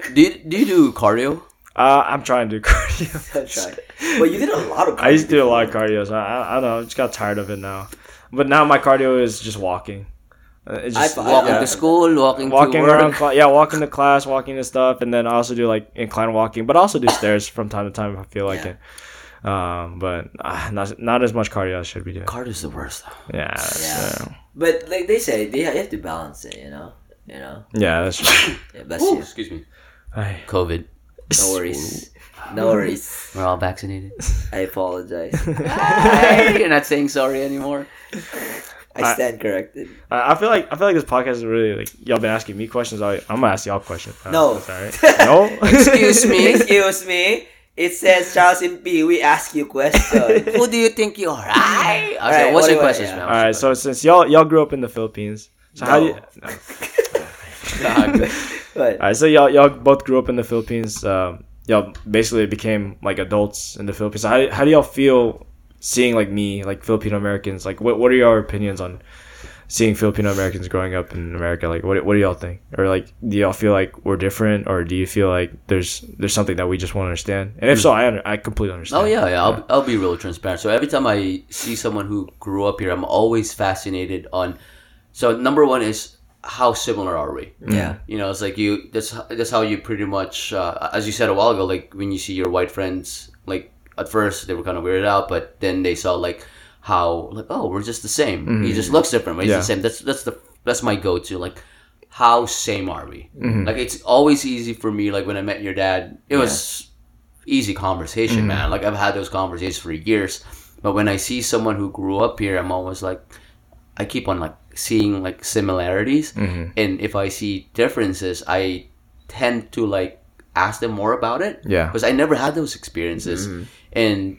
do you, do you do cardio?
Uh, I'm trying to do cardio.
That's right. But you did a lot of.
I used to do a lot of cardio, so I, I, I don't know. I just got tired of it now. But now my cardio is just walking. Uh, It's
I
just
fi-
Walking
yeah.
to school, walking,
walking
to work.
around, yeah, walking to class, walking to stuff, and then I also do like incline walking, but also do stairs from time to time if I feel like
Yeah.
it. Um, but uh, not not as much cardio as I should be doing.
Cardio's the worst. Though.
Yeah,
Yeah.
uh,
But like they say, they you have to balance it. You know. You know.
yeah, that's true.
Yeah, bless
Ooh,
you.
excuse me.
Ay.
COVID.
No worries. No worries.
We're all vaccinated.
I apologize.
You're not saying sorry anymore.
I stand corrected.
I I feel like I feel like this podcast is really like y'all been asking me questions. I, I'm gonna ask y'all questions. Uh,
No.
that's all right. No.
Excuse me.
Excuse me. It says Charles and P. We ask you questions.
Who do you think you are? I.
Alright,
what's
what
your
do I-
questions, man?
All right. So since y'all y'all grew up in the Philippines, so how do you?
No.
no.
But
All right, so y'all y'all both grew up in the Philippines. Um, y'all basically became like adults in the Philippines. So how how do y'all feel seeing like me, like Filipino Americans? Like, what what are your opinions on seeing Filipino Americans growing up in America? Like, what what do y'all think? Or like, do y'all feel like we're different, or do you feel like there's there's something that we just won't understand? And if so, I under, I completely understand.
Oh yeah, yeah. I'll, I'll be real transparent. So every time I see someone who grew up here, I'm always fascinated on. So number one is how similar are we?
yeah.
You know, it's like you. That's that's how you pretty much, uh, as you said a while ago. Like when you see your white friends, like at first they were kind of weirded out, but then they saw like how like oh we're just the same. He mm-hmm. just looks different. But he's
Yeah.
the same. That's that's the that's my go to. Like how same are we? Mm-hmm. Like it's always easy for me. Like when I met your dad, it was easy conversation, mm-hmm. man. Like I've had those conversations for years. But when I see someone who grew up here, I'm always like, I keep on like seeing like similarities, and if I see differences, I tend to like ask them more about it.
Yeah.
because I never had those experiences, mm-hmm. and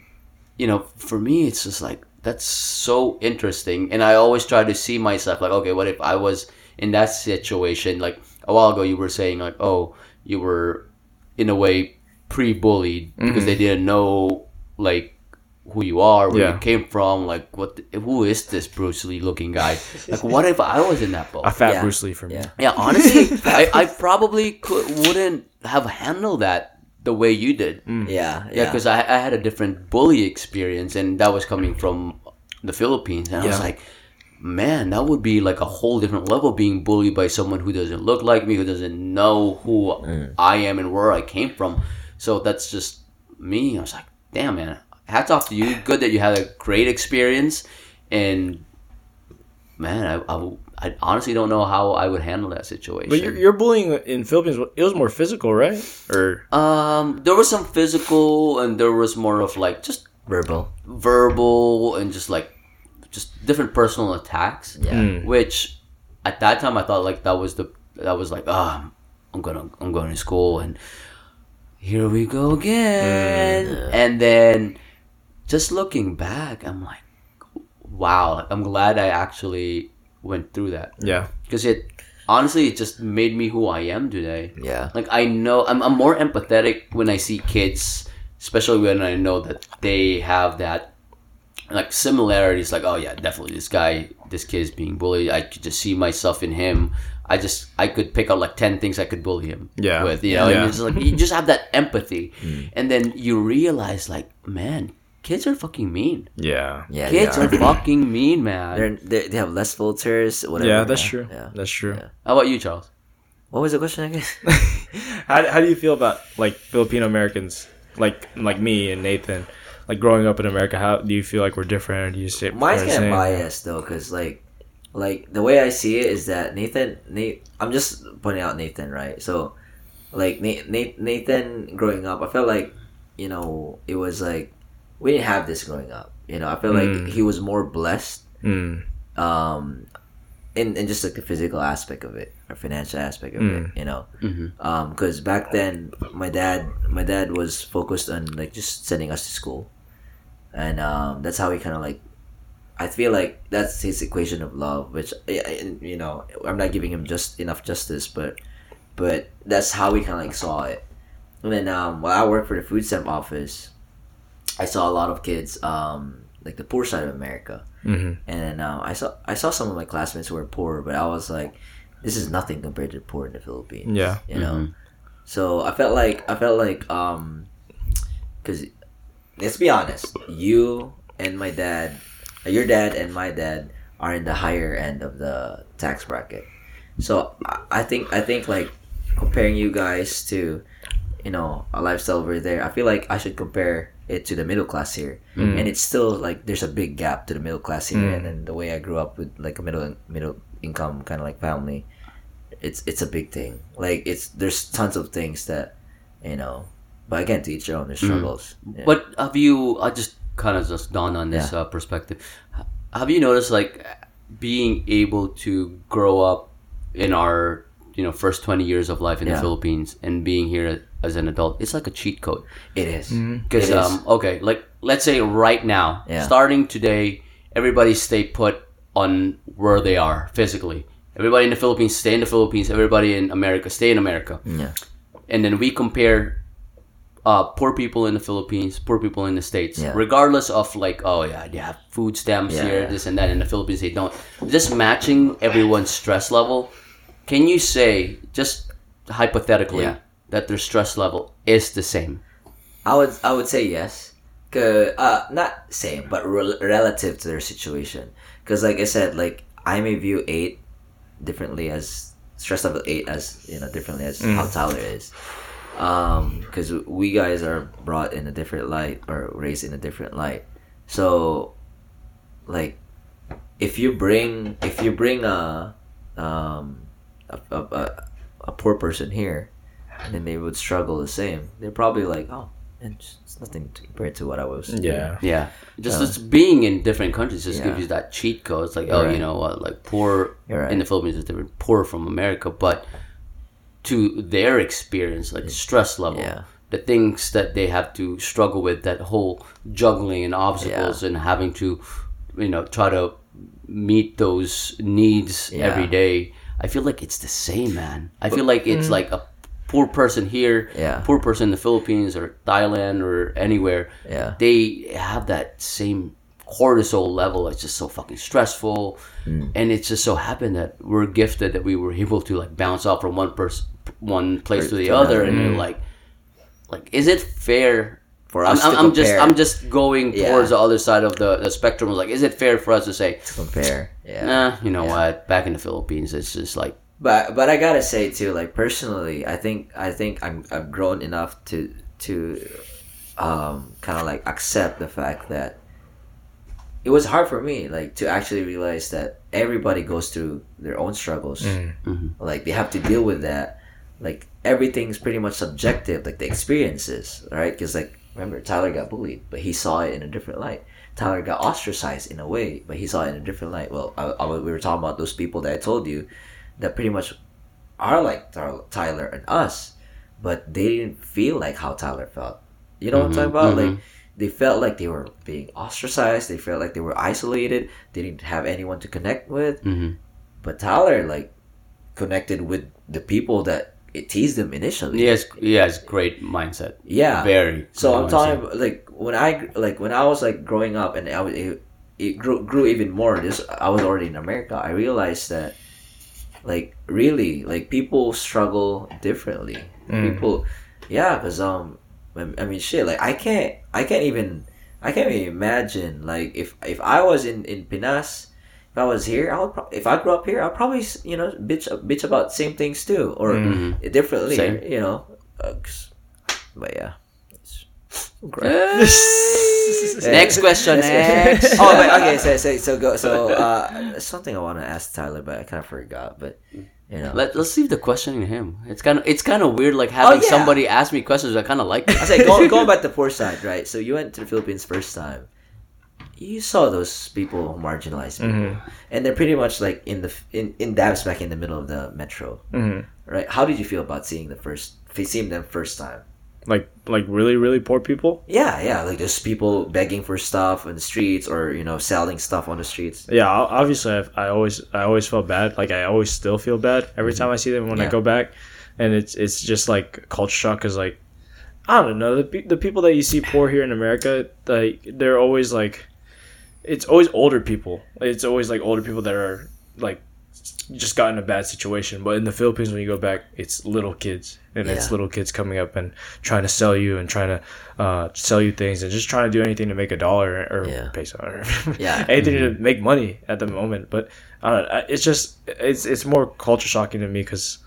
you know, for me, it's just like that's so interesting, and I always try to see myself like, okay, what if I was in that situation? Like a while ago, you were saying like, oh, you were in a way pre-bullied because mm-hmm. they didn't know like who you are, where
Yeah.
you came from, like what, the, who is this Bruce Lee looking guy? Like, what if I was in that boat?
a fat
Yeah.
Bruce Lee for me.
Yeah.
Yeah, honestly, I, I probably could wouldn't have handled that the way you did. Mm.
Yeah.
Yeah, because I, I had a different bully experience, and that was coming from the Philippines, and I was like, man, that would be like a whole different level being bullied by someone who doesn't look like me, who doesn't know who I am and where I came from. So that's just me. I was like, damn, man, hats off to you. Good that you had a great experience, and man, I, I, I honestly don't know how I would handle that situation.
But your, your bullying in Philippines, it was more physical, right? Or
Um, there was some physical, and there was more of like just
Verbal.
verbal and just like just different personal attacks.
Yeah.
Which at that time I thought like that was the that was like ah I'm gonna I'm going to school and here we go again. And then just looking back, I'm like, wow, I'm glad I actually went through that
yeah,
because it honestly it just made me who I am today.
Yeah.
Like I know I'm, I'm more empathetic when I see kids, especially when I know that they have that like similarities. Like oh yeah, definitely this guy, this kid is being bullied. I could just see myself in him. I just I could pick out like ten things I could bully him
Yeah.
with. You know,
Yeah.
and it's like you just have that empathy, mm. and then you realize like man, kids are fucking mean.
yeah,
Yeah.
kids
they
are fucking mean, man.
They're, they they have less filters. Whatever.
yeah. That's true.
Yeah.
That's true.
Yeah.
How about you, Charles?
What was the question again?
how, how do you feel about like Filipino Americans, like like me and Nathan, like growing up in America? How do you feel like we're different? Or do you say
Mine's
we're
kind of biased though, because like like the way I see it is that Nathan, Nate, I'm just pointing out Nathan, right? So, like Nate, Nate, Nathan growing up, I felt like, you know, it was like we didn't have this growing up. You know, I feel like
Mm.
he was more blessed,
Mm.
um, in in just like the physical aspect of it or financial aspect of it.
Mm.
You know,
Mhm.
um, because back then my dad, my dad was focused on like just sending us to school, and um, that's how he kind of like I feel like that's his equation of love, which you know I'm not giving him just enough justice, but but that's how we kind of like saw it. And then um, while I worked for the food stamp office, I saw a lot of kids um, like the poor side of America,
hmm
and then um, I saw I saw some of my classmates who were poor, but I was like, this is nothing compared to the poor in the Philippines.
Yeah.
you know.
Mhm.
So I felt like I felt like um, because let's be honest, you and my dad, uh, your dad and my dad are in the higher end of the tax bracket. So I, I think I think like comparing you guys to, you know, a lifestyle over there. I feel like I should compare it to the middle class here,
Mm.
and it's still like there's a big gap to the middle class here,
Mm.
and then the way I grew up with like a middle middle income kind of like family, it's it's a big thing. Like it's there's tons of things that, you know, but again to each their own. There's struggles. Yeah.
But have you? I just kind of just dawned on this uh, perspective. Have you noticed like being able to grow up in our you know first twenty years of life in the Philippines and being here as an adult? It's like a cheat code.
it is.
Because
It is.
um, okay, like let's say right now,
Yeah.
starting today, everybody stay put on where they are physically. Everybody in the Philippines stay in the Philippines. Everybody in America stay in America.
Yeah.
And then we compare uh, poor people in the Philippines, poor people in the states,
Yeah.
regardless of like, oh yeah, they have food stamps
Yeah,
here,
yeah.
this and that. In the Philippines, they don't. Just matching everyone's stress level. Can you say just hypothetically
Yeah.
that their stress level is the same?
I would I would say yes. 'Cause, uh, not same, but rel- relative to their situation. Because like I said, like I may view eight differently as stress level eight as you know differently as how Tyler is. Um, because we guys are brought in a different light or raised in a different light. So, like, if you bring if you bring a um a a, a, a poor person here, and then they would struggle the same. They're probably like, oh, it's, it's nothing compared to what I was. doing."
Yeah.
Yeah, just just being in different countries just gives you that cheat code. It's like, oh,
Right.
you know what, like poor
right.
in the Philippines is different, poor from America, but to their experience, like stress level,
Yeah.
the things that they have to struggle with, that whole juggling and obstacles, and having to, you know, try to meet those needs
Yeah.
every day. I feel like it's the same, man. I feel like it's like a poor person here,
Yeah.
poor person in the Philippines or Thailand or anywhere
Yeah.
they have that same cortisol level. It's just so fucking stressful,
Mm.
and it's just so happened that we're gifted that we were able to like bounce off from one person, one place to the
to
other,
another.
and you're like, like, is it fair?
For
I'm,
us
I'm,
to
I'm just. I'm just going
Yeah.
towards the other side of the, the spectrum. Like, is it fair for us to say,
Compare. Yeah.
nah, you know
Yeah.
what? Back in the Philippines, it's just like,
But but I gotta say too, like personally, I think I think I'm I've grown enough to to um kind of like accept the fact that it was hard for me like to actually realize that everybody goes through their own struggles.
mhm.
like they have to deal with that like everything's pretty much subjective like the experiences right because like remember tyler got bullied but he saw it in a different light. Tyler got ostracized in a way but he saw it in a different light. Well I, I, we were talking about those people that i told you that pretty much are like Tyler- tyler and us but they didn't feel like how tyler felt. You know what i'm talking about? Like they felt like they were being ostracized they felt like they were isolated they didn't have anyone to connect with.
Mhm.
but Tyler like connected with the people that it teased him initially.
he has he has great mindset.
Yeah.
very.
So I'm talking about, like when I like when I was like growing up and I was it, it grew grew even more. This I was already in America. I realized that like really like people struggle differently. People, yeah, because um, I I mean shit. Like I can't I can't even I can't even imagine like if if I was in in Pinas. If I was here, I would pro- if I grew up here, I'd probably you know bitch bitch about same things too, or
Mhm.
differently,
Same.
you know. Uh, 'cause- but yeah, great.
Next question. Next.
oh, wait, okay. So, so, so go. So, uh, something I want to ask Tyler, but I kind of forgot. But you know,
Let, let's leave the questioning to him. It's kind of it's kind of weird, like having
Oh, yeah.
somebody ask me questions. I kind of like it.
I say going, going back to poor side, right? So you went to the Philippines first time. You saw those people, marginalized people, and they're pretty much like in the in in Dabs back in the middle of the metro,
hmm
right? How did you feel about seeing the first seeing them first time?
Like like really really poor people.
Yeah, yeah, like there's people begging for stuff in the streets or you know selling stuff on the streets.
Yeah, obviously I've, I always I always felt bad. Like I always still feel bad every time I see them when I go back, and it's it's just like culture shock. Cause like I don't know the the people that you see poor here in America, like they're always like it's always older people. It's always like older people that are like just got in a bad situation. But in the Philippines, when you go back, it's little kids, and it's little kids coming up and trying to sell you and trying to uh, sell you things and just trying to do anything to make a dollar or
Yeah.
peso or
Yeah.
anything to make money at the moment. But I don't know. It's just it's it's more culture shocking to me because.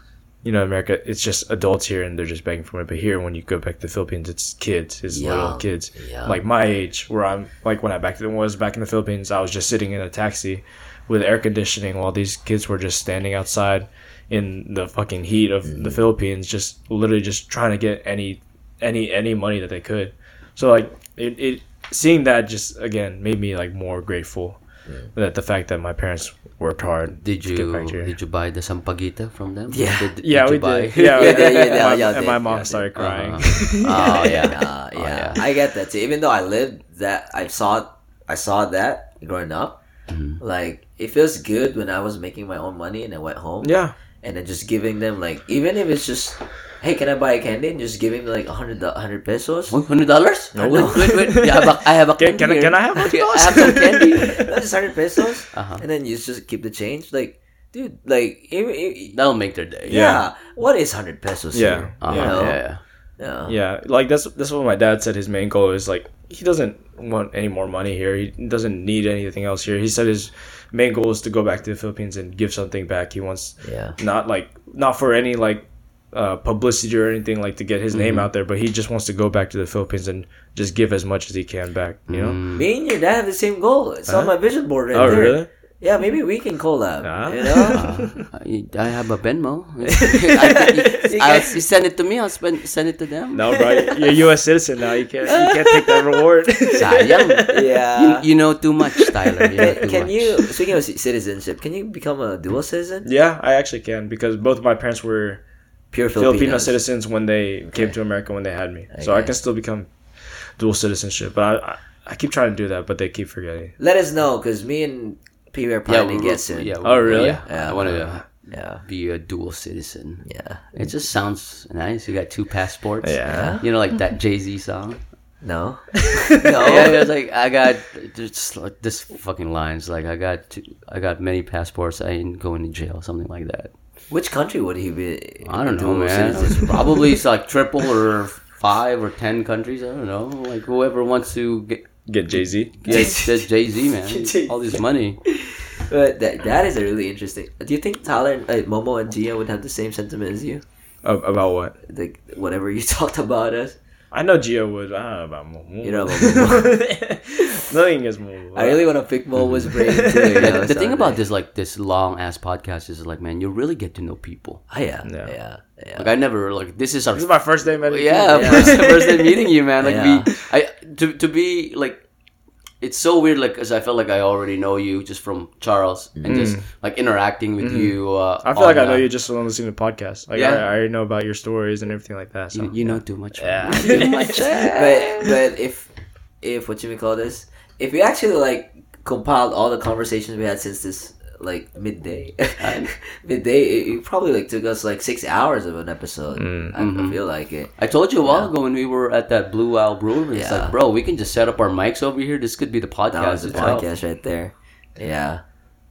You know, America, it's just adults here and they're just begging for it. But here, when you go back to the Philippines, it's kids, it's little kids,
Young.
like my age, where I'm like when I back was back in the Philippines, I was just sitting in a taxi with air conditioning while these kids were just standing outside in the fucking heat of
Mm.
the Philippines, just literally just trying to get any any any money that they could. So like it, it seeing that just again made me like more grateful that the fact that my parents worked hard.
Did you
get back here.
did you buy the sampaguita from them?
Yeah.
Did,
Yeah, we
buy?
did. Yeah,
Yeah, yeah, yeah,
my,
yeah,
and my mom
yeah,
started crying.
Oh yeah.
Uh,
Oh,
yeah.
yeah.
I get that too. Even though I lived that, I saw, I saw that growing up.
Mm-hmm.
Like it feels good when I was making my own money and I went home.
yeah,
and then just giving them like even if it's just hey can i buy a candy and just give them like a hundred hundred pesos
One hundred dollars?
No.
Wait, wait, wait. Yeah, I have a, I have a
Can-
candy
can I- can I have $100?
I have some candy.
no, just hundred pesos
Uh-huh.
and then you just keep the change like dude like even, even-
That'll make their day.
yeah. what is hundred pesos
Yeah.
here?
Uh-huh.
you know?
yeah, yeah.
yeah
yeah. Like that's that's what my dad said. His main goal is like he doesn't want any more money here. He doesn't need anything else here. He said his main goal is to go back to the Philippines and give something back. He wants
yeah
not like not for any like uh, publicity or anything like to get his name out there, but he just wants to go back to the Philippines and just give as much as he can back. You know?
me and your dad have the same goal it's on my vision board right
Oh,
there
really?
yeah maybe we can collab
Ah.
you know
Uh, I I have a Venmo. I, I, I'll- you send it to me. I'll spend, send it to them.
No, bro, you're a U.S. citizen now. You can't you can't take that reward.
Sayang.
yeah
You, you know too much, Tyler. You know
can,
too
can
much.
you speaking of citizenship can you become a dual citizen
yeah, I actually can because both of my parents were
pure
Filipino citizens when they came to America when they had me. So I can still become dual citizenship, but I, I I keep trying to do that, but they keep forgetting.
Let us know because me and P are
Yeah,
planning to
we-
get soon.
yeah,
Oh, really?
Yeah,
Yeah.
I want to
yeah,
be a dual citizen.
yeah.
It just sounds nice. You got two passports.
Yeah.
You know, like that Jay Z song.
No, no.
Yeah,
no.
it's like I got just like this fucking lines. Like I got two, I got many passports. I ain't going to jail. Something like that.
Which country would he be?
I don't know, man.
citizen?
Probably it's like triple or five or ten countries. I don't know. Like whoever wants to get
Get Jay Z.
get Jay Z, man.
Jay-Z.
All this money.
But that that is a really interesting. Do you think Tyler, uh, Momo, and Gia would have the same sentiment as you?
about what?
Like whatever you talked about us.
I know Gio would. I don't know about Momo.
You know about Momo.
Nothing is Momo.
I really want to pick Momo's brain too. you
Yeah,
know,
the thing about this like this long ass podcast is like, man, you really get to know people.
Oh, yeah,
Yeah.
yeah, yeah.
Like I never like this is our
This is my first day meeting.
yeah,
Yeah.
First, first day meeting you, man. Like
Yeah.
we, I to to be like, it's so weird. Like, cause I felt like I already know you just from Charles and just like interacting with you. Uh,
I feel like I know
uh,
you just from listening to podcasts. Like
Yeah.
I, I already know about your stories and everything like that. So.
You, you know too much.
Yeah.
too much.
but but if if what you may call this, if we actually like compiled all the conversations we had since this like midday, midday, it, probably like took us like six hours of an episode.
Mm.
I, I feel like it.
I told you a while ago when we were at that Blue Owl Brewery. It's
Yeah.
like, bro, we can just set up our mics over here. This could be the
That
podcast.
was the podcast right there. Yeah.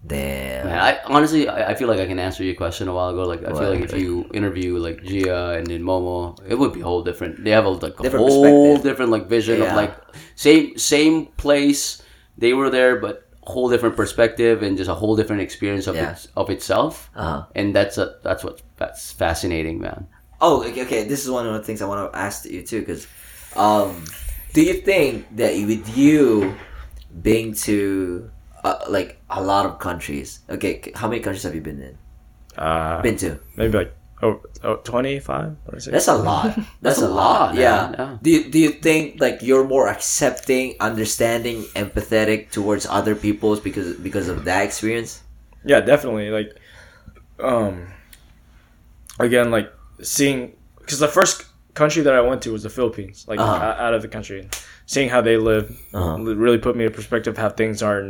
Damn.
Man, I honestly, I, I feel like I can answer your question a while ago. Like, I feel like if you interview like Gia and then Momo, it would be a whole different. They have a like a
Different
whole different like vision
Yeah.
of like same same place. They were there, but whole different perspective and just a whole different experience of
Yeah.
its, of itself.
Uh-huh.
And that's a that's what that's fascinating, man.
Oh, okay, okay. This is one of the things I want to ask you too, because um, Do you think that with you being to uh, like a lot of countries? Okay, how many countries have you been in?
Uh,
Been to?
maybe like oh, oh 25 26
That's a lot. That's,
a
a lot.
lot.
Yeah.
Yeah.
Do you, do you think like you're more accepting, understanding, empathetic towards other people's because because of that experience?
yeah definitely like um again like seeing because the first country that i went to was the philippines like
Uh-huh.
out of the country seeing how they live
Uh-huh.
really put me in perspective how things are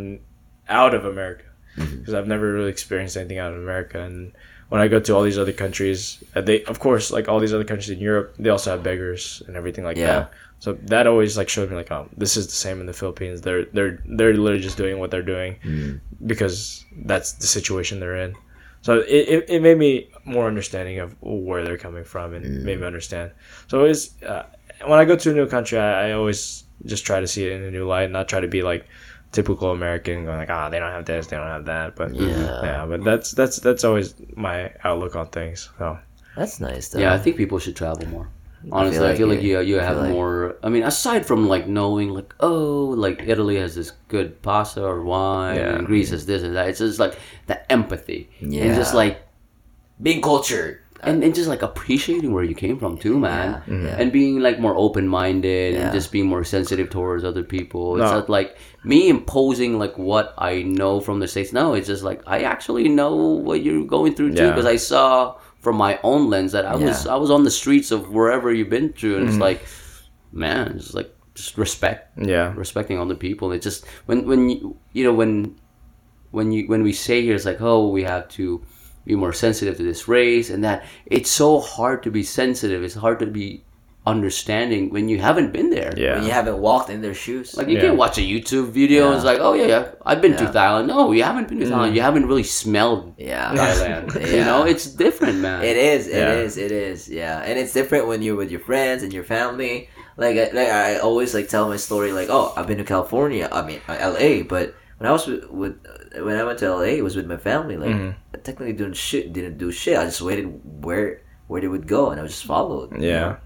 out of america
Mm-hmm.
because i've never really experienced anything out of america and when i go to all these other countries uh, they of course like all these other countries in europe they also have beggars and everything like
Yeah.
that so that always like showed me like oh this is the same in the philippines they're they're they're literally just doing what they're doing because that's the situation they're in. So it, it, it made me more understanding of where they're coming from and made me understand. So it's uh, when I go to a new country, I, I always just try to see it in a new light, and not try to be like typical American, going like, ah, they don't have this, they don't have that. But
Yeah.
yeah, but that's that's that's always my outlook on things. So
That's nice though.
Yeah, I think people should travel more. Honestly, I
like
feel like,
it.
you you
I
have
like-
more. I mean, aside from like knowing like oh, like Italy has this good pasta or wine,
Yeah.
and Greece has this and that. It's just like the empathy yeah. and just like
Being cultured.
And, and just like appreciating where you came from too, man.
Yeah.
And being like more open minded
Yeah.
and just being more sensitive towards other people. It's
No.
not like me imposing like what I know from the states. No, it's just like I actually know what you're going through too
Yeah.
because I saw from my own lens that I was I was on the streets of wherever you've been through, and
Mm-hmm.
it's like, man, it's like just respect,
yeah,
respecting other people. It just when when you you know when when you when we say here it's like oh we have to be more sensitive to this race and that it's so hard to be sensitive it's hard to be understanding when you haven't been there
yeah.
When you haven't walked in their shoes.
like you
Yeah.
can watch a youtube video
Yeah.
it's like oh yeah yeah i've been to thailand no you haven't been to thailand you haven't really smelled
yeah.
thailand you know it's different man
It is. It is.
Yeah.
It is. Yeah, and it's different when you're with your friends and your family. Like, I, like I always like tell my story. Like, oh, I've been to California. I mean, uh, L.A. But when I was with, with when I went to L.A., it was with my family. Like,
Mhm.
I technically doing shit. Didn't do shit. I just waited where where they would go, and I was just followed. you know?
Yeah.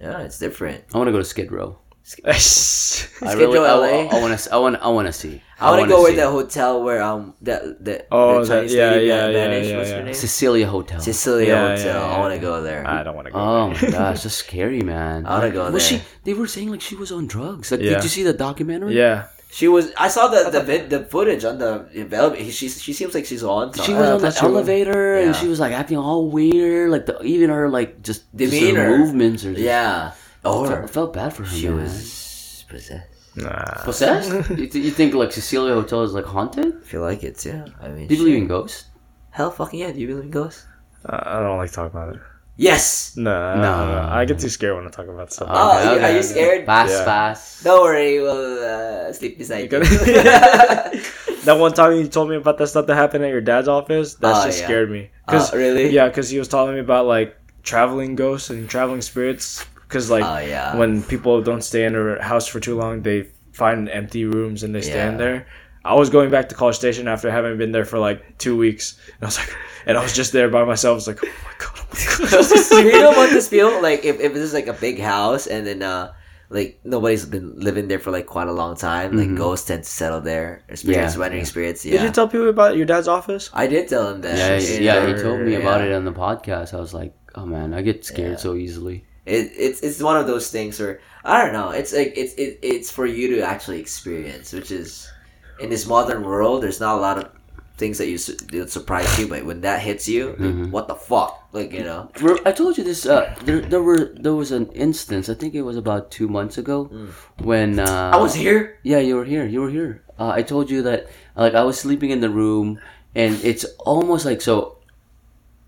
Yeah, it's different.
i want to go to skid row
yeah.
i
Skid
really
Row,
I,
LA?
I, want to i want i want to see
I want to
wanna
go with
see.
the hotel where um that that
Oh,
the
that- yeah,
lady
yeah, yeah,
vanished.
yeah,
What's her
yeah.
name?
Cecilia Hotel.
Cecilia
Yeah,
Hotel.
yeah,
I want to go there.
I don't want to go.
Oh my gosh, that's scary, man.
I wanna go
Was
there.
she? They were saying like she was on drugs. Like,
Yeah.
Did you see the documentary?
yeah,
She was. I saw the the vid, the footage on the elevator. She she seems like she's on.
She was
Uh,
on the
that's true.
elevator and she was like acting all weird, like the, even her like just just her
Demeanor.
movements or just,
Yeah.
I
Or
felt, I felt bad for her.
she
man.
was possessed.
nah.
possessed. you, th- you think like Cecilia Hotel is like haunted?
I feel like it yeah. I mean,
Do you believe in ghosts?
Hell, fucking yeah. Do you believe in ghosts?
Uh, I don't like talking about it.
Yes.
No, I,
No.
don't. I get too scared when I talk about stuff.
Oh, you- are you scared?
Fast,
Yeah.
fast.
Don't worry. We'll uh, sleep beside you.
that one time you told me about that stuff that happened at your dad's office, that
Oh,
just
yeah.
scared me.
Oh, really?
Yeah, because he was telling me about like traveling ghosts and traveling spirits. Because like
Oh, yeah.
when people don't stay in a house for too long, they find empty rooms and they stand
Yeah.
there. I was going back to College Station after having been there for like two weeks, and I was like, and I was just there by myself. I was like, oh my god, oh my god.
you know what this feel like? If if this is like a big house and then uh. Like nobody's been living there for like quite a long time. Like ghosts tend to settle there. Or spirits,
Yeah,
wandering
yeah.
spirits.
Did you tell people about your dad's office?
I did tell him that.
Yeah,
you
yeah. He told me about it on the podcast. I was like, oh man, I get scared
Yeah.
so easily.
It, it's it's one of those things where I don't know. It's like it's it, it's for you to actually experience, which is in this modern world. There's not a lot of things that you su- that surprise you, but when that hits you,
Mm-hmm.
what the fuck? Like you know,
I told you this. Uh, there, there were there was an instance. I think it was about two months ago when uh,
I was here.
Yeah, you were here. You were here. Uh, I told you that like I was sleeping in the room, and it's almost like so.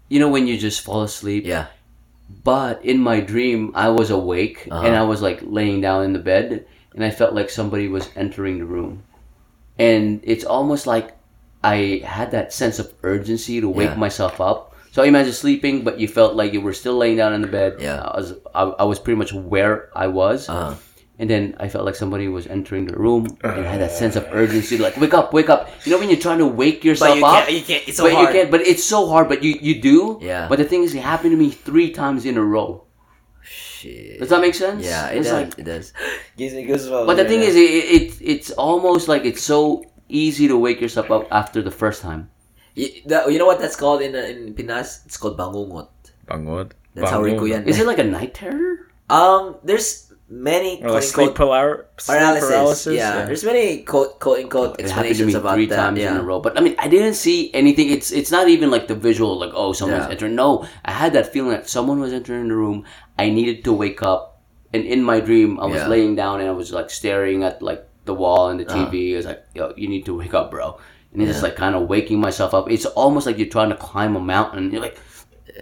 You know when you just fall asleep.
Yeah,
But in my dream, I was awake
Uh-huh.
and I was like laying down in the bed, and I felt like somebody was entering the room, and it's almost like I had that sense of urgency to wake
Yeah.
myself up. So I imagine sleeping, but you felt like you were still laying down in the bed.
Yeah.
I was I, I was pretty much where I was,
uh,
and then I felt like somebody was entering the room, and I had that sense of urgency, like wake up, wake up. You know when you're trying to wake yourself
but you
up,
can't. You can't. It's so
but
hard.
you can't. But it's so hard. But you you do.
Yeah.
But the thing is, it happened to me three times in a row.
Shit.
Does that make sense?
Yeah, it
It's
does.
like-
it does. Gives me goosebumps.
but the thing
now.
is, it, it it's almost like it's so easy to wake yourself up after the first time.
Y- that- you know what that's called in uh, in Pinas? It's called bangungot.
Bangon.
That's how Rico Yan.
Is it like a night terror?
Um, there's many
Or like
quote,
sleep, palar- sleep
paralysis.
paralysis.
Yeah. there's many quote quote unquote
It happened to
explanations
me
about
three
that.
times
yeah.
in a row. But I mean, I didn't see anything. It's it's not even like the visual, like oh, someone's
Yeah.
entering. No, I had that feeling that someone was entering the room. I needed to wake up, and in my dream, I was
Yeah.
laying down and I was like staring at like the wall and the uh-huh. TV. I was like, yo, you need to wake up, bro. And it's just like kind of waking myself up. It's almost like you're trying to climb a mountain. You're like,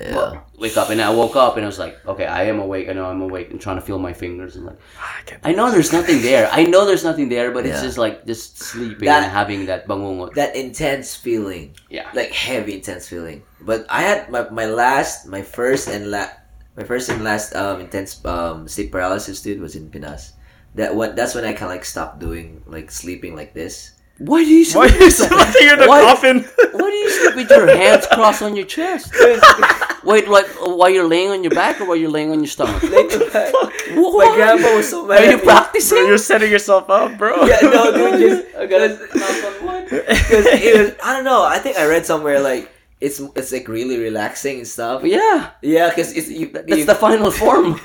Yeah.
Wake up. And I woke up and I was like, okay, I am awake. I know I'm awake and trying to feel my fingers and like.
Ah, I
I know there's nothing there. I know there's nothing there, but it's just like just sleeping
That-
and having that bangungot.
That intense feeling.
Yeah.
Like heavy intense feeling. But I had my, my last my first and la- my first and last um intense um sleep paralysis dude was in Pinas. That what that's when I kind of like stopped doing like sleeping like this.
Why do you sleep?
Why
sleep?
are you sleeping in the
Why-
coffin?
Why do you sleep with your hands crossed on your chest? Wait, like while you're laying on your back or while you're laying on your stomach?
Like, my
What?
grandpa was so mad.
Are you practicing?
Bro, you're setting yourself up, bro.
Yeah, no, dude, just
I gotta knock on wood.
because. I don't know. I think I read somewhere like it's it's like really relaxing and stuff.
Yeah,
Yeah, because it's you.
that's
you-
the final form.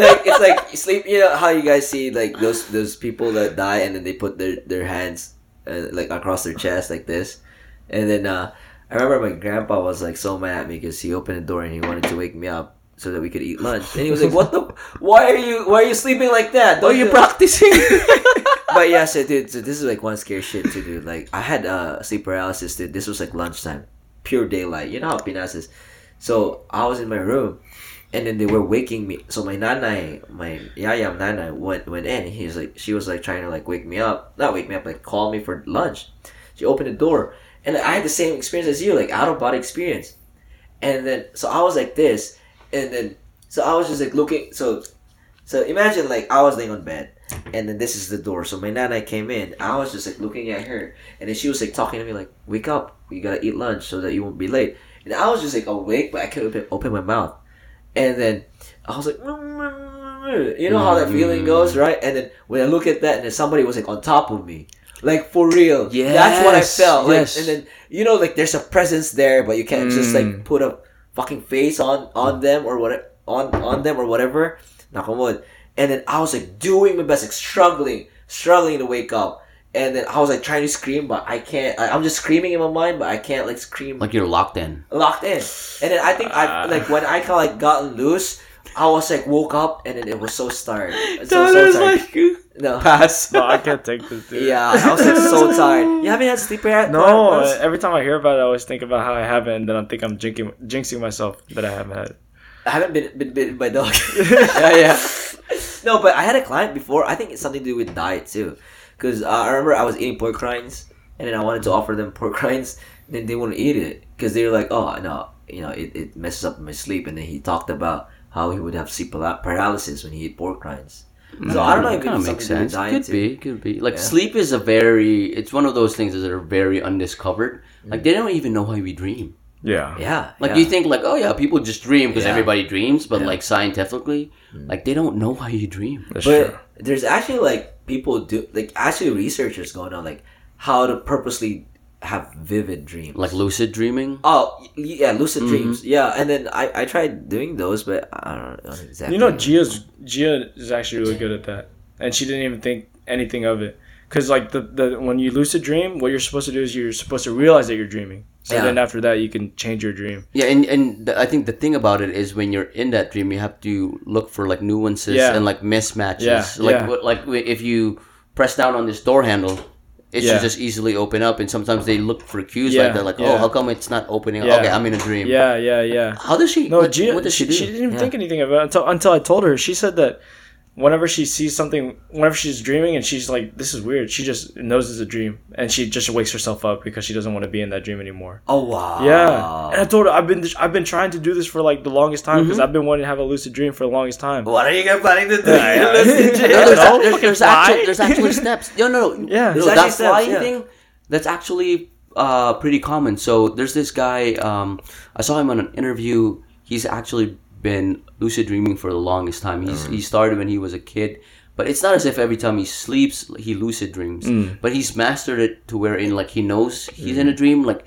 like it's like you sleep. You know how you guys see like those those people that die and then they put their their hands uh, like across their chest like this, and then uh, I remember my grandpa was like so mad at me because he opened the door and he wanted to wake me up so that we could eat lunch, and he was like, "What the? Why are you? Why are you sleeping like that?
Are
Don't
you
you-"
practicing?
but yeah, so dude, so this is like one scary shit to do. Like I had uh sleep paralysis, dude. This was like lunchtime, pure daylight. You know how Pinas is. So I was in my room, and then they were waking me. So my nanay, my yayam nanay went went in. He's like, she was like trying to like wake me up, not wake me up, like call me for lunch. She opened the door, and I had the same experience as you, like out of body experience. And then so I was like this, and then so I was just like looking. So so imagine like I was laying on bed and then this is the door. So my nana came in. I was just like looking at her, and then she was like talking to me like, "Wake up! We gotta eat lunch so that you won't be late." And I was just like awake, but I couldn't open, open my mouth. And then I was like, mm, mm, mm, you know how that feeling goes, right? And then when I look at that, and then somebody was like on top of me, like for real. yeah. that's what I felt. Like,
yes.
and then you know, like there's a presence there, but you can't just like
Mm.
put a fucking face on on them or whatever on on them or whatever. Nakamod. And then I was like doing my best, like struggling, struggling to wake up. And then I was like trying to scream, but I can't. I, I'm just screaming in my mind, but I can't like scream
like you're locked in.
locked in. And then I think I
Ah.
like when I kind of like gotten loose, I was like woke up and then it was so tired. So, so tired.
like,
no.
Pass.
no, I can't take this, dude.
Yeah, I was like so tired. You haven't had sleep yet?
No, every time I hear about it, I always think about how I haven't, and then I think I'm jinxing, jinxing myself that I haven't had.
I haven't been been bitten by dog. yeah, yeah. No, but I had a client before. I think it's something to do with diet too, because uh, I remember I was eating pork rinds, and then I wanted to offer them pork rinds, and then they wouldn't eat it because they were like, "Oh no, you know, it, it messes up my sleep." And then he talked about how he would have sleep paralysis when he ate pork rinds. So I don't know if
it
it's
of
something
makes
to do with
sense. Could be, could be. Like
Yeah.
sleep is a very. It's one of those things that are very undiscovered. Like they don't even know how we dream.
Yeah.
Yeah,
Like
yeah.
you think like, oh yeah, people just dream because
Yeah.
everybody dreams, but
Yeah. Mm.
like scientifically, like they don't know how you dream.
That's
but
true.
there's actually like people do like actually researchers going on like how to purposely have vivid dreams
Like lucid dreaming.
oh yeah lucid
Mm-hmm.
dreams yeah and then I, I tried doing those but i don't know exactly
You know, Gia's Gia is actually really good at that, and she didn't even think anything of it. Cause like the, the when you lucid dream, what you're supposed to do is you're supposed to realize that you're dreaming. So
Yeah.
then after that, you can change your dream.
Yeah, and and the, I think the thing about it is when you're in that dream, you have to look for like nuances
Yeah.
and like mismatches.
Yeah,
Like
yeah.
like if you press down on this door handle, it
Yeah.
should just easily open up. And sometimes they look for cues
Yeah,
like that, like
yeah.
oh, how come it's not opening? Okay, I'm in a dream.
Yeah, yeah, yeah.
How does she?
No,
what,
Gia,
what does she, do?
She didn't even think anything of it until until I told her. She said that whenever she sees something, whenever she's dreaming and she's like, "This is weird," she just knows it's a dream and she just wakes herself up because she doesn't want to be in that dream anymore.
oh wow
Yeah, and I told her I've been I've been trying to do this for like the longest time because
Mm-hmm.
I've been wanting to have a lucid dream for the longest time.
what are you guys planning to do
Yeah, yeah.
Lucid dream?
No, there's,
No,
there's, there's,
fly.
there's actually steps. No, no, no.
Yeah.
no,
There's
that
steps,
flying
yeah.
thing. That's actually uh, pretty common. So there's this guy. Um, I saw him on an interview. He's actually been lucid dreaming for the longest time. He's
Mm.
he started when he was a kid, but it's not as if every time he sleeps he lucid dreams.
Mm.
But he's mastered it to where in like he knows he's in a dream, like,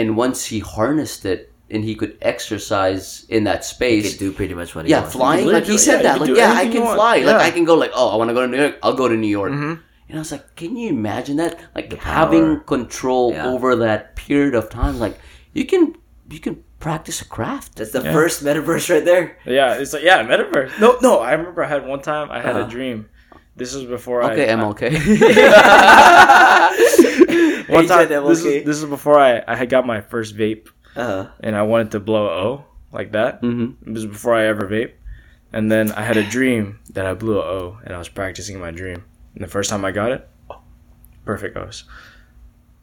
and once he harnessed it and he could exercise in that space.
could do pretty much what he
Yeah,
wants.
flying. Like he said
yeah,
that. Like yeah, I can fly. Like I can go. Like oh, I want to go to New York. I'll go to New York.
Mm-hmm.
And I was like, can you imagine that? Like having control
Yeah.
over that period of time. Like you can you can practice a craft.
That's the
Yeah.
first metaverse right there.
Yeah, it's like yeah, metaverse. No, no. I remember I had one time I had a
Uh-huh.
dream. This was before
Okay,
I.
MLK.
One time,
Agent
this
MLK.
is this is before I I had got my first vape,
Uh,
and I wanted to blow a O like that.
hmm
It was before I ever vape, and then I had a dream that I blew a O, and I was practicing my dream. And the first time I got it, perfect O's.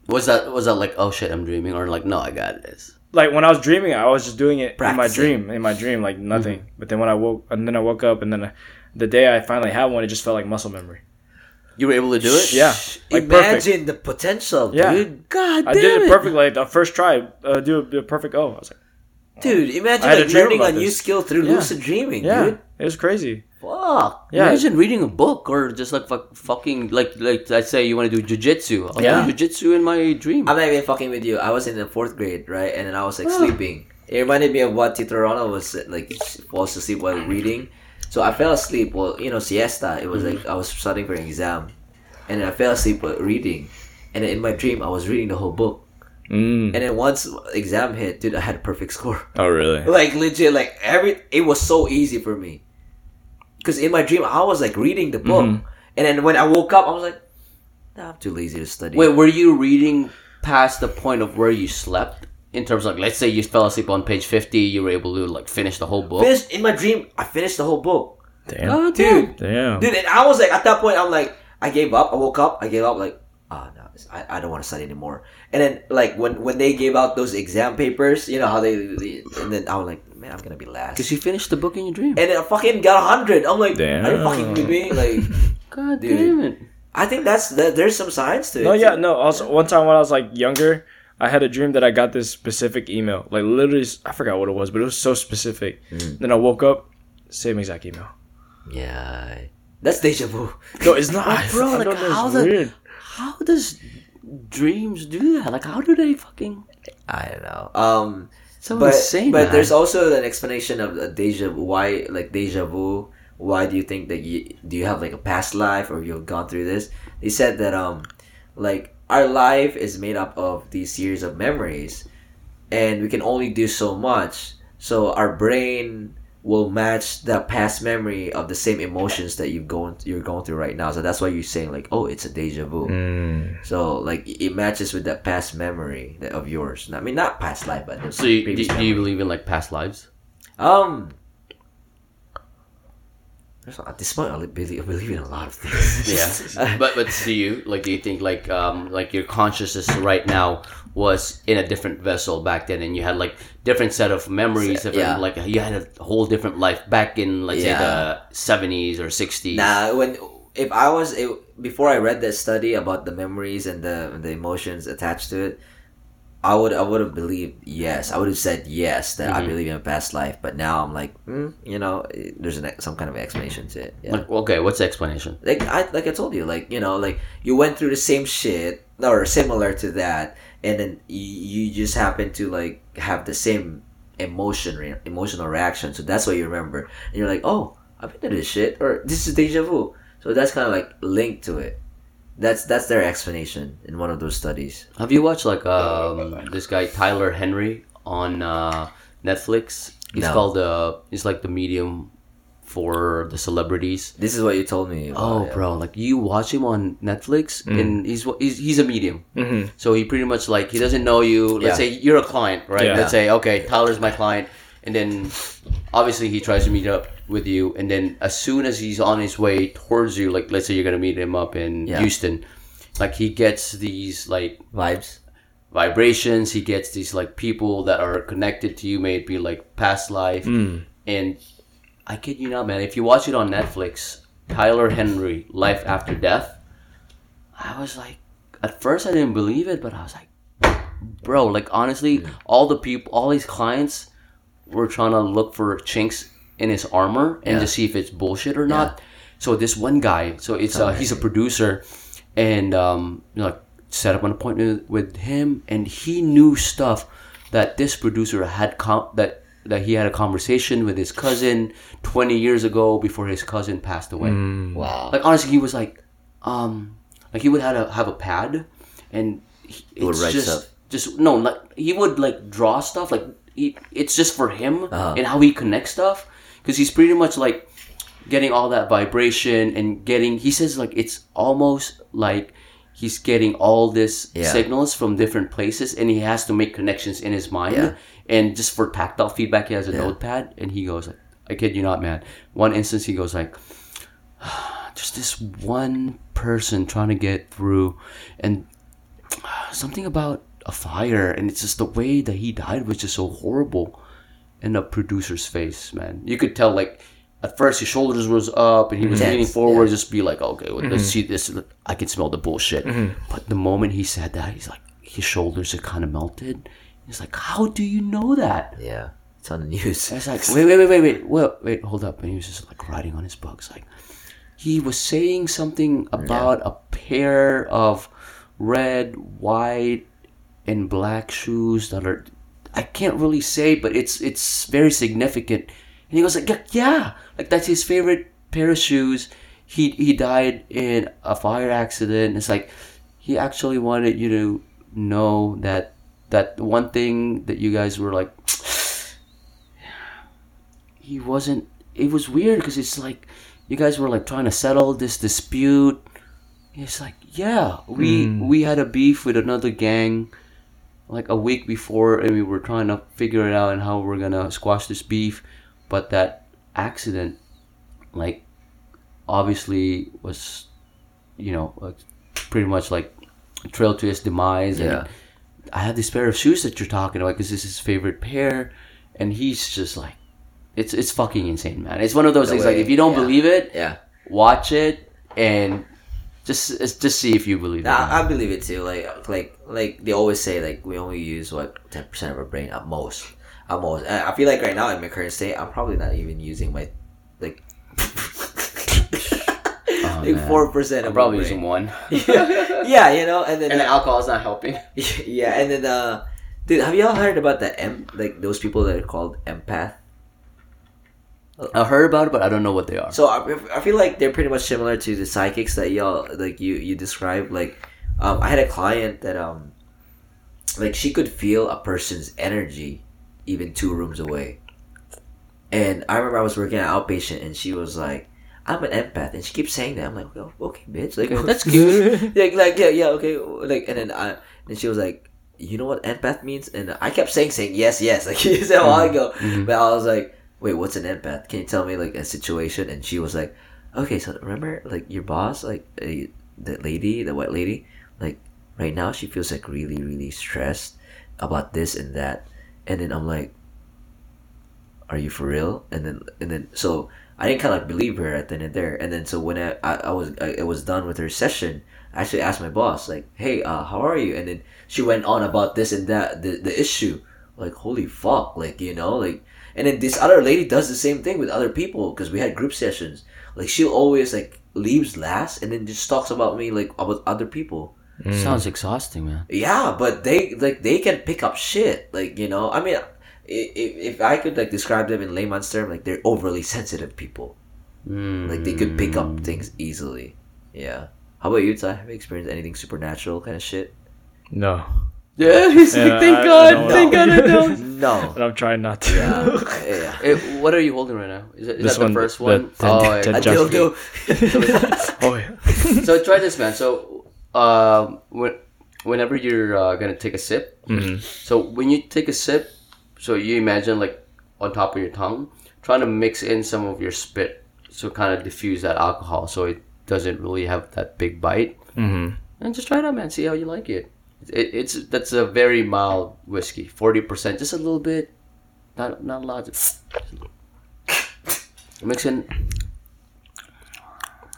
Was that was that like oh shit I'm dreaming or like no I got this.
Like when I was dreaming, I was just doing it in my dream, in my dream, like nothing. But then when I woke, and then I woke up, and then I, the day I finally had one, it just felt like muscle memory.
You were able to do it.
Yeah, like
Imagine the potential,
Yeah.
dude.
God
I
damn
did it
it.
perfectly. Like the first try, uh, do a, do a perfect O. I was like,
Dude, imagine
I had
like
a
learning a new
this.
skill through
Yeah.
lucid dreaming,
yeah,
dude.
it was crazy.
Fuck.
Yeah.
Imagine reading a book or just like fuck, fucking like like I say you want to do jujitsu. I'll
Yeah.
do jujitsu in my dream.
I'm not even fucking with you. I was in the fourth grade, right? And then I was like sleeping. It reminded me of what Tito Ronald was like falls asleep while reading. So I fell asleep. Well, you know, siesta. It was like I was studying for an exam, and then I fell asleep while reading. And then in my dream, I was reading the whole book.
Mm.
And then once exam hit, dude, I had a perfect score.
Oh really?
like legit, like every it was so easy for me. Because in my dream, I was like reading the book,
Mhm.
and then when I woke up, I was like, nah, I'm too lazy to study.
Wait, were you reading past the point of where you slept? In terms of, like, let's say you fell asleep on page fifty, you were able to like finish the whole book.
finished in my dream. I finished the whole book.
Damn.
Oh,
Dude.
Damn.
Dude, and I was like, at that point, I'm like, I gave up. I woke up. I gave up. Like, ah, no, I, I don't want to study anymore. And then, like, when when they gave out those exam papers, you know how they, they- and then I was like, man, I'm gonna be last.
Because you finished the book in your dream.
And then I fucking got a hundred. I'm like,
Damn.
are you fucking kidding me? Like,
God
Dude.
damn it.
I think that's that. There's some science to it.
No, yeah, no. Also, one time when I was like younger, I had a dream that I got this specific email. Like literally, I forgot what it was, but it was so specific. Mm. Then I woke up, same exact email.
Yeah, that's deja vu.
No, it's not,
But bro,
I
like,
don't know, it's
how the-
weird.
How does dreams do that? Like, how do they fucking?
I don't know. Um,
So
but
insane.
but
man.
there's also an explanation of deja vu. Why like deja vu? Why do you think that you do you have like a past life or you've gone through this? They said that um, like our life is made up of these series of memories, and we can only do so much. So our brain will match the past memory of the same emotions that you've going you're going through right now. So that's why you're saying like, oh, it's a deja vu.
Mm.
So like it matches with that past memory that of yours. I mean, not past life, but the
So, you, do, do you believe in like past lives?
Um, there's at this point I believe, I believe in a lot of things.
Yeah, but but do you like? Do you think like um like your consciousness right now was in a different vessel back then, and you had like different set of memories, different,
Yeah.
like you had a whole different life back in let's say the seventies or sixties.
Nah, when if I was it, before I read that study about the memories and the the emotions attached to it, I would I would have believed yes. I would have said yes that I
Mhm.
believe in a past life. But now I'm like, mm, you know, there's an, some kind of explanation to it. Yeah.
Like, okay, what's the explanation?
like I like I told you, like you know, like you went through the same shit or similar to that, and then you, you just happen to like have the same emotion, re- emotional reaction. So that's what you remember, and you're like, oh, I've been to this shit, or this is deja vu. So that's kind of like linked to it. That's that's their explanation in one of those studies.
Have you watched like um this guy Tyler Henry on uh, Netflix? He's
No.
called uh he's like the medium for the celebrities.
This is what you told me.
Oh, bro! Like you watch him on Netflix, and he's he's he's a medium.
hmm
So he pretty much like he doesn't know you. Let's
Yeah.
say you're a client, right?
Yeah.
Let's say okay, Tyler's my client, and then obviously he tries to meet up with you, and then as soon as he's on his way towards you, like let's say you're gonna meet him up in
Yeah.
Houston, like he gets these like
Vibes.
vibrations. He gets these like people that are connected to you, may it be like past life,
Mm.
and I kid you not, man. If you watch it on Netflix, Tyler Henry, Life After Death, I was like, at first I didn't believe it, but I was like, bro, like honestly, all the people, all these clients were trying to look for chinks in his armor and
Yeah.
to see if it's bullshit or not. So this one guy, so it's uh, he's a producer, and um, you know, like set up an appointment with him, and he knew stuff that this producer had com- that that he had a conversation with his cousin 20 years ago before his cousin passed away.
Wow.
Like honestly, he was like, um, like he would have a, have a pad, and he,
He would write
just,
stuff.
Just no, like he would like draw stuff. Like he, it's just for him
Uh-huh.
and how he connects stuff, because he's pretty much like getting all that vibration and getting. He says like it's almost like he's getting all this
Yeah.
signals from different places, and he has to make connections in his mind.
Yeah.
And just for tactile feedback, he has a
Yeah.
notepad, and he goes like, "I kid you not, man." One instance, he goes like just this one person trying to get through and something about a fire and it's just the way that he died was just so horrible in the producer's face man you could tell like at first his shoulders was up and he was
Tense,
leaning forward
yeah.
just be like okay well, let's mm-hmm. see this i can smell the bullshit mm-hmm. but the moment he said that he's like his shoulders are kind of melted he's like how do you know that
Yeah. It's on the news.
and it's like, wait, wait, wait, wait, wait, wait, wait, hold up. And he was just like writing on his books. Like, he was saying something about a pair of red, white, and black shoes that are, I can't really say, but it's it's very significant. And he goes like, yeah, yeah, like that's his favorite pair of shoes. He he died in a fire accident. It's like he actually wanted you to know that that one thing that you guys were like he wasn't it was weird because it's like you guys were like trying to settle this dispute. It's like yeah we hmm. we had a beef with another gang like a week before and we were trying to figure it out and how we're gonna squash this beef. But that accident like obviously was you know pretty much like trail to his demise
Yeah.
and I have this pair of shoes that you're talking about because this is his favorite pair, and he's just like, it's it's fucking insane, man. It's one of those
The
things like if you don't
yeah.
believe it,
Yeah.
watch it and just just see if you believe it.
I believe it too. Like, like, like they always say, like we only use what ten percent of our brain at most. At most, I feel like right now in my current state, I'm probably not even using my like
Oh,
like
man.
four percent.
I'm probably using one,
yeah, yeah, you know, and then
and the alcohol is not helping.
yeah, and then uh, dude, have y'all heard about the em like those people that are called empath?
I heard about it, but I don't know what they are.
So I, I feel like they're pretty much similar to the psychics that y'all like you you described. Like, um, I had a client that um, like she could feel a person's energy even two rooms away. And I remember I was working at outpatient, and she was like, "I'm an empath," and she keeps saying that. I'm like, "Well, okay, bitch." Like,
that's cute.
like, like, yeah, yeah, okay. Like, and then I, and she was like, "You know what empath means?" And I kept saying, saying yes, yes, like you said a while ago. But I was like, "Wait, what's an empath? Can you tell me like a situation?" And she was like, "Okay, so remember like your boss, like uh, the lady, the white lady, like right now she feels like really, really stressed about this and that." And then I'm like, "Are you for real?" And then and then so I didn't kind of like believe her at the end of there. And then so when I I, I was I, I was done with her session, I actually asked my boss like, "Hey, uh, how are you?" And then she went on about this and that the the issue. Like holy fuck, like you know, like and then this other lady does the same thing with other people because we had group sessions. Like she'll always like leaves last and then just talks about me like about other people.
Sounds exhausting, man.
Yeah, but they like they can pick up shit. Like you know, I mean, if, if I could like describe them in layman's term, like they're overly sensitive people.
Mm.
Like they could pick up things easily. Yeah. How about you, Ty? Have you experienced anything supernatural kind of shit?
No,
Yeah, he's
Yeah,
like, thank
I- I
God,
don't
thank
know.
God I don't.
No.
but I'm trying not to.
Yeah. yeah.
What are you holding right now? Is, it, is
This
that the
one,
first
the-
one?
the-
oh,
the-
yeah.
Dildo.
oh yeah.
so try this, man. So, um, when, whenever you're uh, gonna take a sip,
Mhm.
so when you take a sip, so you imagine like on top of your tongue, trying to mix in some of your spit, so kind of diffuse that alcohol, so it doesn't really have that big bite.
Mhm.
And just try it out, man. See how you like it. it it's that's a very mild whiskey, forty percent, just a little bit, not not a lot. Just mix in.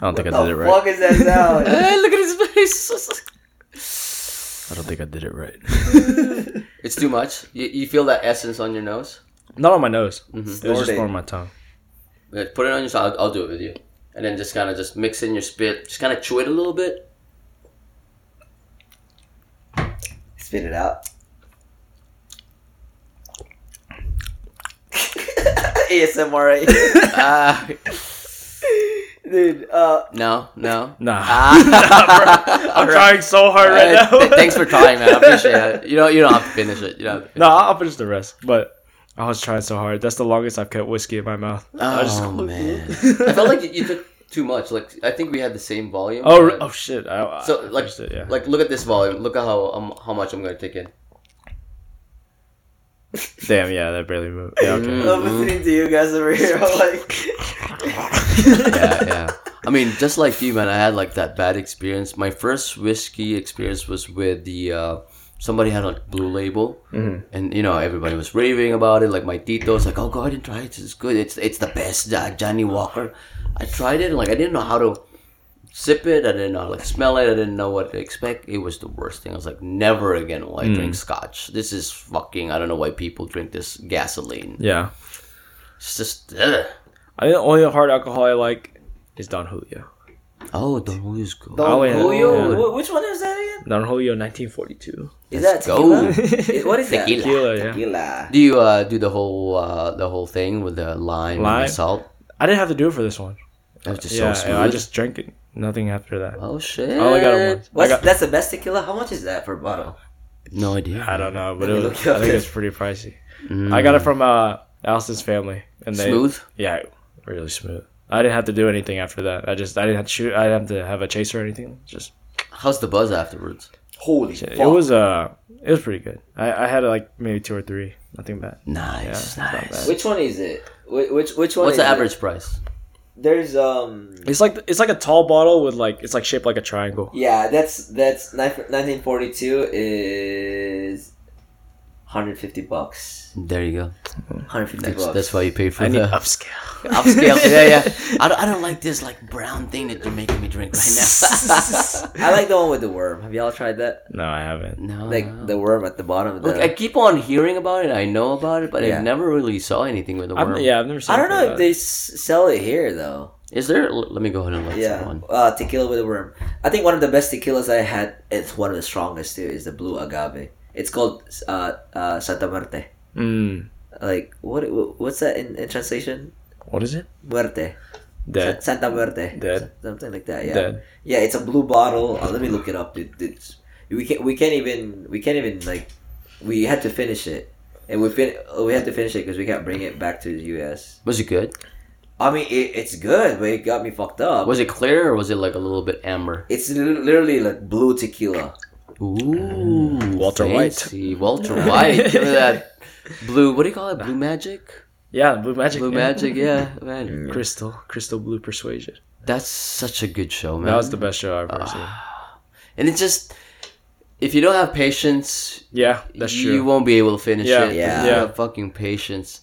I don't think I did it right.
fuck is that sound?
Hey, look at his face.
I don't think I did it right.
It's too much. You, you feel that essence on your nose.
Not on my nose.
Mhm.
It was just more on my tongue.
Yeah, Put it on your side. I'll, I'll do it with you, and then just kind of just mix in your spit. Just kind of chew it a little bit.
Spit it out. ASMR.
Ah,
Dude, uh,
no, no.
Nah.
Ah.
I'm trying so hard right
Alright,
now.
th- thanks for trying, man. I appreciate it. You don't, you don't have to finish it. You don't have to
no, I'll finish the rest. But I was trying so hard. That's the longest I've kept whiskey in my mouth. I just-
Oh man, I felt like you, you took too much. Like I think we had the same volume.
Oh,
but-
oh shit! I,
so
I
like,
understood, yeah.
like look at this volume. Look at how um, how much I'm gonna take in.
Damn, yeah, that barely moved. Yeah, okay.
Mm.
I'm listening to you guys over here. I'm like,
yeah, yeah. I mean, just like you, man. I had like that bad experience. My first whiskey experience was with the uh, somebody had a blue label, and you know everybody was raving about it. Like my tito's like, "Oh, go ahead and try it. It's good. It's it's the best." Uh, Johnnie Walker. I tried it, and like I didn't know how to sip it. I didn't know how to like smell it. I didn't know what to expect. It was the worst thing. I was like, never again will I drink Scotch. This is fucking. I don't know why people drink this gasoline.
Yeah.
It's just. Ugh.
I think the only hard alcohol I like is Don Julio.
Oh, Don Julio's good.
Don
Oh, yeah.
Julio?
Yeah.
Which one is that again?
Don Julio, 1942.
Is that
Let's go.
tequila? What is that?
Tequila.
Tequila, yeah.
Tequila.
Do you uh, do the whole uh, the whole thing with the lime, and
Lime?
the salt?
I didn't have to do it for this one.
That was just
yeah,
so
yeah,
smooth.
I just drank it. Nothing after that.
oh shit!
Oh, I got it once. I
What's,
got,
that's the best tequila? How much is that per bottle?
No idea.
I don't know, but it was,
look it up
I think it's pretty pricey.
Mm.
I got it from uh, Allison's family, and they
Smooth.
Yeah, really smooth. I didn't have to do anything after that. I just I didn't have to shoot. I didn't have to have a chaser or anything. Just
How's the buzz afterwards?
Holy
it was uh it was pretty good. I, I had like maybe two or three. Nothing bad.
Nice,
Yeah, it's not
nice.
bad.
Which one is it? Which which, which one?
What's
is
the
it?
average price?
There's um.
It's like it's like a tall bottle with like it's like shaped like a triangle.
Yeah, that's that's 1942 is 150 bucks.
There you go.
150
That's,
bucks.
that's why you pay for
I need
the
upscale.
upscale. yeah, yeah. I don't, I don't like this like brown thing that you're making me drink right now.
I like the one with the worm. Have y'all tried that?
No, I haven't.
no,
Like
no.
the worm at the bottom of the.
Look, I keep on hearing about it. I know about it, but
Yeah.
I never really saw anything with the
I've,
worm.
yeah, I've never seen. It.
I don't know if they s- sell it here though.
Is there? Let me go ahead and look
Yeah,
for one.
uh, tequila with a worm. I think one of the best tequilas I had. It's one of the strongest too. Is the blue agave. It's called uh, uh, Santa Muerte.
Mm,
Like what? What's that in, in translation?
what is it?
Muerte.
Dead.
Sa- Santa Muerte.
Dead.
Something like that. Yeah.
Dead.
Yeah, it's a blue bottle. Uh, let me look it up. We can't we can't even we can't even like we had to finish it, and we fin- we had to finish it because we can't bring it back to the U.S.
Was it good?
I mean, it, it's good, but it got me fucked up.
Was it clear or was it like a little bit amber?
It's li- literally like blue tequila.
Ooh,
Walter White.
fancy. Walter White. Give me that blue. What do you call it? Blue magic.
Yeah, blue magic.
Blue
yeah.
magic. Yeah, man. Mm.
Crystal, crystal blue persuasion.
That's such a good show, man.
That was the best show I've ever ah. seen.
and it just if you don't have patience,
Yeah, that's
you
true.
won't be able to finish
Yeah,
it.
yeah.
You
Yeah.
have fucking patience.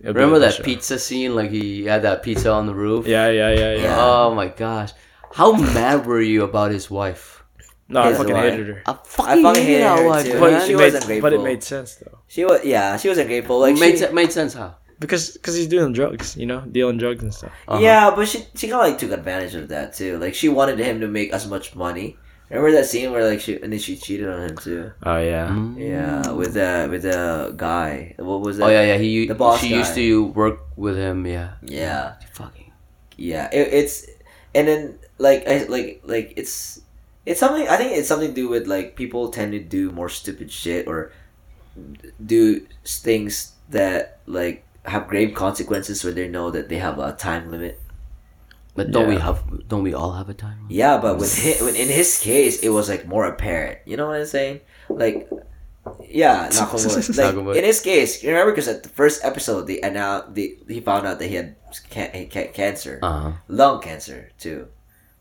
It'll
Remember that
show.
pizza scene? Like he had that pizza on the roof.
Yeah, yeah, yeah, yeah.
Yeah.
Oh my gosh, how mad were you about his wife?
No, I fucking
wife.
hated her.
I fucking,
fucking
hated
hated her
wife,
too.
But,
man.
she
it
wasn't
made, but it made sense though,
She was yeah, she wasn't grateful. Like
made,
she,
se- made sense, how?
because because he's doing drugs, you know, dealing drugs and stuff.
Uh-huh.
Yeah, but she she kind of like took advantage of that too. Like she wanted him to make as much money. Remember that scene where like she and then she cheated on him too.
Oh yeah,
Mm.
Yeah, with the with the guy. What was that?
Oh yeah, yeah. He
The boss
she
guy.
used to work with him. Yeah.
Yeah,
Fucking.
yeah. It, it's and then like I like like it's it's something. I think it's something to do with like people tend to do more stupid shit or do things that like have grave consequences where they know that they have a time limit.
But don't we have? Don't we all have a time?
Yeah, but with him, in his case, it was like more apparent. You know what I'm saying? Like, yeah, knock on wood.
Knock
Like in his case, you remember because at the first episode, they announced the he found out that he had ca- he ca- cancer,
Uh huh.
lung cancer too,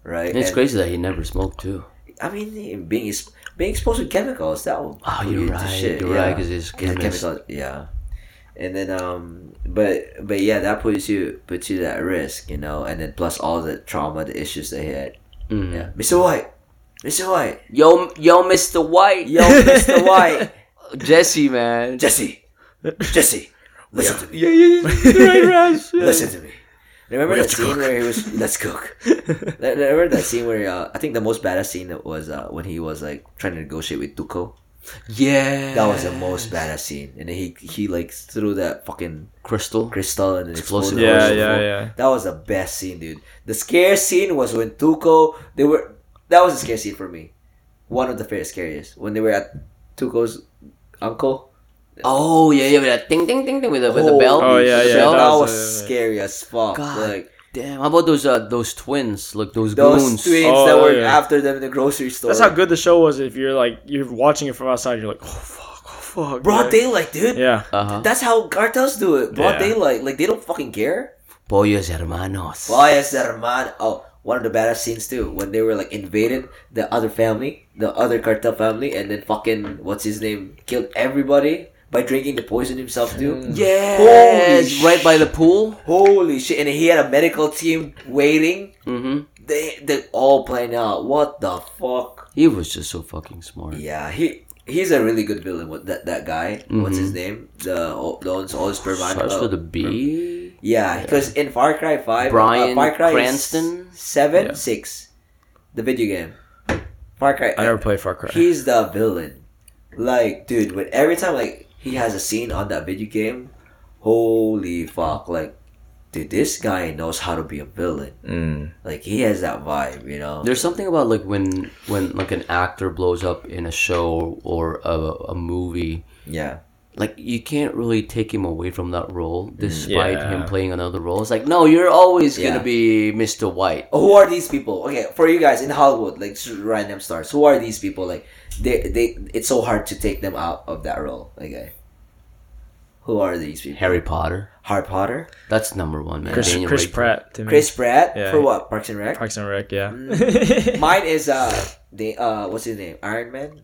right?
And it's
And,
crazy that he never smoked too.
I mean, being being exposed to chemicals that will
Oh, you're
you
right.
shit,
You're
yeah.
right because it's
Yeah,
chemist.
chemical, yeah. And then um, but but yeah, that puts you puts you at risk, you know. And then plus all the trauma, the issues they had.
Mm.
Yeah, Mr. White, Mr. White,
Yo, yo, Mr. White.
yo, Mr. White.
Jesse, man.
Jesse, Jesse, Listen to me.
Yeah, yeah, yeah. right, Raz. Yeah.
Listen to me. Remember that scene
cook.
where he was let's cook. Remember that scene where uh, I think the most badass scene was uh, when he was like trying to negotiate with Tuco.
Yeah.
That was the most badass scene, and then he he like threw that fucking
crystal.
crystal and then
Explosive.
exploded.
Yeah,
the
yeah, yeah.
That was the best scene, dude. The scare scene was when Tuco they were. That was a scare scene for me. One of the favorite scariest when they were at Tuco's uncle.
Oh yeah, yeah, with that ding, ding, ding, ding with the with the bell.
Oh, yeah, yeah,
bell?
that,
that
was,
was, uh,
scary as fuck.
God.
Like
Damn. How about those uh those twins? Like those,
those
goons.
twins
Oh,
that were
yeah.
after them in the grocery store.
That's how good the show was. If you're like you're watching it from outside, you're like, oh fuck, oh fuck.
broad
Like,
daylight, dude.
Yeah.
Uh huh.
That's how cartels do it. Broad
Yeah.
daylight. Like they don't fucking care.
Pollos hermanos.
Vayas hermano. Oh, one of the badass scenes too when they were like invaded the other family, the other cartel family, and then fucking what's his name killed everybody by drinking the poison himself too.
Yes,
Holy
right by the pool.
Holy shit! And he had a medical team waiting.
Mm-hmm.
They they all playing out. What the fuck?
He was just so fucking smart.
Yeah, he he's a really good villain. What that that guy? What's his name? The the one's always provide.
Starts
uh,
with a B.
Yeah, because in Far Cry Five,
Bryan
uh, Far Cry
Cranston?
seven,
Yeah.
six, the video game. Far Cry.
I never played Far Cry.
He's the villain. Like, dude, when every time like he has a scene on that video game, holy fuck! Like, dude, this guy knows how to be a villain.
Mm.
Like, he has that vibe, you know.
There's something about like when when like an actor blows up in a show or a, a movie,
yeah,
like you can't really take him away from that role despite
Yeah.
him playing another role. It's like no, you're always
Yeah.
gonna be Mr. White.
who are these people? Okay, for you guys in Hollywood, like random stars, who are these people? Like, they they it's so hard to take them out of that role. Okay, who are these people?
Harry Potter.
Harry Potter,
That's number one, man.
Chris, Chris Pratt. To me.
Chris Pratt
Yeah.
for what? Parks and Rec.
Parks and Rec. Yeah.
Mine is uh the uh what's his name? Iron Man.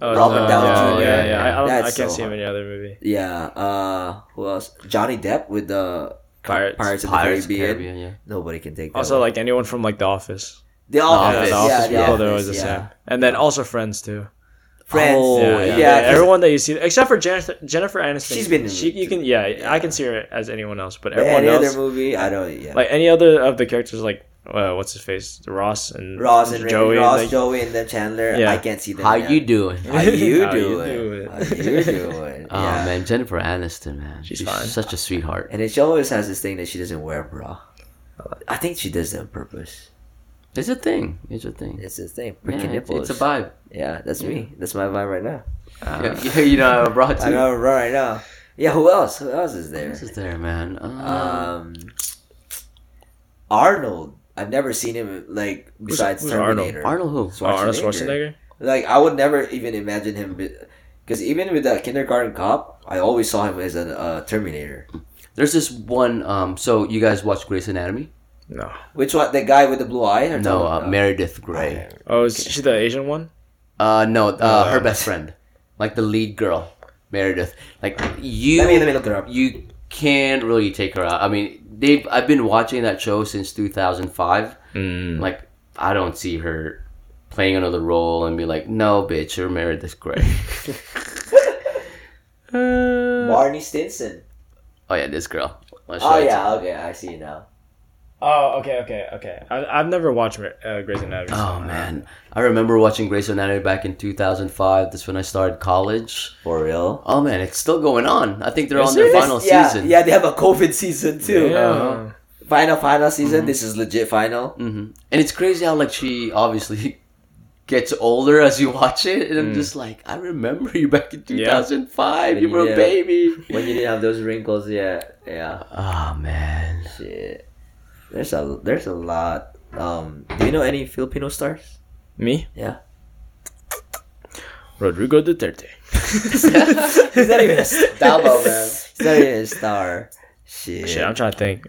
Oh,
Robert
no,
Downey
yeah,
Jr.
Yeah, yeah. I, I, I can't
so
see him in any other movie.
Yeah. Uh, who else? Johnny Depp with the
Pirates.
Pirates of
Pirates of
the
the
Caribbean.
Caribbean, yeah.
Nobody can take that.
Also,
one.
like anyone from like The Office.
The Office.
Office.
the
Yeah,
Office
the
people, they're always the
yeah.
same. And then also Friends too.
Friends.
Oh,
yeah,
yeah,
yeah, yeah.
'cause-
Everyone that you see, except for Jennifer, Jennifer Aniston,
She's been
She, you can, yeah, I can see her as anyone else, but
But
everyone
any
else,
other movie, I don't. Yeah.
like any other of the characters, like uh, what's his face, Ross and
Ross and
Joey,
Ross,
like,
Joey, and then Chandler.
Yeah.
I can't see them.
How
yeah.
you doing?
How you
How you
doing?
doing?
How you doing?
Oh
yeah.
man, Jennifer Aniston, man.
She's fine.
such a sweetheart.
And she always has this thing that she doesn't wear a bra. I think she does that on purpose.
It's a thing. It's a thing.
It's a thing.
Yeah,
Freaking
it's,
nipples.
it's a vibe.
Yeah, that's me. That's my vibe right now.
yeah, yeah, you know, I'm brought
I
to.
know right now. Yeah, who else? Who else is there?
This is there, man. Uh,
Um, Arnold. I've never seen him like besides
who's Arnold?
Terminator.
Arnold who?
oh, Arnold Schwarzenegger.
Like I would never even imagine him, because even with the Kindergarten Cop, I always saw him as a uh, Terminator.
There's this one. Um, so you guys watch Grey's Anatomy?
No.
Which one? The guy with the blue eye? Or
No, uh, Meredith Grey.
Oh, is she the Asian one?
Uh, no, uh,
Uh,
her best friend, like the lead girl, Meredith. Like you,
Let me let me look it up.
you can't really take her out. I mean, they've. I've been watching that show since 2005.
Mm.
Like, I don't see her playing another role and be like, no, bitch, you're Meredith Grey.
Barney Stinson.
oh yeah, this girl.
Oh yeah, okay, I see you now.
Oh, okay, okay, okay. I, I've never watched uh, Grey's Anatomy.
Oh man, I remember watching Grey's Anatomy back in 2005. That's when I started college.
For real?
Oh man, it's still going on. I think they're
Is
on their final
yeah,
season.
yeah, they have a COVID season too.
Yeah.
Uh-huh.
Final, final season. This is legit final.
hmm And it's crazy how like she obviously gets older as you watch it, and I'm
Mm.
just like, I remember you back in
Yeah.
2005. You were a baby.
When you didn't have those wrinkles yet. Yeah.
Oh man.
Shit. There's a there's a lot. Um, do you know any Filipino stars?
Me?
Yeah.
Rodrigo Duterte.
He's not even a star, man. He's not even a star. Shit.
Shit, I'm trying to think.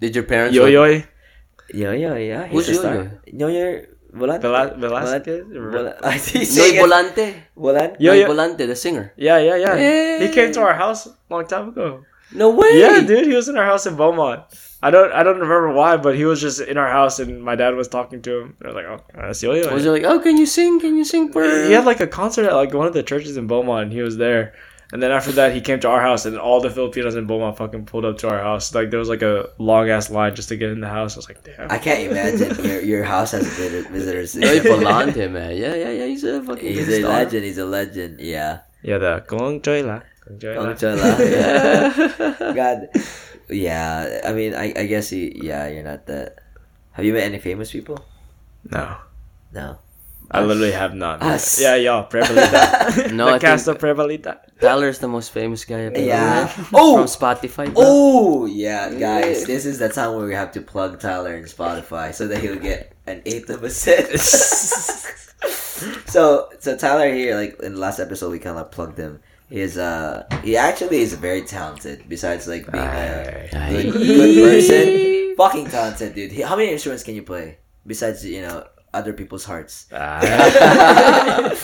Did your parents?
Yo
like-
Yo.
Yeah, yeah, yeah.
Who's
He's a.
Yo-Yo?
Yo-Yo Volante.
Vela- Velasquez?
Vola- I think
Noy Volante.
Volante.
Yo, yo.
Volante, the singer.
Yeah, yeah, yeah.
Hey.
He came to our house a long time ago.
No way.
Yeah, dude, he was in our house in Beaumont. I don't, I don't remember why, but he was just in our house, and my dad was talking to him. And I was like, "Oh, that's Yo Yo."
Was it like, oh, can you sing? Can you sing for?
He had like a concert at like one of the churches in Beaumont. And he was there, And then after that, he came to our house, and all the Filipinos in Beaumont fucking pulled up to our house. Like there was like a long ass line just to get in the house. I was like, damn.
I can't imagine your your house has a vid- visitors.
Hey, Volante, man. Yeah, yeah, yeah. He's a fucking
He's a
star.
legend. He's a legend. Yeah.
yeah, the Gong Joy La. Gong Joy La.
Yeah. God. Yeah. I mean, I I guess you. Yeah, you're not that. Have you met any famous people?
No,
No.
I literally have not.
Us.
Yeah, yo, Prevalita.
No,
the
I
cast
think
of Prevalita.
Tyler's the most famous guy I've ever
Yeah.
met.
Oh.
From Spotify. bro.
Oh yeah, guys! This is the time where we have to plug Tyler in Spotify so that he'll get an eighth of a cent. so, so Tyler here, like in the last episode, we kind of plugged him. He is uh, he actually is very talented. Besides like being a good, good person, fucking talented, dude. He- How many instruments can you play besides you know other people's hearts?
Ah.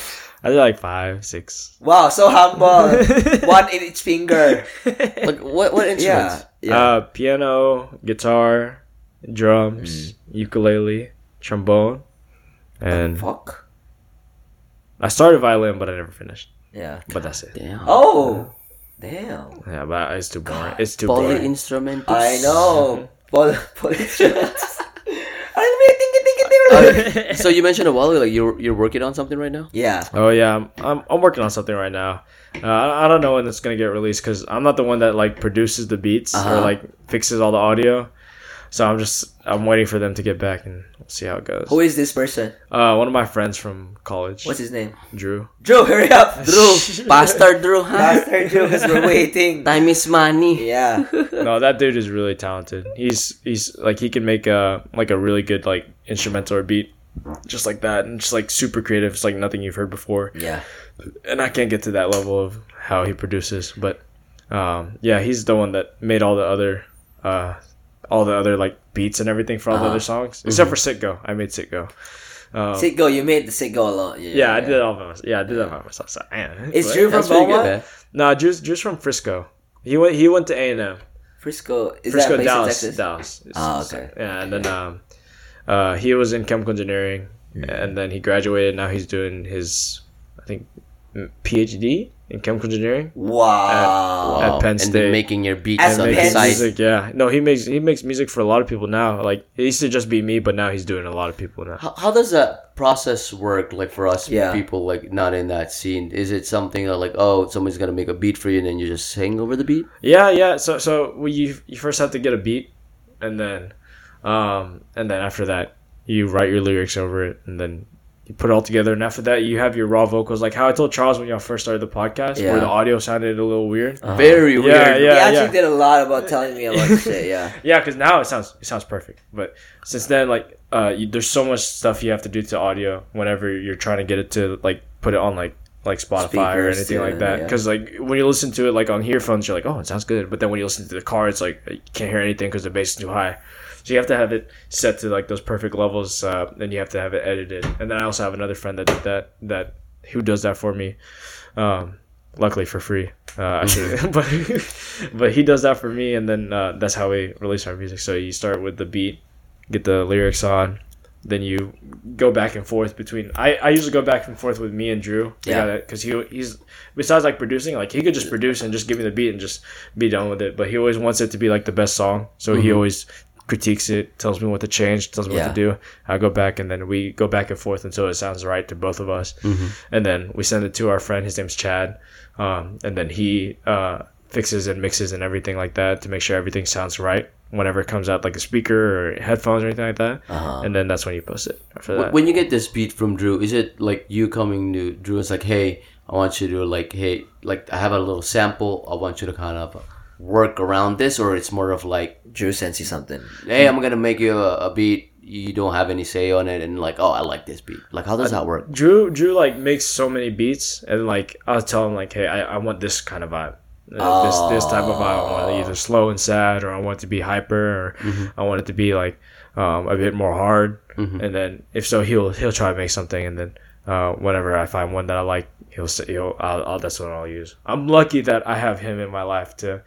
I did like five, six.
Wow, so humble. One in each finger.
Like what? What instruments?
Yeah, yeah.
Uh, piano, guitar, drums, ukulele, trombone, and
Fuck.
I started violin, but I never finished.
Yeah.
But that's it.
Damn.
Oh, damn.
Yeah, but it's too boring. It's too
Poly
boring.
instrumentos.
I know. Pol- Polyinstruments.
so you mentioned a while ago, like you're you're working on something right now.
yeah.
Oh yeah, I'm, I'm I'm working on something right now. Uh, I, I don't know when it's gonna get released because I'm not the one that like produces the beats
Uh-huh.
or like fixes all the audio. So I'm just I'm waiting for them to get back and we'll see how it goes.
Who is this person?
Uh, one of my friends from college,
What's his name?
Drew.
Drew, hurry up.
Drew, Pastor Drew, huh?
Master Drew, because we're waiting.
Time is money.
Yeah.
no, that dude is really talented. He's he's like he can make a like a really good like instrumental or beat just like that and just like super creative. It's like nothing you've heard before.
Yeah.
And I can't get to that level of how he produces, but um, yeah, he's the one that made all the other uh, all the other like beats and everything for all the
Uh-huh.
other songs except for Sitgo. I made Sitgo. Um,
Sitgo, you made the Sit Sitgo alone.
yeah, Yeah, I did it all by myself. Yeah, I did that by myself. So,
Is Drew from
That's pretty good,
Beaumont?
No, Drew's, Drew's from Frisco. He went he went to A and M.
Frisco. Is
Frisco,
that place
Dallas,
in Texas?
Dallas.
Ah, okay.
Yeah, and then um, uh, he was in chemical engineering, and then he graduated. Now he's doing his, I think, PhD in chemical engineering
Wow.
at Penn State.
then making your beats
At
on the side.
music, yeah. No, he makes he makes music for a lot of people now. Like it used to just be me, but now he's doing a lot of people now.
How, how does that process work? Like for us
Yeah.
people, like not in that scene, is it something that like oh somebody's gonna make a beat for you and then you just sing over the beat?
Yeah, yeah. So so we, you you first have to get a beat, and then um and then after that you write your lyrics over it, and then you put it all together. And after that you have your raw vocals, like how I told Charles when y'all first started the podcast,
Yeah.
where the audio sounded a little weird.
Very weird.
Yeah,
he
yeah,
actually
yeah.
did a lot about telling me about this shit. Yeah.
Yeah, because now it sounds it sounds perfect. But since then, like, uh, you, there's so much stuff you have to do to audio whenever you're trying to get it to like put it on like like Spotify or
Speakers,
anything like
yeah,
that.
yeah.
Because like when you listen to it like on earphones, you're like, oh, it sounds good. But then when you listen to the car, it's like you can't hear anything because the bass is too high. So you have to have it set to like those perfect levels, uh, and you have to have it edited. And then I also have another friend that did that that who does that for me. Um, luckily for free. Uh, should, but but he does that for me, and then uh, that's how we release our music. So you start with the beat, get the lyrics on, then you go back and forth between. I, I usually go back and forth with me and Drew.
Yeah.
because he he's besides like producing, like he could just produce and just give me the beat and just be done with it. But he always wants it to be like the best song, so he always critiques it, tells me what to change, tells me
Yeah.
what to do. I go back and then we go back and forth until it sounds right to both of us, and then we send it to our friend. His name's Chad, um, and then he uh, fixes and mixes and everything like that to make sure everything sounds right whenever it comes out like a speaker or headphones or anything like that.
Uh-huh.
And then that's when you post it after that.
When you get this beat from Drew, is it like you coming to Drew? It's like, hey, I want you to like, hey, like I have a little sample. I want you to kind of work around this, or it's more of like,
Drew sends you something.
hey, I'm gonna make you a, a beat. You don't have any say on it, and like, oh, I like this beat. Like, how does that work?
Drew Drew like makes so many beats and like I'll tell him like, hey, I, I want this kind of vibe. Uh, This this type of vibe. I want it either slow and sad, or I want it to be hyper, or I want it to be like um, a bit more hard. And then if so, he'll he'll try to make something, and then uh, whenever I find one that I like, he'll say he'll I'll, I'll that's what I'll use. I'm lucky that I have him in my life to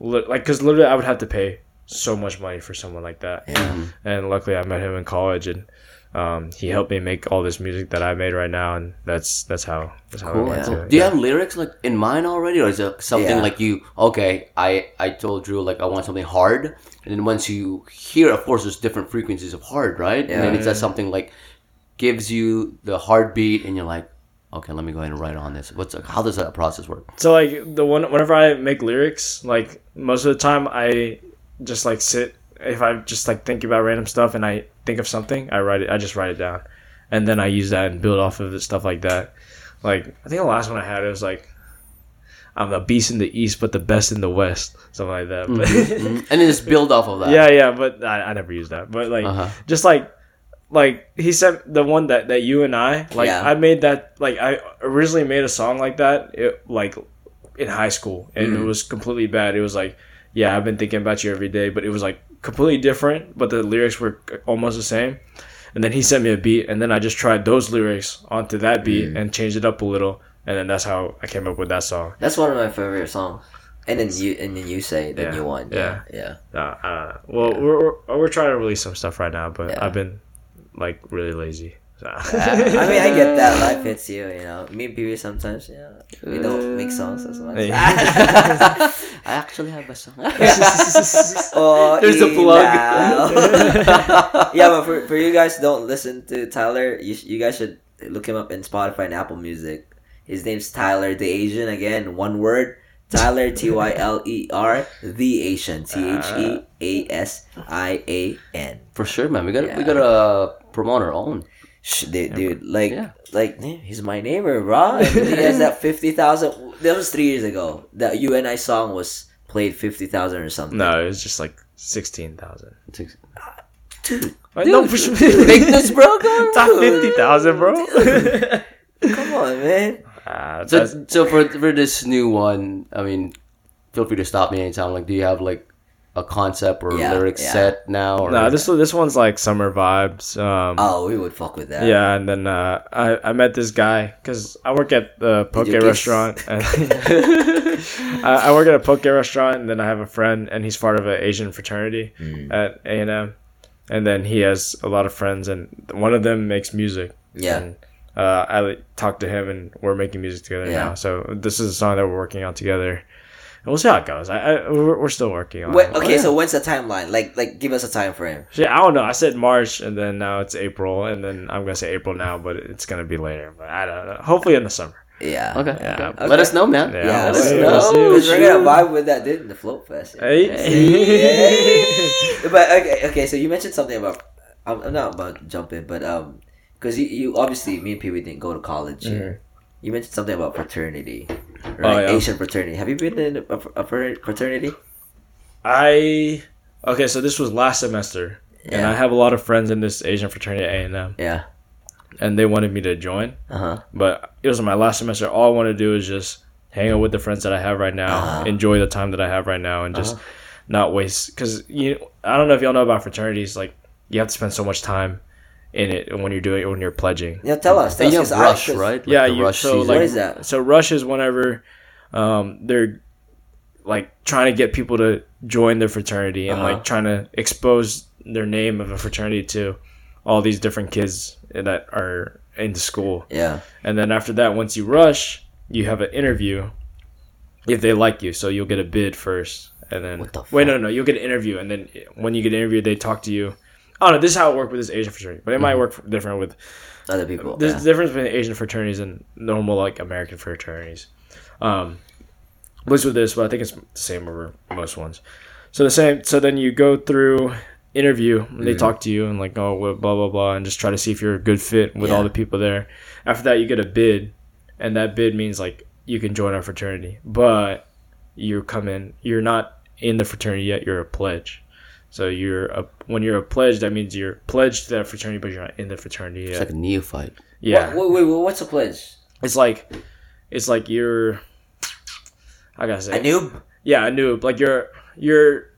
like because literally I would have to pay so much money for someone like that
Yeah.
and luckily I met him in college, and um, he helped me make all this music that I made right now, and that's that's how that's how
Cool.
I went to it.
Do you
Yeah.
have lyrics like in mind already, or is it something
Yeah.
like you? Okay, I I told Drew like I want something hard, and then once you hear, of course, there's different frequencies of hard, right? Yeah. And then it's that something like gives you the heartbeat, and you're like, okay, let me go ahead and write on this. What's how does that process work?
So like the one whenever I make lyrics, like most of the time I just like sit if I just like think about random stuff and I think of something, I write it I just write it down. And then I use that and build off of it stuff like that. Like I think the last one I had it was like I'm the beast in the east but the best in the west. Something like that. But
Mhm. And then just build off of that.
yeah, yeah, but I, I never use that. But like
Uh-huh.
just like like he said the one that that you and I like
Yeah.
I made that like I originally made a song like that it, like in high school and
Mm.
it was completely bad. It was like yeah, I've been thinking about you every day, but it was like completely different, but the lyrics were almost the same. And then he sent me a beat and then I just tried those lyrics onto that beat
Mm.
and changed it up a little and then that's how I came up with that song.
That's one of my favorite songs. And then you and then you say the
Yeah.
new one. Yeah, yeah.
Uh, uh, well, we're, we're we're trying to release some stuff right now, but
Yeah.
I've been like really lazy. So.
I mean, I get that life hits you. You know, me and PB sometimes. Yeah, we don't uh, make songs as much.
I actually have a song.
oh,
There's a plug.
yeah, but for, for you guys don't listen to Tyler, you, you guys should look him up in Spotify and Apple Music. His name's Tyler the Asian. Again, one word. Tyler T Y L E R the Asian T H E A S I A N.
For sure, man. We got to we
Yeah.
Got uh, promote our own.
Dude, dude, like,
Yeah.
like, he's my neighbor, bro. And he has that fifty thousand. That was three years ago. That you and I song was played fifty thousand or something.
No, it was just like sixteen thousand.
dude,
No, for sure.
bigness, bro.
It's not fifty thousand, bro.
Come on, man.
Ah,
So, so for for this new one, I mean, feel free to stop me anytime. Like, do you have like a concept or
Yeah,
lyrics
yeah.
set now? Or
no, this this one's like summer vibes. Um,
Oh, we would fuck with that.
yeah, and then uh, I I met this guy because I work at the poke restaurant. And I, I work at a poke restaurant, and then I have a friend, and he's part of an Asian fraternity
Mm.
at A and M, and then he has a lot of friends, and one of them makes music.
Yeah.
And, uh, I talked to him, and we're making music together
Yeah.
now. So this is a song that we're working on together, and we'll see how it goes. I, I we're, we're still working on.
Wait,
it.
okay, so when's the timeline? Like, like, give us a time frame.
Shit, I don't know. I said March, and then now it's April, and then I'm gonna say April now, but it's gonna be later. But I don't know. Hopefully in the summer.
Yeah.
Okay.
Yeah.
okay. Let us know, man.
Yeah,
Yeah,
we'll
let's
see,
know.
we'll see, we'll
Because we're
see.
gonna vibe with that dude in the float fest.
Hey.
but okay, okay. So you mentioned something about. I'm, I'm not about to jump in, but um, because you, you obviously me and Pee Wee didn't go to college. You mentioned something about fraternity,
Mm-hmm. Oh, yeah.
Asian fraternity. Have you been in a, a fraternity?
I okay. So this was last semester, and I have a lot of friends in this Asian fraternity at A and M,
Yeah.
and they wanted me to join,
Uh huh.
but it was my last semester. All I want to do is just hang out with the friends that I have right now,
Uh-huh.
enjoy the time that I have right now, and just not waste. Because you, I don't know if y'all know about fraternities. Like you have to spend so much time in it when you're doing when you're pledging.
Yeah. Tell us. Tell
And you
us,
have
'cause I-
right? Like
yeah,
the
you,
rush
so
season.
like
What is that?
so rush is whenever um, they're like trying to get people to join their fraternity and
Uh-huh.
like trying to expose their name of a fraternity to all these different kids that are into school.
Yeah.
And then after that, once you rush, you have an interview if they like you. So you'll get a bid first, and then
the
wait, no, no, you'll get an interview, and then when you get interviewed, they talk to you. I don't know. This is how it worked with this Asian fraternity, but it might work different with
Other people.
there's
yeah.
a difference between Asian fraternities and normal like American fraternities. Um, least with this, but I think it's the same over most ones. So the same. So then you go through interview. And they talk to you and like oh blah blah blah, and just try to see if you're a good fit with all the people there. After that, you get a bid, and that bid means like you can join our fraternity, but you come in. You're not in the fraternity yet. You're a pledge. So you're a when you're a pledge, that means you're pledged to that fraternity, but you're not in the fraternity
It's
yet.
like a neophyte.
yeah,
Wait, wait, wait, what's a pledge?
it's like it's like you're I gotta say
A noob?
yeah a noob like you're you're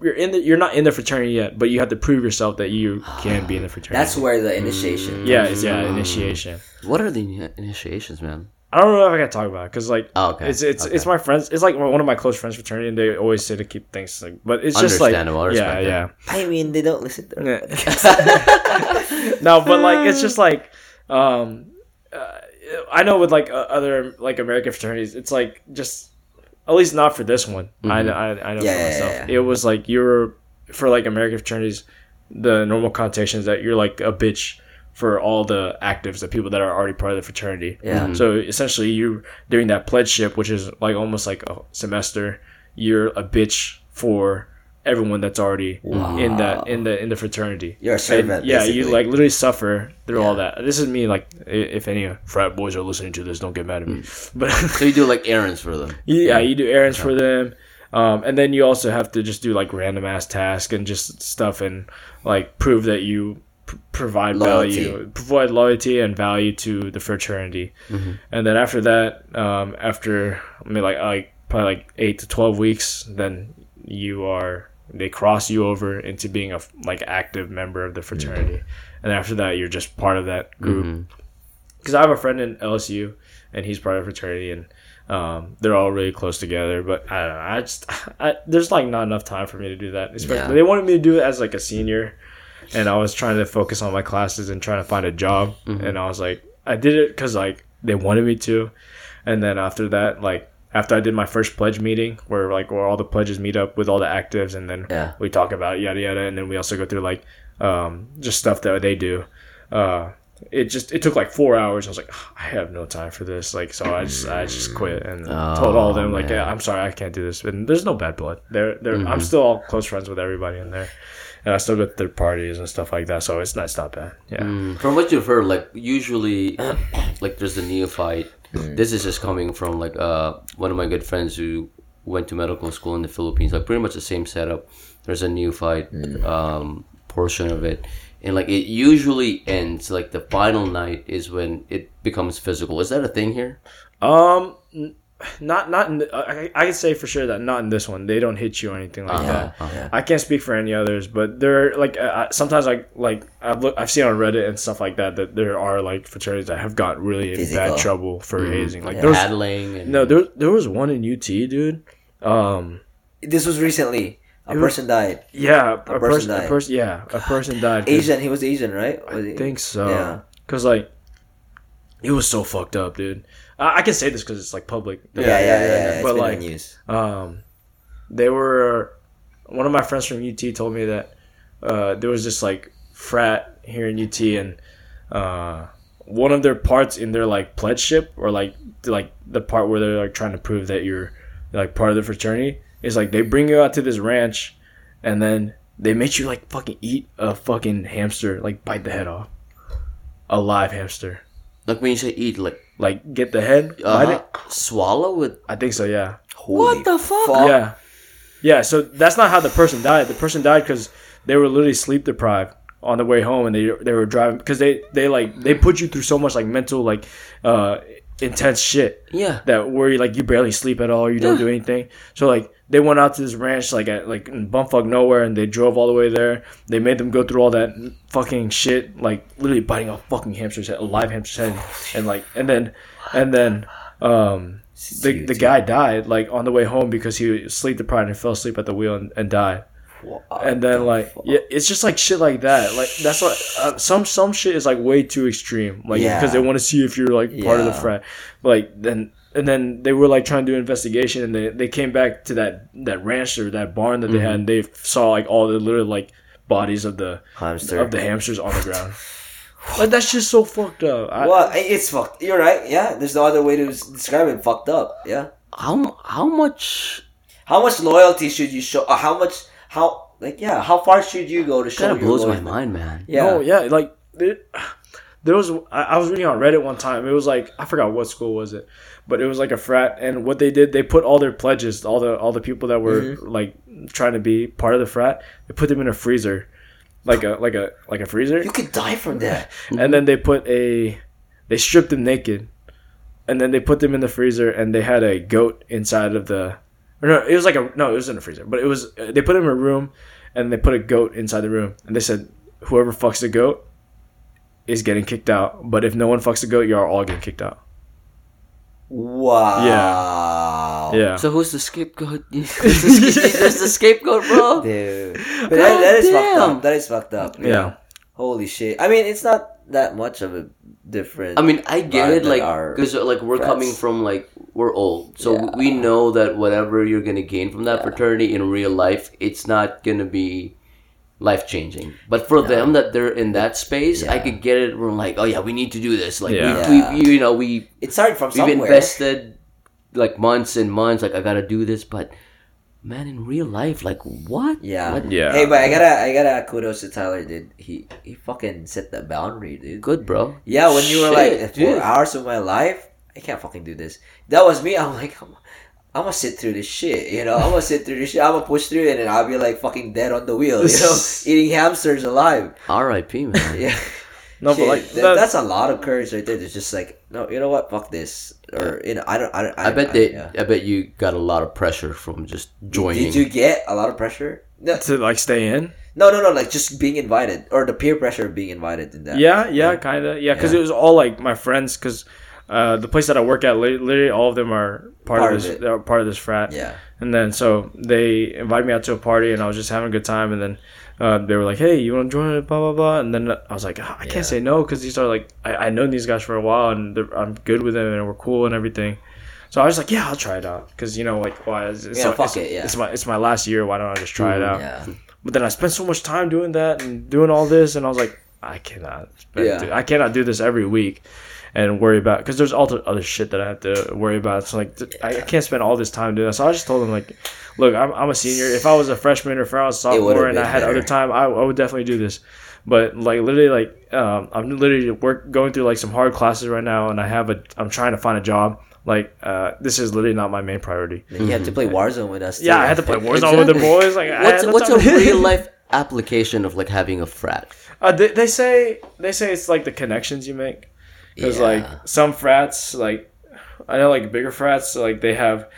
you're in the you're not in the fraternity yet but you have to prove yourself that you can be in the fraternity
That's where the initiation.
yeah it's yeah initiation
What are the initiations, man?
I don't know if I can talk about it because like
Oh, okay.
it's it's
Okay.
it's my friends. It's like one of my close friends fraternity, and they always say to keep things like. But it's just like
Understandable.
Yeah,
respect
yeah.
I mean, they don't listen to
Yeah. no, but like it's just like um, uh, I know with like uh, other like American fraternities, it's like just at least not for this one. I know I, I know
Yeah,
for
yeah,
myself.
yeah,
It was like you're for like American fraternities, the normal connotation is that you're like a bitch for all the actives, the people that are already part of the fraternity.
Yeah. Mm-hmm.
So essentially, you during that pledgeship, which is like almost like a semester, you're a bitch for everyone that's already in that in the in the fraternity.
You're a servant,
And, yeah, you like literally suffer through all that. This is me. Like, if any uh, frat boys are listening to this, don't get mad at me. Mm. But
So you do like errands for them.
yeah, you do errands for them, um, and then you also have to just do like random ass tasks and just stuff and like prove that you p- provide
Loyalty.
value, provide loyalty and value to the fraternity. And then after that, um, after I mean like like probably like eight to twelve weeks, then you are they cross you over into being a like active member of the fraternity, and after that you're just part of that group because I have a friend in LSU and he's part of fraternity and um, they're all really close together. But I don't know. I just I, there's like not enough time for me to do that. Especially
Yeah.
they wanted me to do it as like a senior, and I was trying to focus on my classes and trying to find a job. And I was like, I did it because like they wanted me to, and then after that, like after I did my first pledge meeting, where like where all the pledges meet up with all the actives, and then
Yeah.
we talk about yada yada, and then we also go through like um, just stuff that they do. Uh, it just it took like four hours. I was like, I have no time for this. Like, so I just I just quit and told all of them like, yeah, I'm sorry, I can't do this. And there's no bad blood. They're they're I'm still all close friends with everybody in there, and I still go to their parties and stuff like that. So it's not it's not bad. Yeah.
Mm, From what you've heard, like usually, like there's the neophyte. This is just coming from like uh one of my good friends who went to medical school in the Philippines. Like pretty much the same setup. There's a neophyte um, portion of it, and like it usually ends like the final night is when it becomes physical. Is that a thing here?
Um, not not in the, I, I can say for sure that not in this one. They don't hit you or anything like that.
yeah.
I can't speak for any others, but there are like uh, sometimes like like I've look, I've seen on Reddit and stuff like that that there are like fraternities that have got really in bad trouble for hazing. Like
Yeah.
there was
Paddling and
no there there was one in UT, dude. Um,
This was recently. A
It was-
person died.
yeah, a,
person
person, a
died.
person, yeah, a person died.
Asian. He was Asian, right? Was
I
he-
think so.
Yeah.
Cause like, it was so fucked up, dude. I, I can say this because it's like public.
Yeah, yeah, yeah. yeah, It's
But like,
news.
um, they were one of my friends from UT told me that uh, there was this like frat here in UT and uh, one of their parts in their like pledge ship or like like the part where they're like trying to prove that you're like part of the fraternity is like they bring you out to this ranch and then they make you like fucking eat a fucking hamster like bite the head off a live hamster
like when you say eat, like
like get the head bite
uh,
it
swallow with.
I think so yeah
Holy
the fuck?
Yeah, yeah. So that's not how the person died. The person died because they were literally sleep deprived on the way home, and they they were driving because they they like they put you through so much like mental like uh intense shit
Yeah.
that where you like you barely sleep at all, you don't do anything. So like they went out to this ranch like at like in bumfuck nowhere, and they drove all the way there. They made them go through all that fucking shit, like literally biting off fucking hamster's head, a live hamster's head, and like and then and then um the the guy died like on the way home because he was sleep deprived and fell asleep at the wheel and, and died. And then like yeah, it's just like shit like that. Like that's what uh, some some shit is like way too extreme. Like
Yeah.
because they want to see if you're like part of the
Yeah.
frat. Like then and then they were like trying to do an investigation and they, they came back to that that ranch or that barn that they had and they saw like all the little like bodies of the
Hamster.
of the hamsters on the ground. like that's just so fucked up. I,
Well, it's fucked. You're right. Yeah, there's no other way to describe it. Fucked up. Yeah.
How how much?
How much loyalty should you show? Uh, how much? How like yeah? How far should you go to show?
Kind of
your
blows my mind, man.
Yeah.
No, yeah, like there, there was. I, I was reading on Reddit one time. It was like I forgot what school was it, but it was like a frat, and what they did, they put all their pledges, all the all the people that were mm-hmm. like trying to be part of the frat, they put them in a freezer, like a like a like a freezer,
You could die from that.
and then they put a, they stripped them naked, and then they put them in the freezer, and they had a goat inside of the. Or no, it was like a no, it was in a freezer, but it was uh, they put them in a room, and they put a goat inside the room, and they said whoever fucks the goat is getting kicked out, but if no one fucks the goat, you're all getting kicked out.
Wow.
Yeah. Yeah.
So who's the scapegoat? who's, the scapegoat? who's the scapegoat, bro?
Dude. But that, that is fucked up. That is fucked up.
Yeah.
Holy shit. I mean, it's not that much of a different.
I mean, I get it, like, because like we're
friends.
coming from like we're old, so
Yeah.
we know that whatever you're gonna gain from that
Yeah.
fraternity in real life, it's not gonna be life changing. But for them that they're in that space, I could get it. We're like, oh yeah, we need to do this. Like
Yeah.
we, we, you know, we
it started from
we've
somewhere.
invested like months and months. Like I gotta do this, but man, in real life, like what?
Yeah.
What?
Yeah.
Hey, but I gotta, I gotta kudos to Tyler, dude. He, he fucking set the boundary, dude.
Good, bro.
Yeah, when you were like four
dude.
hours of my life, I can't fucking do this. That was me. I'm like, I'm, I'm gonna sit through this shit. You know, I'm gonna sit through this shit. I'm gonna push through it, and I'll be like fucking dead on the wheel. You know, eating hamsters alive.
R.I.P. Man.
Yeah.
No, but like
that-
that-
that's a lot of courage right there. It's just like, no, you know what? Fuck this. Or you know, I don't. I don't.
I bet they.
yeah.
I bet you got a lot of pressure from just joining.
Did you get a lot of pressure? No,
to like stay in.
no, no, no. Like just being invited, or the peer pressure of being invited in that.
Yeah, yeah, kind of. Yeah, because
Yeah.
it was all like my friends. Because uh, the place that I work at, li- literally all of them are part,
Part
of
of
this.
it.
They're part of this frat.
Yeah.
And then so they invited me out to a party, and I was just having a good time. And then uh, they were like, "Hey, you want to join it?" Blah blah blah. And then I was like, "Ah, "I can't
Yeah.
say no," because these are like I I known these guys for a while, and I'm good with them, and we're cool and everything. So I was like, "Yeah, I'll try it out," because you know, like, why? It's, it's,
Yeah, fuck
it's,
it, yeah.
it's my it's my last year. Why don't I just try it out?
Yeah.
But then I spent so much time doing that and doing all this, and I was like, I cannot, spend,
Yeah.
I cannot do this every week and worry about because there's all the other shit that I have to worry about. So like, I can't spend all this time doing that. So I just told him like, look, I'm, I'm a senior. If I was a freshman or if I was a sophomore and I had other time, I, I would definitely do this. But like literally, like um, I'm literally work going through like some hard classes right now, and I have a I'm trying to find a job. Like uh, this is literally not my main priority.
You have to play Warzone with us. Too.
Yeah, I had to play Warzone with the boys. Like,
What's what's a real life application of like having a frat?
Uh, they, they say they say it's like the connections you make because like some frats like I know like bigger frats like they have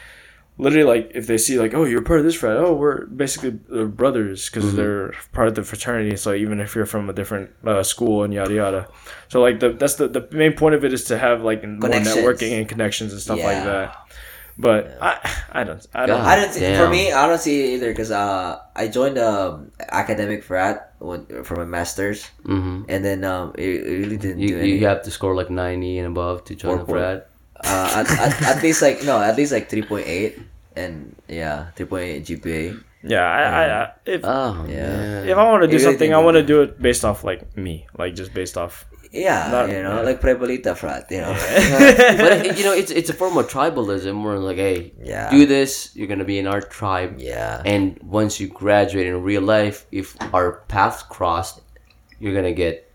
literally like if they see like oh you're part of this frat oh we're basically brothers because they're part of the fraternity so even if you're from a different uh, school and yada yada. So like the that's the the main point of it is to have like more networking and connections and stuff like that but I I don't I don't
God.
I don't. See, for me, I don't see it either because uh, I joined um academic frat when, for my masters,
hmm
and then um, it, it really didn't
You,
do anything.
you have to score like ninety and above to join
Four
a
point.
frat.
uh, at, at, at least like no, at least like three point eight, and yeah, three point eight GPA.
yeah I, I, I if
Oh
Yeah.
if I want to do
really
something I want to
do.
do it based off like me like just based off
Yeah,
Not-
you know,
yeah.
like Prebolita frat, you know.
but it- you know, it's it's a form of tribalism. Where like, hey,
Yeah.
do this, you're gonna be in our tribe.
yeah.
And once you graduate in real life, if our paths crossed, you're gonna get,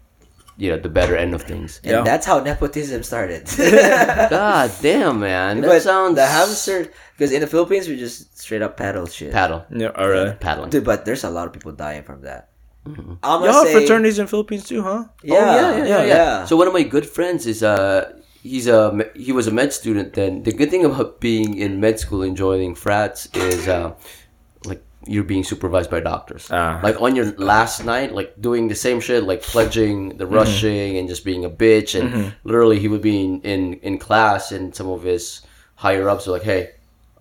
you know, the better end of things.
And
Yeah.
that's how nepotism started.
God damn, man, that
but
sounds
the hamster because in the Philippines we just straight up paddle shit.
paddle,
yeah all right
paddling.
Dude, but there's a lot of people dying from that.
Mm-hmm.
I'm
Y'all have
say,
fraternities in Philippines too, huh?
Yeah,
oh, yeah, yeah, yeah,
yeah.
So one of my good friends is uh he's a he was a med student. Then the good thing about being in med school and joining frats is uh, like you're being supervised by doctors.
Ah.
Like on your last night, like doing the same shit, like pledging, the rushing, and just being a bitch. And literally, he would be in, in in class, and some of his higher ups are like, "Hey,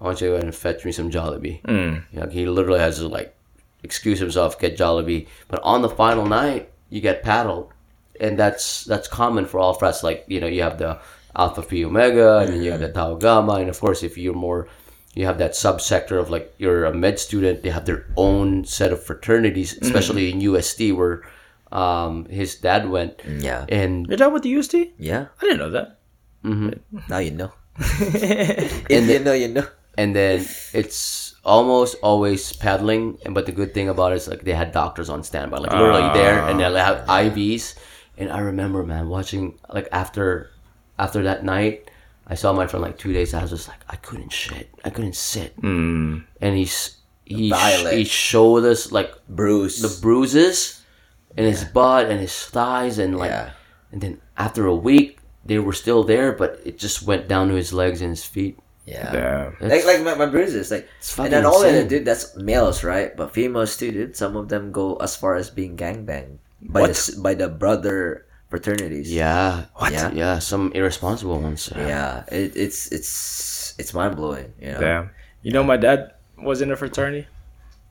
I want you to go ahead and fetch me some Jollibee."
Mm.
Yeah, he literally has to like excuse himself, get Jollibee. But on the final night, you get paddled, and that's that's common for all frats. Like you know, you have the Alpha Phi Omega, and then you have the mm-hmm. Tau Gamma, and of course, if you're more, you have that subsector of like you're a med student. They have their own set of fraternities, mm-hmm. especially in UST where um, his dad went,
Yeah,
and
Your dad with the UST?
yeah.
I didn't know that. Mm-hmm.
Now you know.
yeah,
If you know, you know.
and then it's almost always paddling. And but the good thing about it is like they had doctors on standby, like literally there, and they have IVs. And I remember, man, watching like after after that night, I saw my friend like two days. I was just like, I couldn't shit, I couldn't sit.
Mm.
And he's he
Violet.
he showed us like
Bruce.
the bruises in his butt and his thighs, and like,
Yeah.
and then after a week. They were still there, but it just went down to his legs and his feet.
Yeah.
Damn.
Like like my, my bruises, like
It's
and then all
insane.
that dude, that's males, right? But females too, dude. Some of them go as far as being gangbanged by the
What?
s- by the brother fraternities.
Yeah.
What?
Yeah. Yeah. Some irresponsible ones.
Yeah, it, it's it's it's mind blowing. You know.
Damn. You know, my dad was in a fraternity.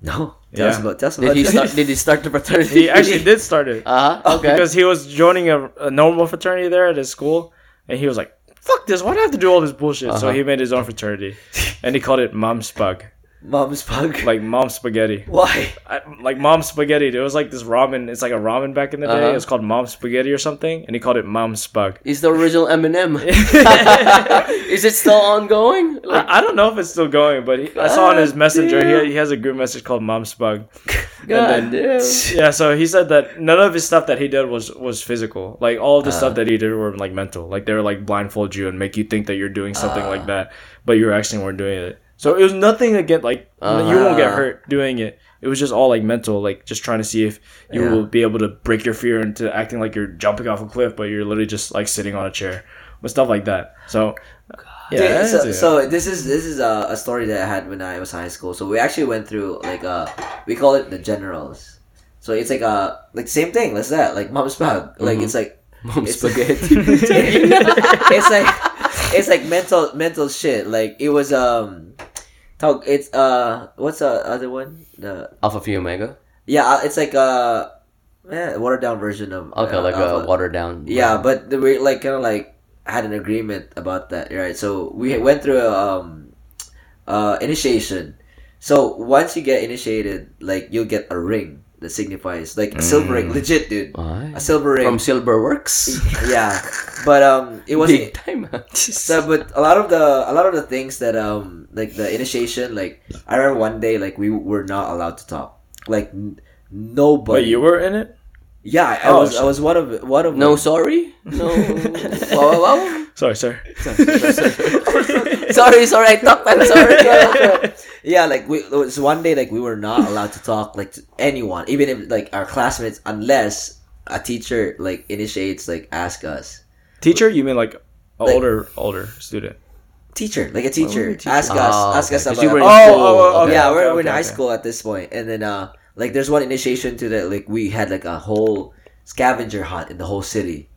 No. Tell us
Yeah.
about. Tell us
Did he
that.
start? Did he start the fraternity?
He actually did start it.
Uh huh. Okay.
because he was joining a, a normal fraternity there at his school, and he was like, "Fuck this! Why do I have to do all this bullshit?" So
Uh-huh.
he made his own fraternity, and he called it Mom
Mom's bug.
like Mom Spaghetti.
Why?
I, like Mom Spaghetti. There was like this ramen. It's like a ramen back in the day.
Uh-huh.
It's called Mom Spaghetti or something, and he called it Mom Spug.
He's the original Eminem. Is it still ongoing? Like,
I, I don't know if it's still going, but he, I saw on his messenger he, he has a group message called Mom Spug.
God damn.
Yeah, so he said that none of his stuff that he did was was physical. Like all the
Uh.
stuff that he did were like mental. Like they were like blindfold you and make you think that you're doing something
Uh.
like that, but you actually weren't doing it. So it was nothing to get like you won't get
Uh-huh.
hurt doing it. It was just all like mental, like just trying to see if you
Yeah.
will be able to break your fear into acting like you're jumping off a cliff, but you're literally just like sitting on a chair, with stuff like that. So
Dude,
yeah,
so,
that's it.
so this is this is a, a story that I had when I was high school. So we actually went through like uh we call it the generals. So it's like a like same thing. Let's that like mom's bag. Like
Mhm.
it's like
Mom
It's-
spaghetti.
it's like it's like mental mental shit. Like it was um talk. It's uh what's the other one? The
Alpha Phi Omega.
yeah, uh, it's like a eh, watered down version of
Okay,
uh,
like a
Alpha.
watered down.
Yeah, but the, we like kind of like had an agreement about that, right? So we went through a um, uh, initiation. So once you get initiated, like you'll get a ring that signifies like a silver ring, legit, dude,
Why?
a silver ring.
From Silverworks.
yeah, but um, it wasn't.
Big time.
So, but a lot of the a lot of the things that um like the initiation, like I remember one day like we were not allowed to talk, like n- nobody.
but you were in it.
Yeah, I, I
Oh,
was I was one of one of
no,
them.
sorry. No. wow, wow, wow.
Sorry, sir.
sorry, sorry. I talked. I'm sorry.
yeah, like we it was one day like we were not allowed to talk like to anyone, even if like our classmates, unless a teacher like initiates like ask us.
Teacher? You mean like an
Like-
older older student?
Teacher, like a teacher,
teacher.
ask us,
Oh,
ask
okay.
us
'Cause
about.
you were in
Oh,
school.
oh, oh,
Okay.
yeah,
okay,
we're, we're in
okay,
high school at this point, and then uh, like there's one initiation to that. Like we had like a whole scavenger hunt in the whole city.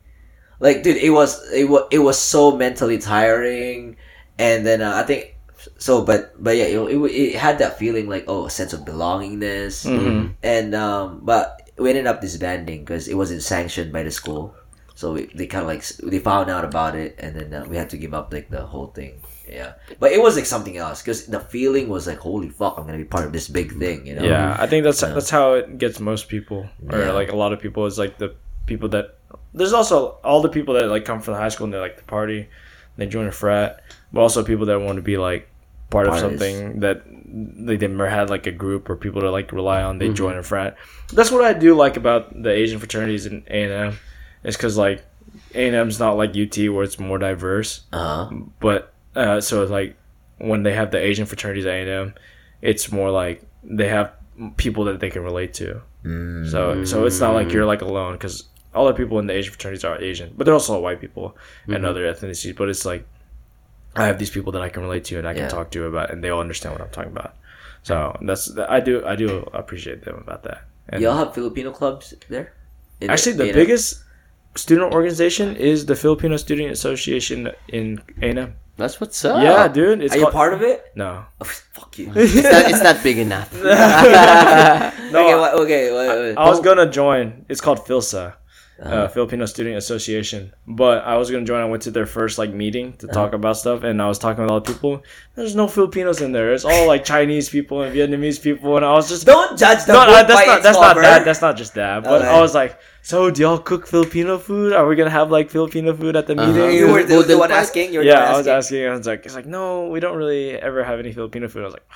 Like, dude, it was it was it was so mentally tiring, and then uh, I think so. But but yeah, it, it it had that feeling like oh, a sense of belongingness,
Mhm.
and um, but we ended up disbanding because it wasn't sanctioned by the school. So we, they kind of like they found out about it, and then uh, we had to give up like the whole thing. Yeah, but it was like something else because the feeling was like, holy fuck, I'm gonna be part of this big thing. You know?
Yeah, I think that's that's how it gets most people, or
Yeah.
like a lot of people is like the people that. There's also all the people that like come from the high school and they like the party, they join a frat, but also people that want to be like part of something that they never had like a group or people to like rely on. They
Mm-hmm.
join a frat. That's what I do like about the Asian fraternities in A and M, is because like A and M's not like UT where it's more diverse
Uh huh.
but uh, so it's like when they have the Asian fraternities at A&M, it's more like they have people that they can relate to.
Mm.
So so it's not like you're like alone because all the people in the Asian fraternities are Asian, but they're also white people and other ethnicities. But it's like I have these people that I can relate to and I can
Yeah.
talk to about, and they all understand what I'm talking about. So that's I do I do appreciate them about that. And
Y'all have Filipino clubs there? In
actually, the
A&M?
biggest student organization is the Filipino Student Association in A&M.
That's what's up.
Yeah, dude. It's
Are you
called-
part of it?
No.
Oh, fuck you.
It's not, it's not big enough.
No,
okay,
I-
wha- okay. Wait, wait.
I was gonna join. It's called FILSA, uh, Filipino Student Association. But I was gonna join. I went to their first like meeting to talk about stuff, and I was talking with all the people. There's no Filipinos in there. It's all like Chinese people and Vietnamese people, and I was just
Don't judge the
no, no, that's not that's not that. That's not just that. But
Okay.
I was like, so do y'all cook Filipino food? Are we gonna have like Filipino food at the
Uh-huh.
meeting?
you were the, the one asking. You were
yeah, I was asking. I was like, it's like no, we don't really ever have any Filipino food. I was like.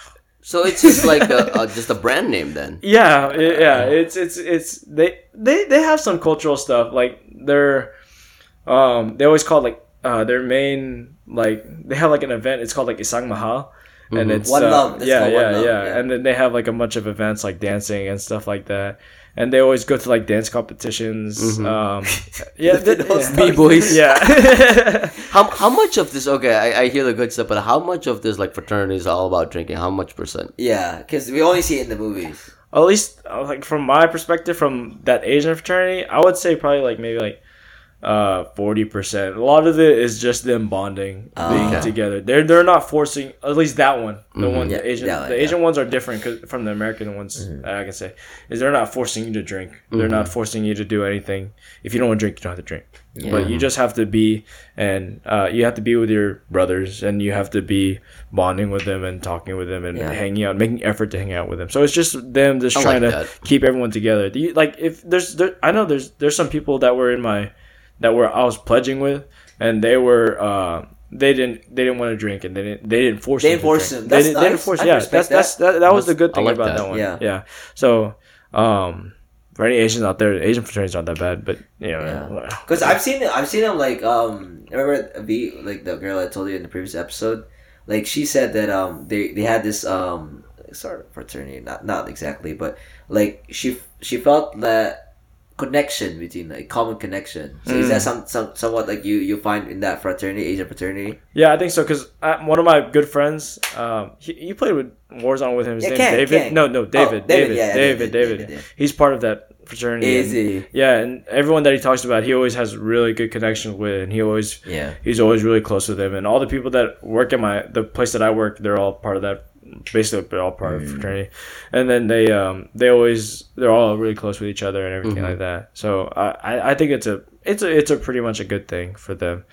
So it's just like a, a, just a brand name then.
Yeah, i- yeah. It's it's it's they they they have some cultural stuff like they're um they always call like uh their main like they have like an event. It's called like Isang Mahal. And
Mhm.
it's
One
uh,
Love, that's
yeah,
One
yeah,
Love,
yeah,
yeah.
and then they have like a bunch of events like dancing and stuff like that, and they always go to like dance competitions.
Mhm.
Um, yeah, th-
Filipino
yeah.
B-boys.
yeah.
How how much of this? Okay, I, I hear the good stuff, but how much of this like fraternity is all about drinking? How much percent?
Yeah, because we only see it in the movies.
at least uh, like from my perspective from that asian fraternity i would say probably like maybe like uh forty percent. A lot of it is just them bonding, being
Okay.
together. They're they're not forcing. At least that one, the one
Yeah,
the Asian,
yeah,
the
yeah.
Asian ones are different from the American ones. I can say is they're not forcing you to drink. They're not forcing you to do anything. If you don't want to drink, you don't have to drink. But you just have to be, and uh, you have to be with your brothers, and you have to be bonding with them and talking with them and hanging out, making effort to hang out with them. So it's just them just
I
trying
like
to keep everyone together. Do you, like if there's there, I know there's there's some people that were in my that were I was pledging with, and they were uh they didn't they didn't want to drink and they didn't they didn't force
They
them to
didn't force
drink.
them.
They
That's
didn't, they didn't force
I
yeah
respect
that's that's that, that was the good thing
like
about
that.
that, one
Yeah.
yeah so um for any Asians out there Asian fraternity's not that bad but you know
Yeah. Because I've seen. I've seen them like um. Remember the like the girl I told you in the previous episode, like she said that um they they had this um sort of fraternity not not exactly but like she she felt that connection between like common connection. So is that some some somewhat like you you find in that fraternity Asian fraternity?
Yeah, I think so because one of my good friends, um, he, you played with Warzone with him. His
Yeah,
name
Kang,
David.
Kang.
No, no, David.
Oh, David,
David.
yeah,
David.
David,
David.
David.
He's part of that fraternity.
Is
and-
he?
Yeah, and everyone that he talks about, he always has really good connections with, and he always
Yeah.
he's always really close with them. And all the people that work at my the place that I work, they're all part of that. Basically, they're all part of
Mm.
fraternity, and then they um they always they're all really close with each other and everything
Mm-hmm.
like that. So I I- I think it's a it's a it's a pretty much a good thing for them.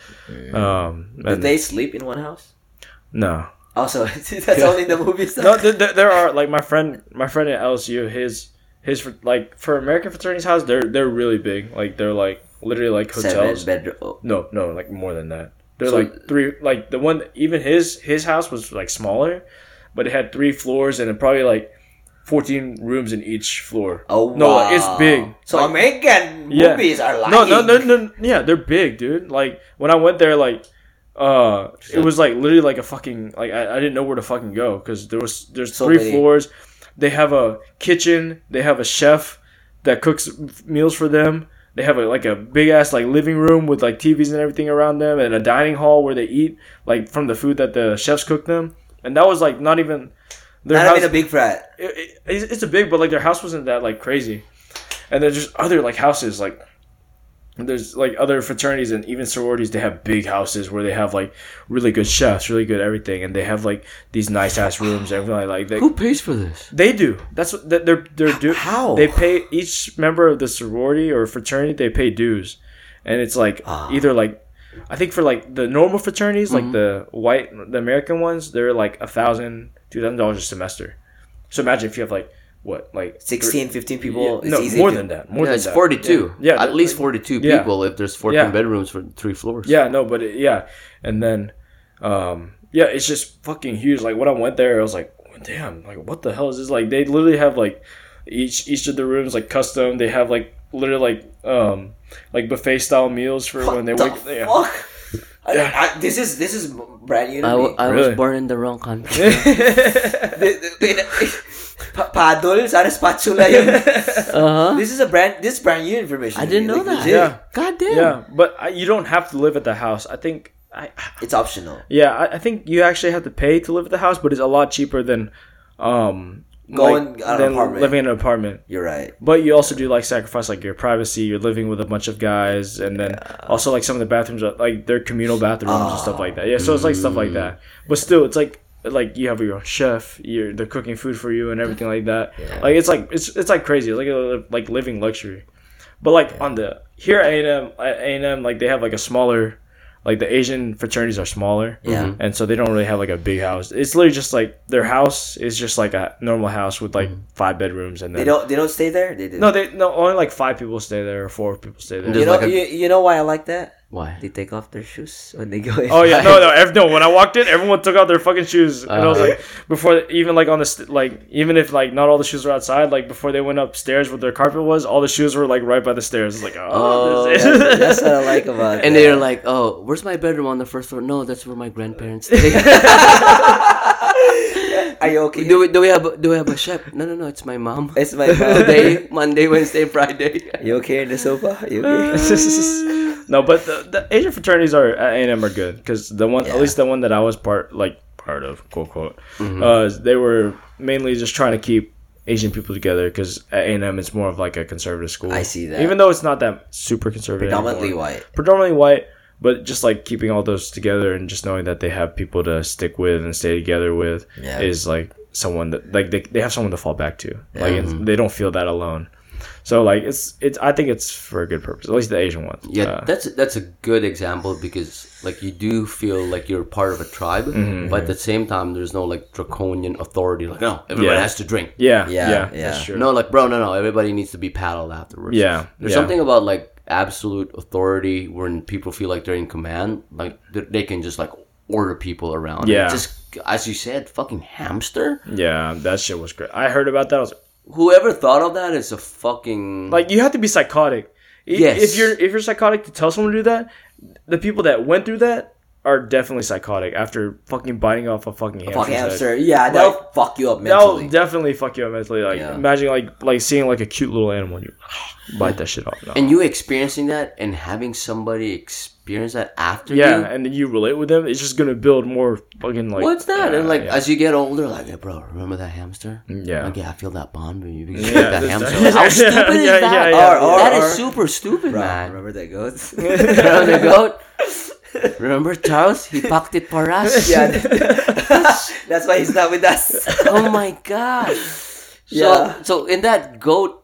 Um,
Do they sleep in one house?
no.
Also, that's only in the movies.
no, th- th- there are like my friend, my friend at LSU. His his like for American fraternities house, they're they're really big. Like they're like literally like
Seven
hotels.
bedroom. Oh,
No, no, like more than that. They're
So-
like three. Like the one, even his his house was like smaller, but it had three floors and probably like fourteen rooms in each floor.
oh
no, like, it's big.
So
Like,
American
Yeah.
movies are lying.
no, no, no, no, yeah, they're big, dude. Like when I went there, like uh, it was like literally like a fucking like I, I didn't know where to fucking go because there was there's
So
three
many.
floors. They have a kitchen. They have a chef that cooks meals for them. They have a like a big ass like living room with like TVs and everything around them, and a dining hall where they eat like from the food that the chefs cook them. And that was like not even their
Not
house.
even a big frat.
it, it- it's, it's a big, but like their house wasn't that like crazy. And there's just other like houses like there's like other fraternities and even sororities. They have big houses where they have like really good chefs, really good everything, and they have like these nice ass rooms. Everything like, like they,
Who pays for this?
they do. That's what they're they're do.
How?
They pay each member of the sorority or fraternity. They pay dues, and it's like
Ah.
either like. I think for like the normal fraternities,
Mm-hmm.
like the white, the American ones, they're like a thousand, two thousand dollars a semester. So imagine if you have like what, like
16, 15 people.
yeah,
it's
no,
easy
more
to-
than that. More
yeah,
than
it's
that.
42.
Yeah,
At least 42
yeah.
people if there's 14
Yeah.
bedrooms for three floors.
Yeah, no, but it, yeah, and then, um, yeah, it's just fucking huge. Like when I went there, I was like, damn, like what the hell is this? Like they literally have like each each of the rooms like custom. They have like literally like um like buffet style meals for
What
when they
the
wake. Yeah.
fuck? I,
Yeah.
I, this is this is brand new to
I,
me.
w- I
Really?
was born in the wrong country.
Paddle, sana spatula yun.
uh-huh.
This is a brand. This is brand new information.
I didn't know
like,
that.
legit.
Yeah.
God damn.
yeah, but I, you don't have to live at the house. I think I
It's optional.
yeah I, I think you actually have to pay to live at the house, but it's a lot cheaper than um
Going at an apartment.
living in an apartment.
You're right.
But you also do like sacrifice like your privacy. You're living with a bunch of guys, and then also like some of the bathrooms are like they're communal bathrooms and stuff like that. Yeah, so it's like stuff like mm. that. But still, it's like like you have your own chef. You're they're cooking food for you and everything like that. Like it's like it's it's like crazy. It's like a, like living luxury. But like on the here at A and M, at A and M, like they have like a smaller, like the Asian fraternities are smaller.
Yeah. Mm-hmm.
And so they don't really have like a big house. It's literally just like their house is just like a normal house with like mm-hmm. five bedrooms and then
They don't. They don't stay there. They do.
no, they no only like five people stay there or four people stay there.
You know.
like a-
you, you know why I like that?
Why?
They take off their shoes when they go in.
Oh yeah, no, no, ev- no. When I walked in, everyone took out their fucking shoes, and I was
Uh-huh.
like, before even like on the st- like even if like not all the shoes were outside, like before they went upstairs where their carpet was, all the shoes were like right by the stairs. It's like, oh,
Oh,
That's, that's what I like about. It.
And
that.
they're like, "Oh, where's my bedroom on the first floor?" No, that's where my grandparents stay.
Are you okay?
do we do we have do we have a chef? No, no, no. It's my mom.
It's my mom.
Today, Monday, Wednesday, Friday.
Are You okay in the sofa? Are You okay?
No, but the, the Asian fraternities are at A and M are good because the one,
Yeah.
at least the one that I was part like part of, quote quote,
Mm-hmm.
uh, they were mainly just trying to keep Asian people together because at A and M it's more of like a conservative school.
I see that.
Even though it's not that super conservative,
Predominantly
anymore.
white.
predominantly white, but just like keeping all those together and just knowing that they have people to stick with and stay together with
Yeah.
is like someone that like they, they have someone to fall back to. Like they don't feel that alone. So like it's it's I think it's for a good purpose. At least the Asian ones.
Yeah,
Uh,
that's that's a good example because like you do feel like you're part of a tribe,
Mm-hmm.
but at the same time, there's no like draconian authority. Like, no, everybody
Yeah.
has to drink.
yeah,
Yeah,
yeah,
yeah.
that's true.
No, like, bro, no, no, everybody needs to be paddled afterwards.
Yeah,
there's
yeah.
something about like absolute authority when people feel like they're in command, like they- they can just like order people around.
Yeah.
just as you said, fucking hamster.
Yeah, that shit was great. I heard about that. I was
Whoever thought of that is a fucking
like, you have to be psychotic.
Yes.
If you're if you're psychotic to tell someone to do that, the people that went through that are definitely psychotic after fucking biting off a fucking hamster's
Fuck
head.
hamster. Yeah, that'll fuck you up
That'll definitely fuck you up mentally. Like
Yeah.
imagine like like seeing like a cute little animal and you bite that shit off. No.
and you experiencing that and having somebody experience that after
yeah,
you.
and then you relate with them. It's just gonna build more fucking like.
What's that?
Yeah,
and like
yeah.
as you get older, like, hey, bro, remember that hamster?
Mm, yeah.
Like, yeah, I feel that bond with you because
Yeah,
that hamster. Like, How stupid is
Yeah,
that?
yeah, yeah.
Or- or-
that is
or-
super stupid,
Bro,
man.
remember that goat?
Remember the goat? Remember Charles? He packed it for us.
yeah, that's why he's not with us.
oh my god. So,
Yeah.
so in that goat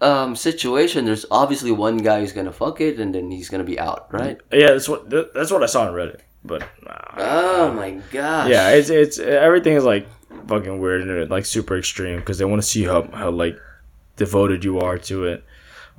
um, situation, there's obviously one guy who's gonna fuck it, and then he's gonna be out, right?
yeah, that's what that's what I saw on Reddit. But uh,
Oh my god.
yeah, it's it's everything is like fucking weird and like super extreme because they want to see how how like devoted you are to it.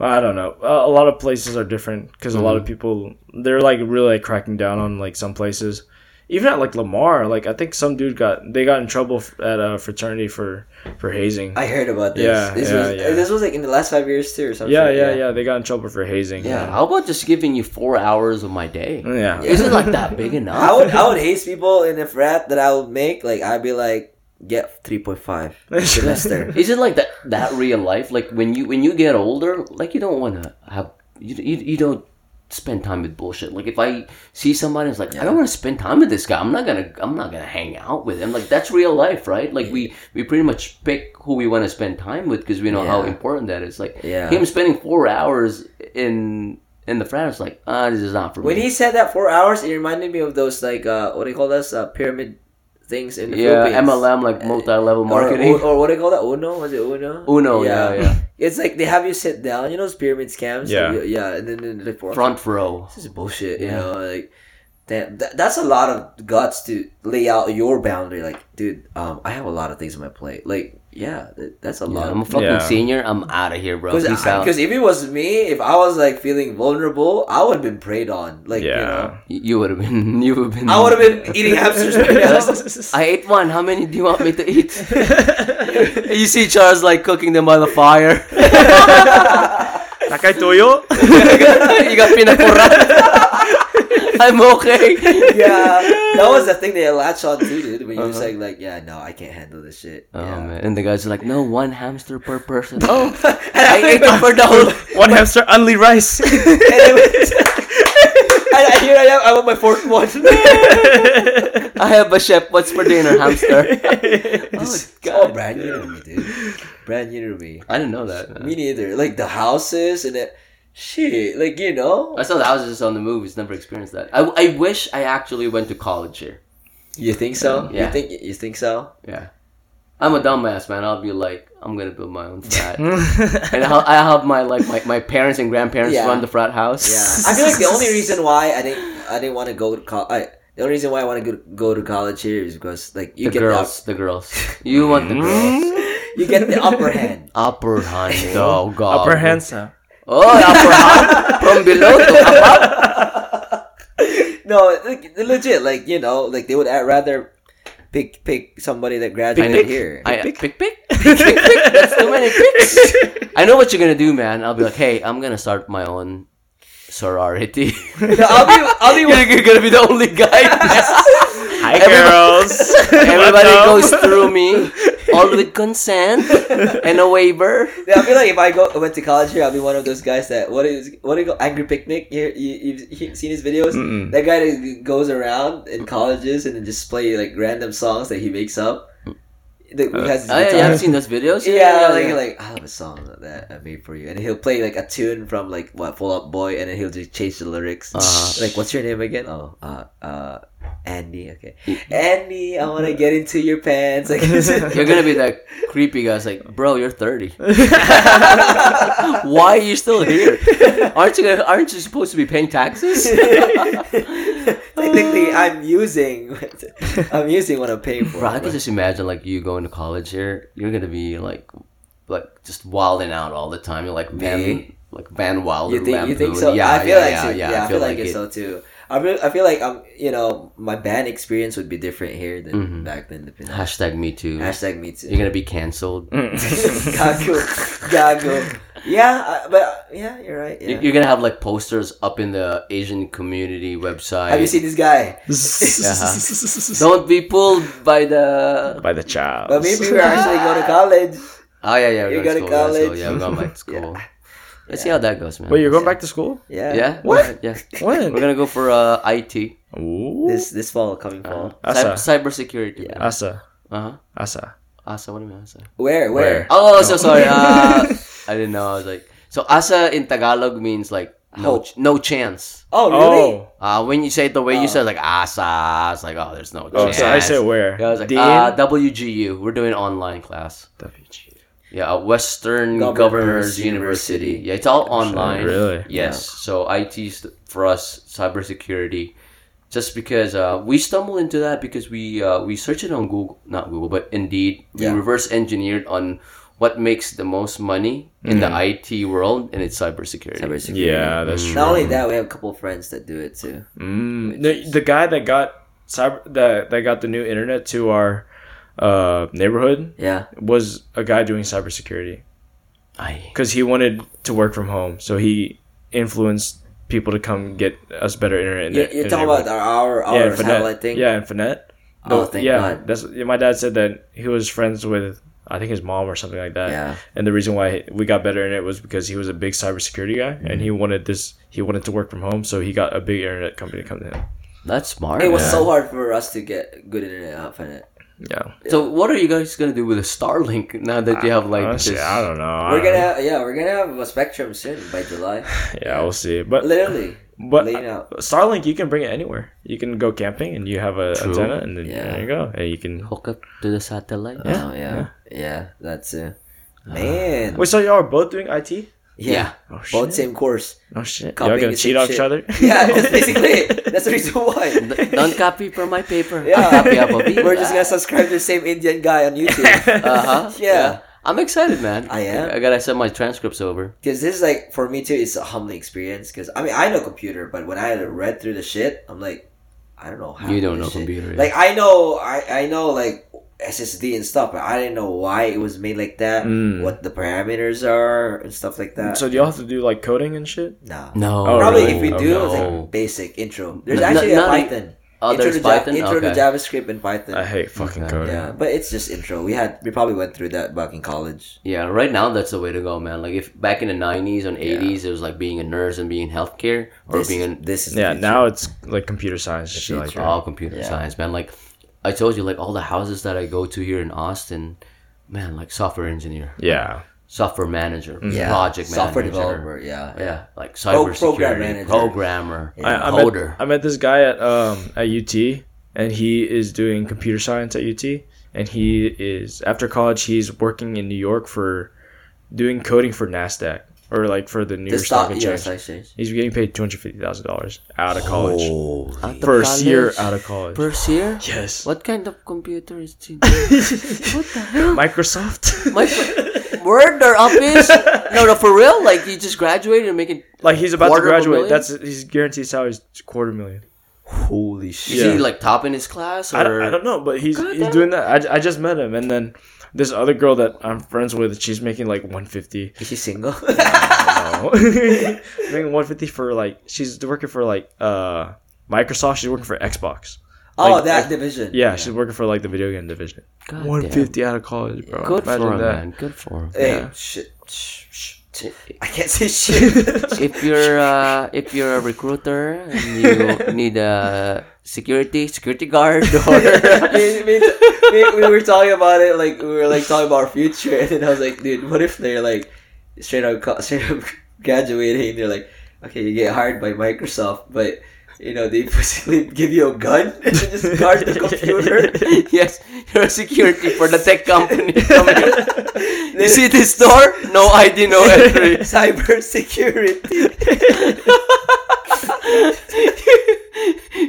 But I don't know. A, a lot of places are different because a lot of mm-hmm. people they're like really like cracking down on like some places. Even at like Lamar, like I think some dude got they got in trouble at a fraternity for for hazing.
I heard about this.
Yeah,
this
yeah,
was
yeah.
this was like in the last five years too, or something.
yeah, yeah, yeah. They got in trouble for hazing.
Yeah. How about just giving you four hours of my day?
yeah.
Is it like that big enough?
I would I would haze people in the frat that I would make. Like I'd be like, get three point five semester.
Is it like that that real life? Like when you when you get older, like you don't want to have you, you, you don't spend time with bullshit. Like if I see somebody, it's like I don't want to spend time with this guy. I'm not gonna I'm not gonna hang out with him. Like that's real life, right? Like we we pretty much pick who we want to spend time with because we know how important that is. Like
Yeah.
him spending four hours in in the frat, it's like ah, this is not for
When
me.
he said that four hours, it reminded me of those like uh, what do you call those uh, pyramid things in the
yeah,
Philippines.
MLM like multi-level marketing.
or, or what do you call that? Uno? Was it Uno?
Uno, yeah, yeah.
It's like they have you sit down. You know those pyramid scams.
Yeah.
You- yeah, and then, then like for
Front row.
This is bullshit. You
Yeah.
know, like damn, that, that's a lot of guts to lay out your boundary. Like, dude, um, I have a lot of things on my plate. Like, yeah, that's a
Yeah,
lot.
I'm a fucking
Yeah.
senior. I'm out of here, bro.
Because if it was me, if I was like feeling vulnerable, I would have been preyed on. Like, you know,
Yeah.
You, you would have been. You would have been.
I would have been eating hamsters.
I ate one. How many do you want me to eat? you see Charles like cooking them by the fire.
Nakay toyo?
you got pinakuran. I'm okay.
yeah, that was the thing they latched on to, dude. When you just uh-huh. saying like, yeah, no, I can't handle this shit.
Oh
yeah.
man, and the guys are like, no, one hamster per person. Oh, I ate it for the whole.
One hamster, only rice.
and, here I am. I'm on my fourth one.
I have a chef. What's for dinner, hamster?
oh, God. brand new to me, dude. Brand new to me.
I didn't know that. man.
Me neither. Like the houses and that shit. Like you know.
I saw the houses just on the movies. Never experienced that. I, I wish I actually went to college here.
You think so?
Yeah.
You think you think so?
Yeah. I'm a dumbass, man. I'll be like, I'm gonna build my own frat, and I'll, I'll have my like my, my parents and grandparents
Yeah.
run the frat house.
Yeah. I feel like the only reason why I didn't I didn't want to go to college. The only reason why I want to go, go to college here is because like you
the
get
girls, the girls. You want the girls?
you get the upper hand.
Upper hand. Oh god.
Upper hands up.
Oh, upper from below to up.
No, like, legit. Like you know, like they would rather pick pick somebody that graduated here.
I, pick, pick, pick, pick, pick, pick. That's too many picks. I know what you're gonna do, man. I'll be like, hey, I'm gonna start my own sorority.
No, I'll be I'll be
you're, you're gonna be the only guy.
Hi,
Everybody-
girls.
Everybody goes through me, all with consent and a waiver.
Yeah, I feel like if I go went to college here, I'll be one of those guys that what is what do you call angry picnic? You you you've seen his videos?
Mm-mm.
That guy that goes around in colleges and then just play like random songs that he makes up. the, he has his
Oh, yeah,
guitar.
yeah, I've seen those videos.
Yeah, like like I have a song that I made for you, and he'll play like a tune from like what Fall Out Boy, and then he'll just change the lyrics.
Uh-huh.
Like, what's your name again? Oh, uh, uh, Andy. Okay, mm-hmm. Andy, I want to mm-hmm. get into your pants. Like,
You're gonna be that creepy guy. It's like, bro, you're 30. Why are you still here? Aren't you? Gonna, aren't you supposed to be paying taxes?
technically, I'm using, I'm using what I'm paying for.
Bro, I can just imagine like you going to college here. You're gonna be like, like just wilding out all the time. You're like Van,
Me?
like Van Wilder.
You think you think so?
Yeah,
I feel
yeah,
like
yeah,
so.
yeah,
Yeah, I feel like,
it.
so too. I feel, I feel like I'm you know my band experience would be different here than
Mhm.
back then. The Pinas.
Hashtag me too.
Hashtag me too.
You're gonna be canceled.
gago, gago. Yeah, uh, but uh, yeah, you're right.
You-
Yeah.
You're gonna have like posters up in the Asian community website.
Have you seen this guy?
Don't be pulled by the.
By the child.
But maybe we're actually going to college.
Oh yeah, yeah.
You
We're
go
going
to
to school.
college.
Yeah, we're going back to school. Let's see how that goes, man.
Wait, you're going back to school?
Yeah.
Yeah.
What?
Yeah.
When?
We're gonna go for uh, IT.
Ooh.
This this fall, coming
Uh,
fall.
Asa.
cyber security.
Yeah.
Asa.
Uh huh.
Asa.
Asa. What do you mean Asa?
Where? Where?
Oh, so sorry. Uh, I didn't know. I was like, so asa in Tagalog means like no,
Hope.
no chance.
Oh, really?
Oh.
Uh, when you say it the way you
Oh.
said, like asa, it's like, oh, there's no
Oh,
chance.
so I said where?
Yeah, I was like,
Dean?
uh, WGU. We're doing online class.
WG.
Yeah, Western
Governors
Governors, University.
University.
Yeah, it's all online.
Really?
Yes. So IT's for us cybersecurity. Just because uh, we stumbled into that because we uh, we searched it on Google, not Google, but Indeed. We
Yeah.
reverse engineered on what makes the most money in the IT world, and it's cybersecurity.
Cybersecurity.
Yeah, that's true.
Not only that, we have a couple of friends that do it too.
Mm, the, the guy that got cyber that that got the new internet to our uh, neighborhood
Yeah.
was a guy doing cybersecurity because he wanted to work from home, so he influenced people to come get us better internet. In
You're, you're
in
talking about our our,
yeah,
our satellite thing.
Yeah, Infinet.
Oh, thank
yeah,
God.
that's yeah, my dad said that he was friends with I think his mom or something like that.
Yeah.
And the reason why we got better in it was because he was a big cybersecurity guy and
Mm-hmm.
he wanted this he wanted to work from home, so he got a big internet company to come to him.
That's smart.
It was
man.
so hard for us to get good internet out of it.
Yeah.
So what are you guys gonna do with a Starlink now that you have like
Honestly,
this?
I don't know.
We're
I
gonna
don't-
have, yeah, we're gonna have a spectrum soon by July.
yeah, we'll see. But
Literally,
but
laying out.
Starlink, you can bring it anywhere. You can go camping and you have a
True.
antenna, and then
Yeah.
there you go. And you can.
hook up to the satellite.
Oh yeah, yeah, that's it. Uh, Man,
Wait, so y'all are both doing IT?
Yeah.
Oh
both same course.
Oh shit! Y'all gonna cheat
same
off
shit.
each other?
Yeah, that's basically it. That's the reason why.
D- Don't copy from my paper.
Yeah.
Copy up of
We're just gonna subscribe to the same Indian guy on YouTube.
Uh huh.
Yeah.
I'm excited, man.
I am.
I gotta send my transcripts over.
Because this is like for me too, it's a humbling experience. Because I mean, I know computer, but when I read through the shit, I'm like, I don't know how.
You don't know
shit.
computer, yeah.
Like I know, I I know like SSD and stuff, but I didn't know why it was made like that.
Mm.
What the parameters are and stuff like that.
So do y'all have to do like coding and shit?
nah.
No.
Oh,
Probably
really?
if we
Oh,
do,
no.
it's like basic intro. There's
No-
actually
no-
a
not-
Python.
Oh,
intro
there's
to Ja-
Python.
intro
okay.
to JavaScript and Python.
I hate fucking
Okay.
coding.
yeah, but it's just intro. We had we probably went through that back in college.
Yeah, right now that's the way to go, man. Like if back in the '90s and
Yeah.
'80s, it was like being a nurse and being healthcare or
This,
being in
this is
Yeah, now it's like computer science and shit like that.
all computer
Yeah.
science, man. Like I told you, like all the houses that I go to here in Austin, man, like software engineer,
Yeah.
software manager,
yeah,
project
software
manager,
developer. Yeah,
yeah, like
Pro-
cybersecurity,
program manager.
programmer,
Yeah.
I, I
coder.
met I met this guy at um at UT, and he is doing computer science at UT, and he is after college he's working in New York for doing coding for Nasdaq or like for the New
the
York Stock
stock,
Exchange.
stock exchange.
He's getting paid two hundred fifty thousand dollars out of college.
Out of
First year out of college.
First year?
yes.
What kind of computer is he? what the hell?
Microsoft.
My Word or Office? No, no, for real? Like he just graduated and making
like he's about to
Quarter of a
graduate. That's his guaranteed salary is quarter million.
holy shit.
Yeah.
Is he like top in his class or
I don't, I don't know, but he's
God
he's
damn.
doing that. I, I just met him, and then this other girl that I'm friends with, she's making like 150.
Is she single?
No. making 150 for like she's working for like uh Microsoft. She's working for Xbox.
oh,
Like,
that division.
Yeah, she's working for like the video game division.
God
150 out of college, bro.
Good
Imagine
for him,
that.
man. Good for him.
Hey,
Yeah.
shit. Shh, I can't say shit.
if you're uh, if you're a recruiter and you need a security security guard or
me, we were talking about it like we were like talking about our future, and then I was like, dude, what if they're like straight co- straight up graduating? They're like, okay, you get hired by Microsoft, but you know they basically give you a gun and just guard the computer.
yes, you're a security for the tech company. You see this door? No ID, no entry.
Cyber security.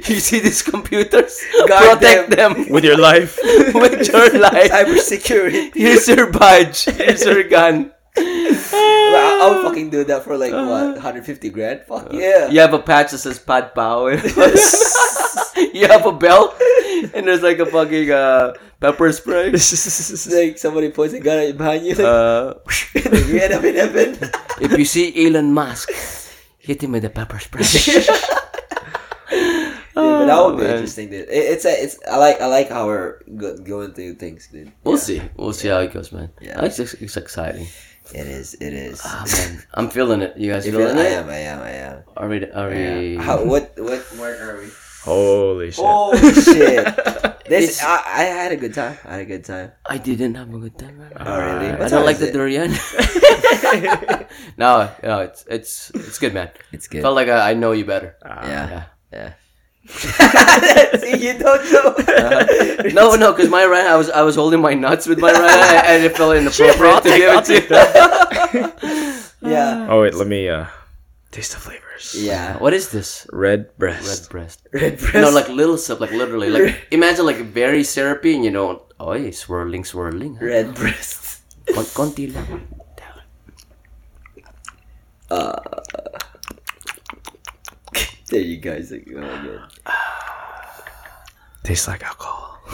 you see these computers?
Guard
Protect them,
With your life.
with your life.
Cyber security.
Here's your badge. Here's your gun.
Well, I would fucking do that for like what, 150 grand? Fuck yeah.
You have a patch that says Pat Power. you have a belt, and there's like a fucking uh, pepper spray.
Like somebody points a gun at behind you, like,
Uh,
and you end up in heaven.
if you see Elon Musk, hit him with a pepper spray.
Dude, but that would be
man.
interesting, dude. It, it's a, it's. I like, I like how we're go, going through things, dude.
We'll
Yeah.
see. We'll see how it goes, man.
Yeah.
It's, it's exciting.
It is, it is.
Ah, man. I'm feeling it. You guys
If
feeling
it- I am, I am, I am.
Are we? Are we?
How, what, what mark are we?
Holy shit.
Holy shit! This, I, I had a good time. I had a good time.
I didn't have a good time, man.
Oh, really?
I don't like
is
the
it?
durian. no, no, it's it's it's good, man.
It's good.
Felt like I, I know you better.
Ah.
yeah,
Yeah.
yeah. See, you don't know.
No, no, because my right, I was I was holding my nuts with my right hand, and it felt inappropriate to give it to you.
yeah,
Oh wait, let me uh taste the flavors.
yeah.
What is this?
Redbreast.
Red
breast.
breast.
Redbreast.
No, like little sip, like literally, like imagine like very syrupy, and you know, oh, swirling, swirling. huh?
Redbreast.
Kon- konti lang.
There you guys. Like, oh my god.
Tastes like alcohol.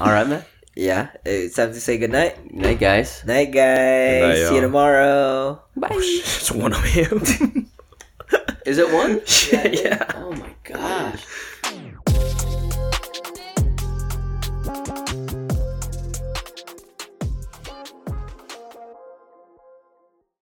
All right, man.
Yeah, it's time to say goodnight.
Night, guys.
Night, guys.
Night,
See you
y'all.
tomorrow.
Bye.
Oh, it's one of you.
Is it one?
yeah.
Oh my gosh.